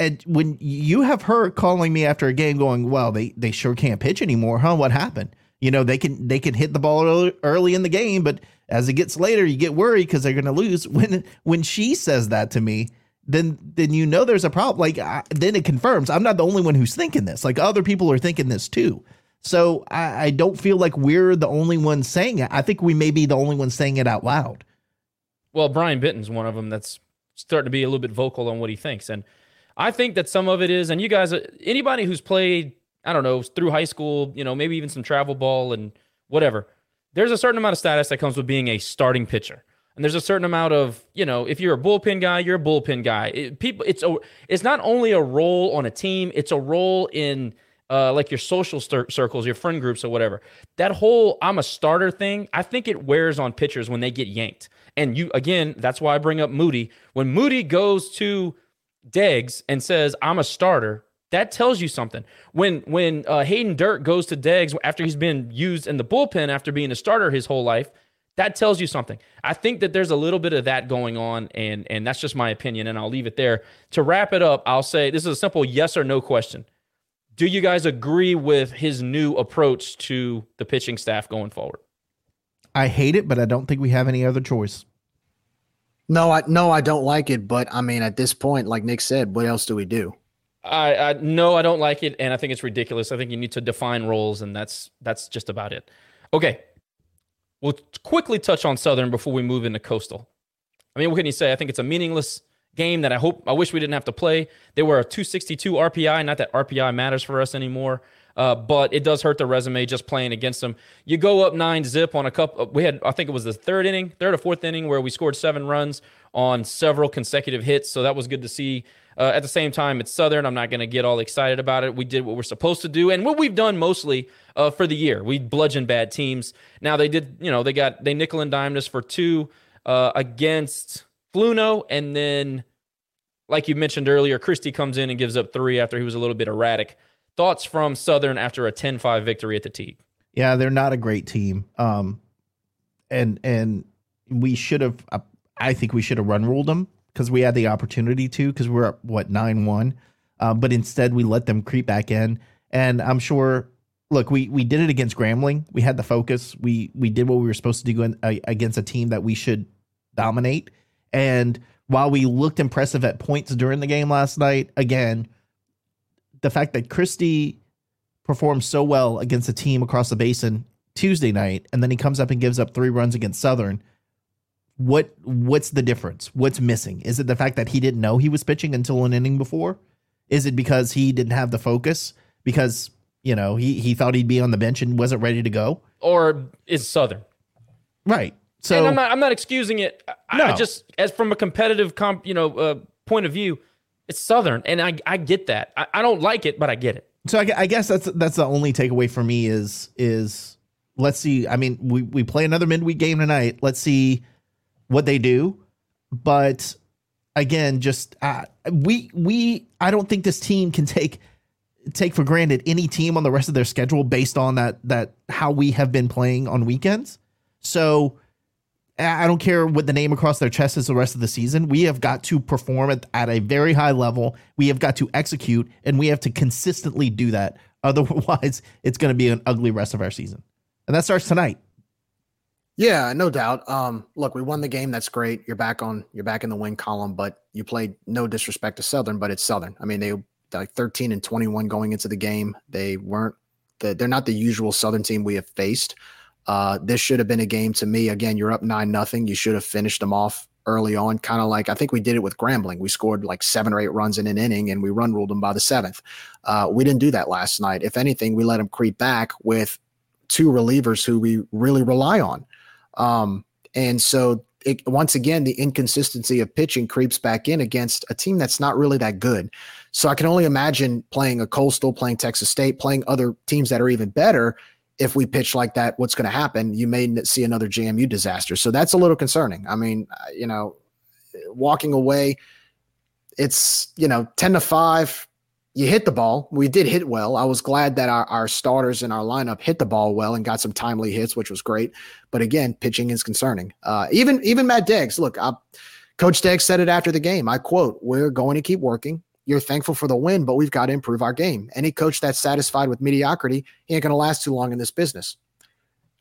and when you have her calling me after a game going, well, they they sure can't pitch anymore, huh? What happened? You know, they can they can hit the ball early, early in the game, but as it gets later, you get worried because they're going to lose. <laughs> When when she says that to me, then then you know there's a problem. Like I, then it confirms I'm not the only one who's thinking this. Like other people are thinking this too. So I, I don't feel like we're the only ones saying it. I think we may be the only ones saying it out loud. Well, Brian Benton's one of them that's starting to be a little bit vocal on what he thinks, and I think that some of it is, and you guys, anybody who's played, I don't know, through high school, you know, maybe even some travel ball and whatever, there's a certain amount of status that comes with being a starting pitcher. And there's a certain amount of, you know, if you're a bullpen guy, you're a bullpen guy. It, people, it's a, it's not only a role on a team, it's a role in uh, like your social st- circles, your friend groups, or whatever. That whole I'm a starter thing, I think it wears on pitchers when they get yanked. And you, again, that's why I bring up Moody. When Moody goes to Deggs and says, I'm a starter, that tells you something. When when uh, Hayden Dirt goes to Deggs after he's been used in the bullpen after being a starter his whole life, that tells you something. I think that there's a little bit of that going on, and and that's just my opinion, and I'll leave it there. To wrap it up, I'll say this is a simple yes or no question. Do you guys agree with his new approach to the pitching staff going forward? I hate it, but I don't think we have any other choice. No, I no, I don't like it. But I mean, at this point, like Nick said, what else do we do? I, I no, I don't like it, and I think it's ridiculous. I think you need to define roles, and that's that's just about it. Okay, we'll quickly touch on Southern before we move into Coastal. I mean, what can you say? I think it's a meaningless game that I hope I wish we didn't have to play. They were a 262 RPI. Not that RPI matters for us anymore. Uh, but it does hurt the resume just playing against them. You go up nine zip on a couple. We had, I think it was the third inning, third or fourth inning, where we scored seven runs on several consecutive hits. So that was good to see. Uh, at the same time, it's Southern. I'm not going to get all excited about it. We did what we're supposed to do and what we've done mostly uh, for the year. We bludgeoned bad teams. Now they did, you know, they got they nickel and dimed us for two uh, against Fluno, and then, like you mentioned earlier, Christie comes in and gives up three after he was a little bit erratic. Thoughts from Southern after a 10-5 victory at the T. Yeah, they're not a great team. Um, and and we should have. I think we should have run ruled them because we had the opportunity to because we're up what nine one, uh, but instead we let them creep back in. And I'm sure. Look, we we did it against Grambling. We had the focus. We we did what we were supposed to do in, uh, against a team that we should dominate. And while we looked impressive at points during the game last night, again, the fact that Christie performed so well against a team across the basin Tuesday night, and then he comes up and gives up three runs against Southern. What what's the difference? What's missing? Is it the fact that he didn't know he was pitching until an inning before? Is it because he didn't have the focus? Because you know he he thought he'd be on the bench and wasn't ready to go? Or is Southern right? So and I'm not I'm not excusing it. I, no. I just as from a competitive comp you know uh, point of view, it's Southern, and I I get that. I, I don't like it, but I get it. So I, I guess that's that's the only takeaway for me is is let's see. I mean, we we play another midweek game tonight. Let's see what they do. But again, just uh, we we I don't think this team can take take for granted any team on the rest of their schedule based on that that how we have been playing on weekends. So I don't care what the name across their chest is the rest of the season. We have got to perform at, at a very high level. We have got to execute, and we have to consistently do that. <laughs> Otherwise, it's going to be an ugly rest of our season. And that starts tonight. Yeah, no doubt. Um, look, we won the game. That's great. You're back on. You're back in the win column. But you played. No disrespect to Southern, but it's Southern. I mean, they like 13 and 21 going into the game. They weren't. They're not the usual Southern team we have faced. Uh, this should have been a game to me. Again, you're up nine nothing. You should have finished them off early on, kind of like I think we did it with Grambling. We scored like seven or eight runs in an inning, and we run ruled them by the seventh. Uh, we didn't do that last night. If anything, we let them creep back with two relievers who we really rely on. Um, and so it, once again, the inconsistency of pitching creeps back in against a team that's not really that good. So I can only imagine playing a Coastal, playing Texas State, playing other teams that are even better. If we pitch like that, what's going to happen? You may see another JMU disaster. So that's a little concerning. I mean, you know, walking away, it's, you know, 10 to 5, you hit the ball. We did hit well. I was glad that our, our starters in our lineup hit the ball well and got some timely hits, which was great. But again, pitching is concerning. Uh, even even Matt Deggs, look, I, Coach Deggs said it after the game. I quote: "We're going to keep working. You're thankful for the win, but we've got to improve our game. Any coach that's satisfied with mediocrity ain't going to last too long in this business."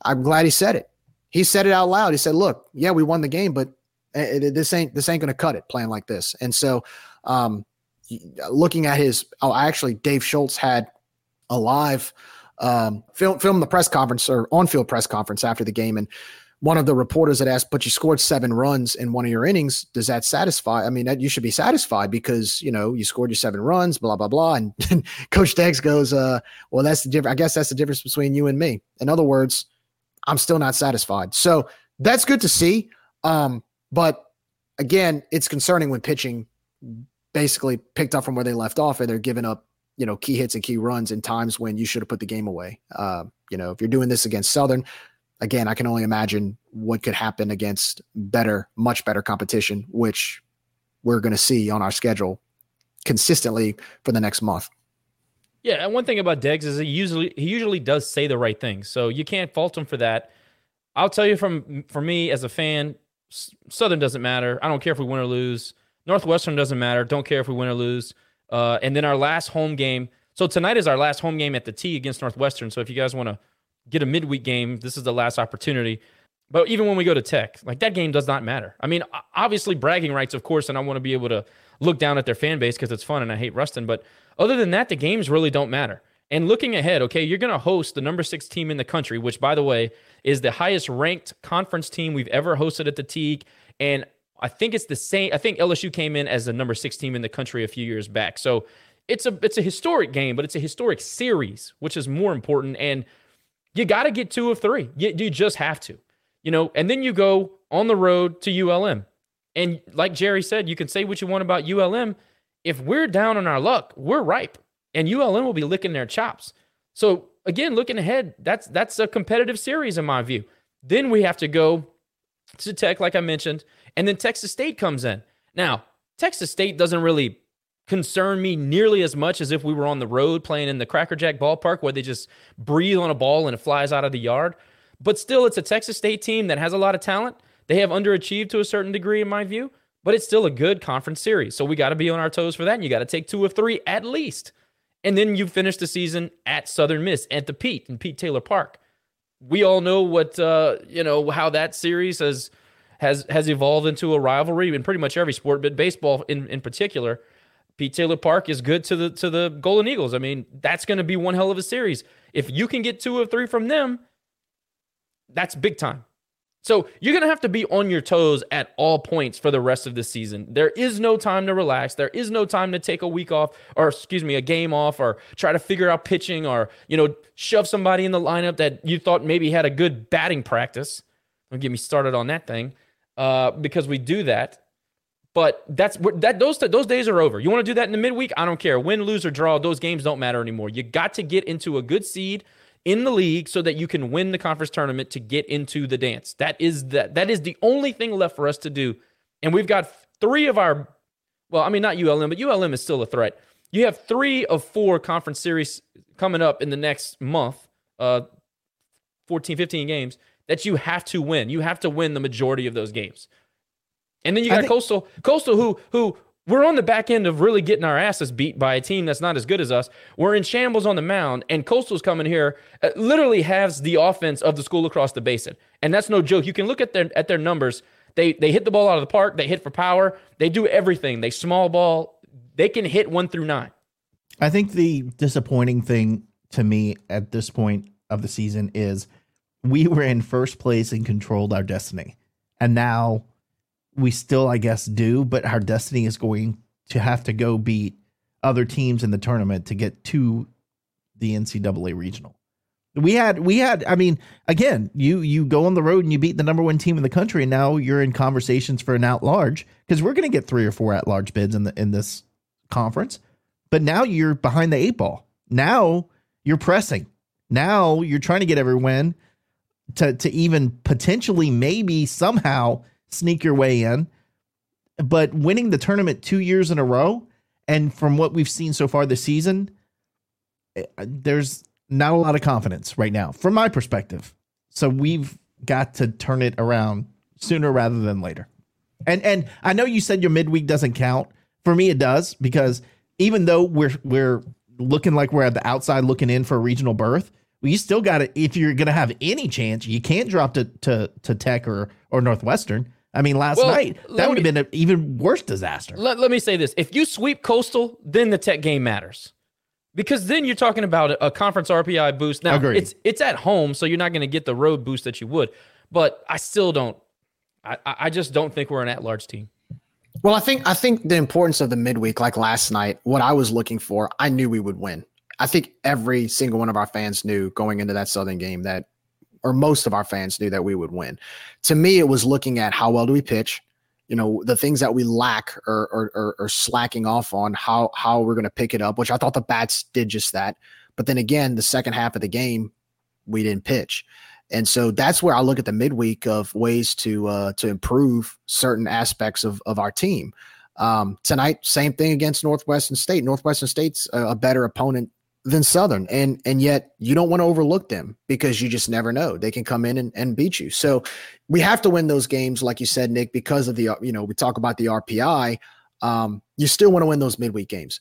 I'm glad he said it. He said it out loud. He said, "Look, yeah, we won the game, but uh, this ain't this ain't going to cut it playing like this." And so. Um, looking at his oh actually dave schultz had a live um, film film the press conference or on field press conference after the game. And one of the reporters had asked but you scored seven runs in one of your innings. Does that satisfy? I mean that you should be satisfied because you know you scored your seven runs blah blah blah. And, and <laughs> coach Deggs goes uh well that's the difference i guess that's the difference between you and me. In other words i'm still not satisfied. So that's good to see. Um but again it's concerning when pitching basically picked up from where they left off and they're giving up you know key hits and key runs in times when you should have put the game away. Uh, you know if you're doing this against southern again i can only imagine what could happen against better much better competition which we're going to see on our schedule consistently for the next month. Yeah and one thing about Deggs is he usually he usually does say the right thing so you can't fault him for that. I'll tell you from for me as a fan southern doesn't matter. I don't care if we win or lose Northwestern doesn't matter. Don't care if we win or lose. Uh, and then our last home game. So tonight is our last home game at the T against Northwestern. So if you guys want to get a midweek game, this is the last opportunity. But even when we go to Tech, like that game does not matter. I mean, obviously bragging rights, of course, and I want to be able to look down at their fan base because it's fun and I hate Ruston. But other than that, the games really don't matter. And looking ahead, okay, you're going to host the number six team in the country, which, by the way, is the highest ranked conference team we've ever hosted at the T. And I think it's the same. I think LSU came in as the number six team in the country a few years back. So it's a it's a historic game, but it's a historic series, which is more important. And you got to get two of three. You, you just have to, you know. And then you go on the road to ULM, and like Jerry said, you can say what you want about ULM. If we're down on our luck, we're ripe, and ULM will be licking their chops. So again, looking ahead, that's that's a competitive series in my view. Then we have to go to Tech, like I mentioned. And then Texas State comes in. Now, Texas State doesn't really concern me nearly as much as if we were on the road playing in the Crackerjack ballpark where they just breathe on a ball and it flies out of the yard. But still, it's a Texas State team that has a lot of talent. They have underachieved to a certain degree, in my view, but it's still a good conference series. So we got to be on our toes for that. And you got to take two of three at least. And then you finish the season at Southern Miss at the Pete in Pete Taylor Park. We all know what, uh, you know, how that series has has has evolved into a rivalry in pretty much every sport, but baseball in, in particular. Pete Taylor Park is good to the to the Golden Eagles. I mean, that's going to be one hell of a series. If you can get two or three from them, that's big time. So you're going to have to be on your toes at all points for the rest of the season. There is no time to relax. There is no time to take a week off or excuse me, a game off or try to figure out pitching or, you know, shove somebody in the lineup that you thought maybe had a good batting practice. Don't get me started on that thing uh, because we do that. But that's that those those days are over. You want to do that in the midweek? I don't care. Win, lose, or draw, those games don't matter anymore. You got to get into a good seed in the league so that you can win the conference tournament to get into the dance. That is that that is the only thing left for us to do. And we've got three of our well, I mean not ULM, but ULM is still a threat. You have three of four conference series coming up in the next month, uh 14, 15 games that you have to win. You have to win the majority of those games. And then you got think- Coastal, Coastal, who who we're on the back end of really getting our asses beat by a team that's not as good as us. We're in shambles on the mound, and Coastal's coming here, uh, literally has the offense of the school across the basin, and that's no joke. You can look at their at their numbers. They they hit the ball out of the park. They hit for power. They do everything. They small ball. They can hit one through nine. I think the disappointing thing to me at this point of the season is we were in first place and controlled our destiny. And now we still, I guess, do, but our destiny is going to have to go beat other teams in the tournament to get to the NCAA regional. We had, we had, I mean, again, you you go on the road and you beat the number one team in the country, and now you're in conversations for an at large because we're going to get three or four at large bids in the in this conference. But now you're behind the eight ball. Now you're pressing. Now you're trying to get every win to to even potentially maybe somehow sneak your way in. But winning the tournament two years in a row, and from what we've seen so far this season, eh, there's not a lot of confidence right now, from my perspective. So we've got to turn it around sooner rather than later. And and I know you said your midweek doesn't count. For me, it does because even though we're we're looking like we're at the outside looking in for a regional berth, well, you still got to if you're going to have any chance, you can't drop to to to Tech or or Northwestern. I mean, last Well, night that would have been an even worse disaster. Let, let me say this. If you sweep Coastal, then the tech game matters. Because then you're talking about a, a conference RPI boost. Now Agreed. it's it's at home, so you're not going to get the road boost that you would. But I still don't I, I I just don't think we're an at large team. Well, I think I think the importance of the midweek, like last night, what I was looking for, I knew we would win. I think every single one of our fans knew going into that Southern game that, or most of our fans knew that we would win. To me, it was looking at how well do we pitch, you know, the things that we lack or or, or, or slacking off on, how how we're going to pick it up. Which I thought the bats did just that. But then again, the second half of the game, we didn't pitch. And so that's where I look at the midweek of ways to uh, to improve certain aspects of of our team. Um, tonight, same thing against Northwestern State. Northwestern State's a, a better opponent than Southern, and and yet you don't want to overlook them because you just never know they can come in and, and beat you. So we have to win those games, like you said, Nick, because of the you know we talk about the RPI. Um, you still want to win those midweek games,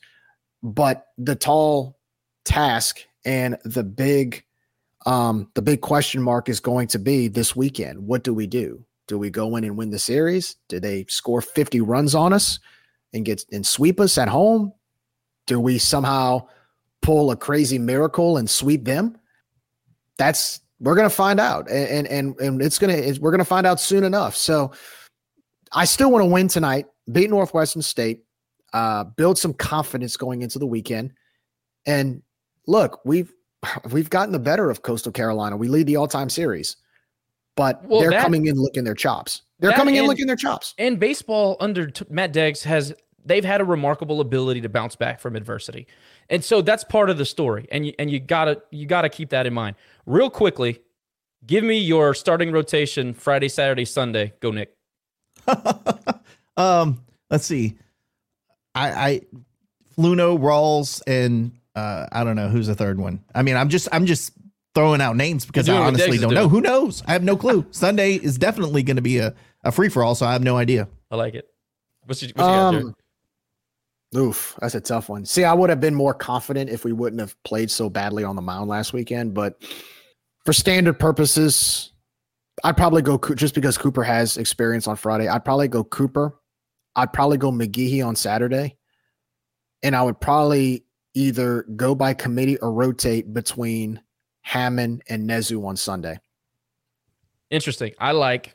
but the tall task and the big um, the big question mark is going to be this weekend. What do we do? Do we go in and win the series? Do they score 50 runs on us and get and sweep us at home? Do we somehow pull a crazy miracle and sweep them? That's we're gonna find out, and and and, it's gonna it's, we're gonna find out soon enough. So I still want to win tonight, beat Northwestern State, uh, build some confidence going into the weekend, and look, we've <sighs> we've gotten the better of Coastal Carolina. We lead the all-time series, but Well, they're that- coming in looking their chops. They're coming in and- licking their chops. And baseball under t- Matt Deggs has they've had a remarkable ability to bounce back from adversity, and so that's part of the story. And you, and you gotta you gotta keep that in mind. Real quickly, give me your starting rotation Friday, Saturday, Sunday. Go Nick. <laughs> Um, let's see. I, I Fluno, Rawls, and uh, I don't know who's the third one. I mean, I'm just I'm just throwing out names because I doing what Deggs honestly don't know. Who knows? I have no clue. <laughs> Sunday is definitely going to be a, a free for all, so I have no idea. I like it. What's your, what you? Um, oof, that's a tough one. See, I would have been more confident if we wouldn't have played so badly on the mound last weekend, but for standard purposes, I'd probably go just because Cooper has experience on Friday. I'd probably go Cooper. I'd probably go McGehee on Saturday, and I would probably either go by committee or rotate between Hammond and Nezu on Sunday. Interesting. I like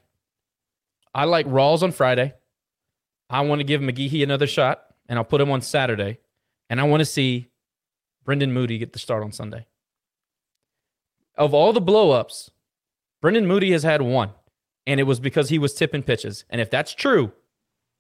I like Rawls on Friday. I want to give McGehee another shot, and I'll put him on Saturday. And I want to see Brendan Moody get the start on Sunday. Of all the blowups, Brendan Moody has had one, and it was because he was tipping pitches. And if that's true,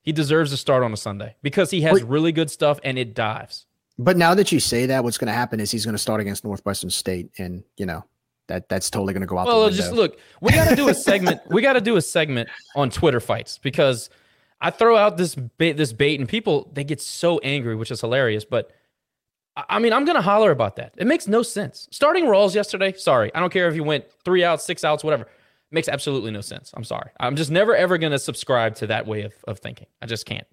he deserves a start on a Sunday because he has really good stuff and it dives. But now that you say that, what's going to happen is he's going to start against Northwestern State, and you know that that's totally going to go out. Well, just look, we got to do a segment. we got to do a segment on Twitter fights because I throw out this bait, this bait, and people they get so angry, which is hilarious. But I mean, I'm gonna holler about that. It makes no sense. Starting Rawls yesterday. Sorry, I don't care if you went three outs, six outs, whatever. Makes absolutely no sense. I'm sorry. I'm just never ever gonna subscribe to that way of, of thinking. I just can't.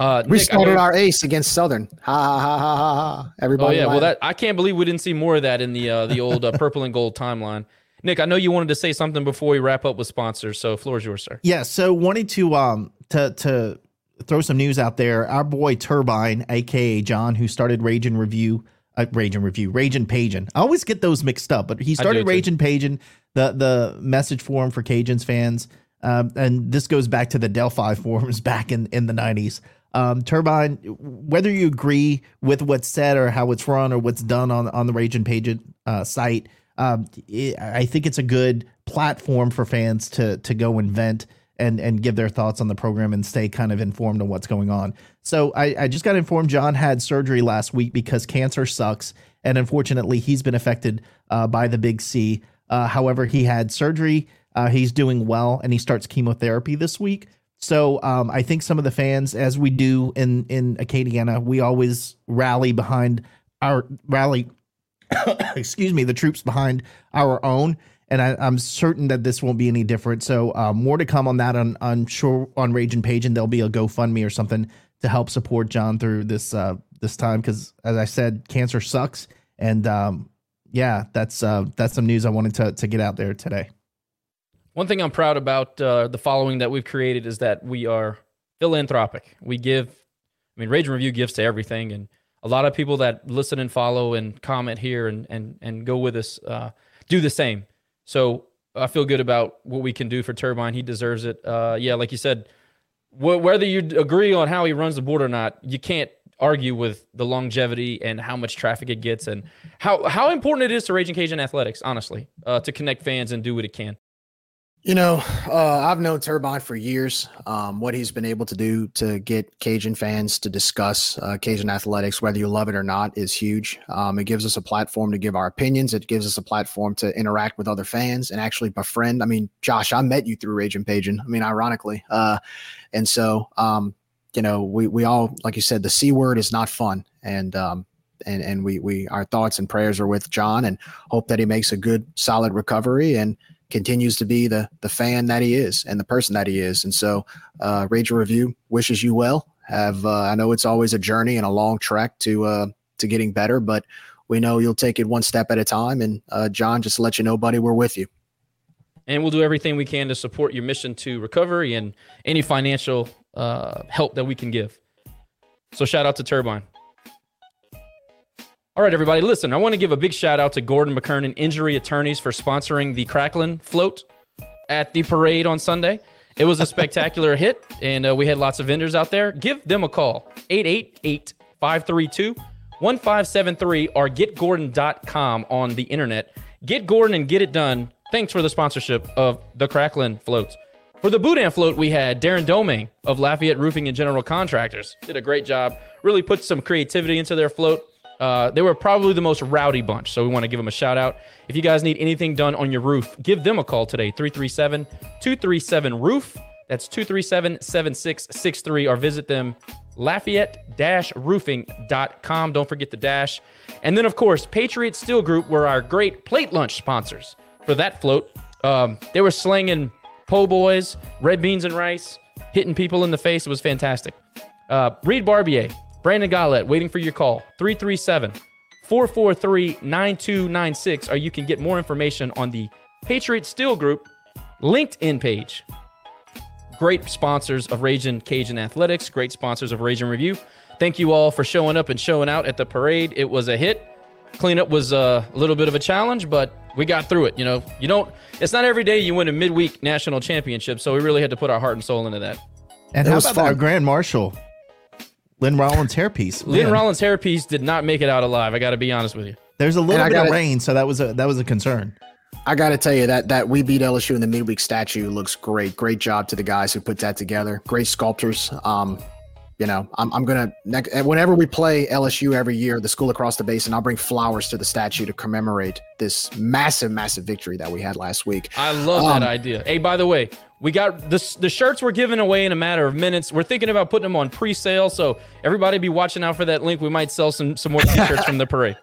Uh, we Nick, I started our ace against Southern. Ha ha ha ha ha ha. Oh Everybody. yeah, well that I can't believe we didn't see more of that in the uh, the old uh, purple and gold timeline. Nick, I know you wanted to say something before we wrap up with sponsors, so floor is yours, sir. Yeah, so wanted to um to to throw some news out there. Our boy Turbine, aka John, who started Rage and Review uh, Raging Review, Raging Pagin. I always get those mixed up, but he started too. Raging Pagin, the the message forum for Cajuns fans. Um, and this goes back to the Delphi <laughs> forums back in, in the 90s. Um, Turbine, whether you agree with what's said or how it's run or what's done on, on the Raging Page uh, site, um, it, I think it's a good platform for fans to to go and vent and and give their thoughts on the program and stay kind of informed on what's going on. So I, I just got informed John had surgery last week because cancer sucks, and unfortunately he's been affected uh, by the big C. Uh, however, he had surgery. Uh, he's doing well, and he starts chemotherapy this week. So um, I think some of the fans, as we do in in Acadiana, we always rally behind our rally. <coughs> excuse me, the troops behind our own, and I, I'm certain that this won't be any different. So uh, more to come on that. On I'm sure on Rage and Page, and there'll be a GoFundMe or something to help support John through this uh, this time because, as I said, cancer sucks, and um, yeah, that's uh, that's some news I wanted to to get out there today. One thing I'm proud about uh, the following that we've created is that we are philanthropic. We give, I mean, Rage and Review gives to everything, and a lot of people that listen and follow and comment here and and and go with us uh, do the same. So I feel good about what we can do for Turbine. He deserves it. Uh, yeah, like you said, wh- whether you agree on how he runs the board or not, you can't argue with the longevity and how much traffic it gets and how how important it is to Raging Cajun athletics. Honestly, uh, to connect fans and do what it can. You know, uh, I've known Turbine for years. Um, what he's been able to do to get Cajun fans to discuss uh, Cajun athletics, whether you love it or not, is huge. Um, it gives us a platform to give our opinions. It gives us a platform to interact with other fans and actually befriend. I mean, Josh, I met you through Rage and Pagin. I mean, ironically, uh, and so um, you know, we we all, like you said, the c word is not fun, and um, and and we we our thoughts and prayers are with John, and hope that he makes a good, solid recovery and continues to be the the fan that he is and the person that he is. And so, uh, Rage Review wishes you well. Have uh, I know it's always a journey and a long trek to uh, to getting better, but we know you'll take it one step at a time. And uh, John, just to let you know, buddy, we're with you. And we'll do everything we can to support your mission to recovery and any financial uh, help that we can give. So shout out to Turbine. All right, everybody, listen, I want to give a big shout out to Gordon McKernan Injury Attorneys for sponsoring the Cracklin float at the parade on Sunday. It was a spectacular <laughs> hit, and uh, we had lots of vendors out there. Give them a call 888 532 1573 or getgordon.com on the internet. Get Gordon and get it done. Thanks for the sponsorship of the Cracklin floats. For the Boudin float, we had Darren Domain of Lafayette Roofing and General Contractors. Did a great job. Really put some creativity into their float. Uh, they were probably the most rowdy bunch, so we want to give them a shout out. If you guys need anything done on your roof, give them a call today 337 237 Roof. That's 237 7663, or visit them lafayette roofing.com. Don't forget the dash. And then, of course, Patriot Steel Group were our great plate lunch sponsors for that float. Um, they were slinging po' boys, red beans and rice, hitting people in the face. It was fantastic. Uh, Reed Barbier, Brandon Gollett, waiting for your call. 337 443 9296. Or you can get more information on the Patriot Steel Group LinkedIn page. Great sponsors of Raging Cajun Athletics, great sponsors of Raging Review. Thank you all for showing up and showing out at the parade. It was a hit. Cleanup was a little bit of a challenge, but we got through it. You know, you don't, it's not every day you win a midweek national championship. So we really had to put our heart and soul into that. And It how was about fun. our Grand Marshal, Lynn Rollins hairpiece? Lynn Man, Rollins hairpiece did not make it out alive. I got to be honest with you. There's a little I bit of gotta- rain, so that was a that was a concern. I got to tell you that that we beat LSU in the midweek statue looks great. Great job to the guys who put that together. Great sculptors. Um, you know, I'm, I'm gonna next whenever we play LSU every year, the school across the basin, I'll bring flowers to the statue to commemorate this massive, massive victory that we had last week. I love Um, that idea. Hey, by the way, we got the the shirts we're giving away in a matter of minutes. We're thinking about putting them on pre-sale, so everybody be watching out for that link. We might sell some some more t-shirts <laughs> from the parade.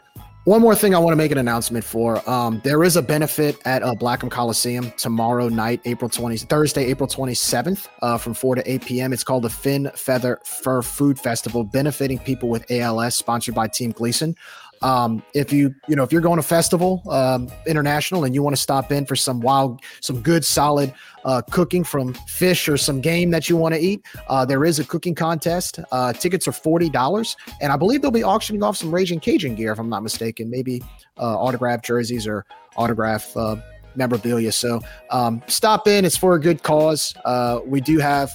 One more thing I want to make an announcement for. Um, there is a benefit at uh, Blackham Coliseum tomorrow night, April 20, Thursday, April 27th, uh, from 4 to 8 p.m. It's called the Fin Feather Fur Food Festival, benefiting people with ALS, sponsored by Team Gleason. Um, if you you know if you're going to festival um, international and you want to stop in for some wild, some good solid uh, cooking from fish or some game that you want to eat, uh, there is a cooking contest. Uh, tickets are forty dollars, and I believe they'll be auctioning off some Raging Cajun gear if I'm not mistaken. Maybe uh, autograph jerseys or autograph uh, memorabilia. So um, stop in. It's for a good cause. Uh, we do have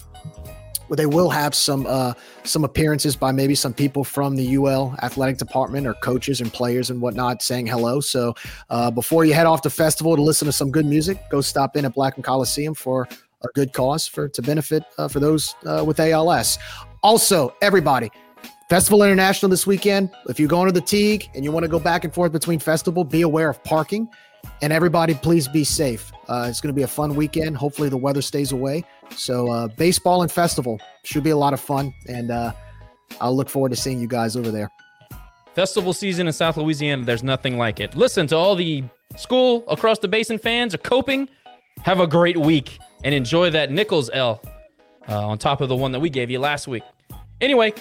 they will have some uh, some appearances by maybe some people from the UL athletic department or coaches and players and whatnot saying hello. So uh, before you head off to festival to listen to some good music, go stop in at Blackham Coliseum for a good cause for to benefit uh, for those uh, with ALS. Also, everybody. Festival International this weekend. If you're going to the Tigue and you want to go back and forth between festival, be aware of parking. And everybody, please be safe. Uh, it's going to be a fun weekend. Hopefully, the weather stays away. So, uh, baseball and festival should be a lot of fun. And uh, I'll look forward to seeing you guys over there. Festival season in South Louisiana, there's nothing like it. Listen to all the school across the basin fans are coping. Have a great week and enjoy that Nicholls L uh, on top of the one that we gave you last week. Anyway,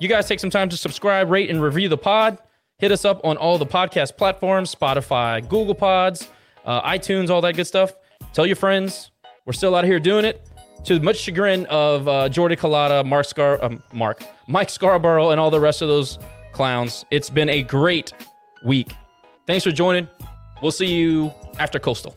you guys take some time to subscribe, rate, and review the pod. Hit us up on all the podcast platforms Spotify, Google Pods, uh, iTunes, all that good stuff. Tell your friends. We're still out here doing it. To much chagrin of uh, Jordy Culotta, Mark Scar, um, Mark, Mike Scarborough, and all the rest of those clowns. It's been a great week. Thanks for joining. We'll see you after Coastal.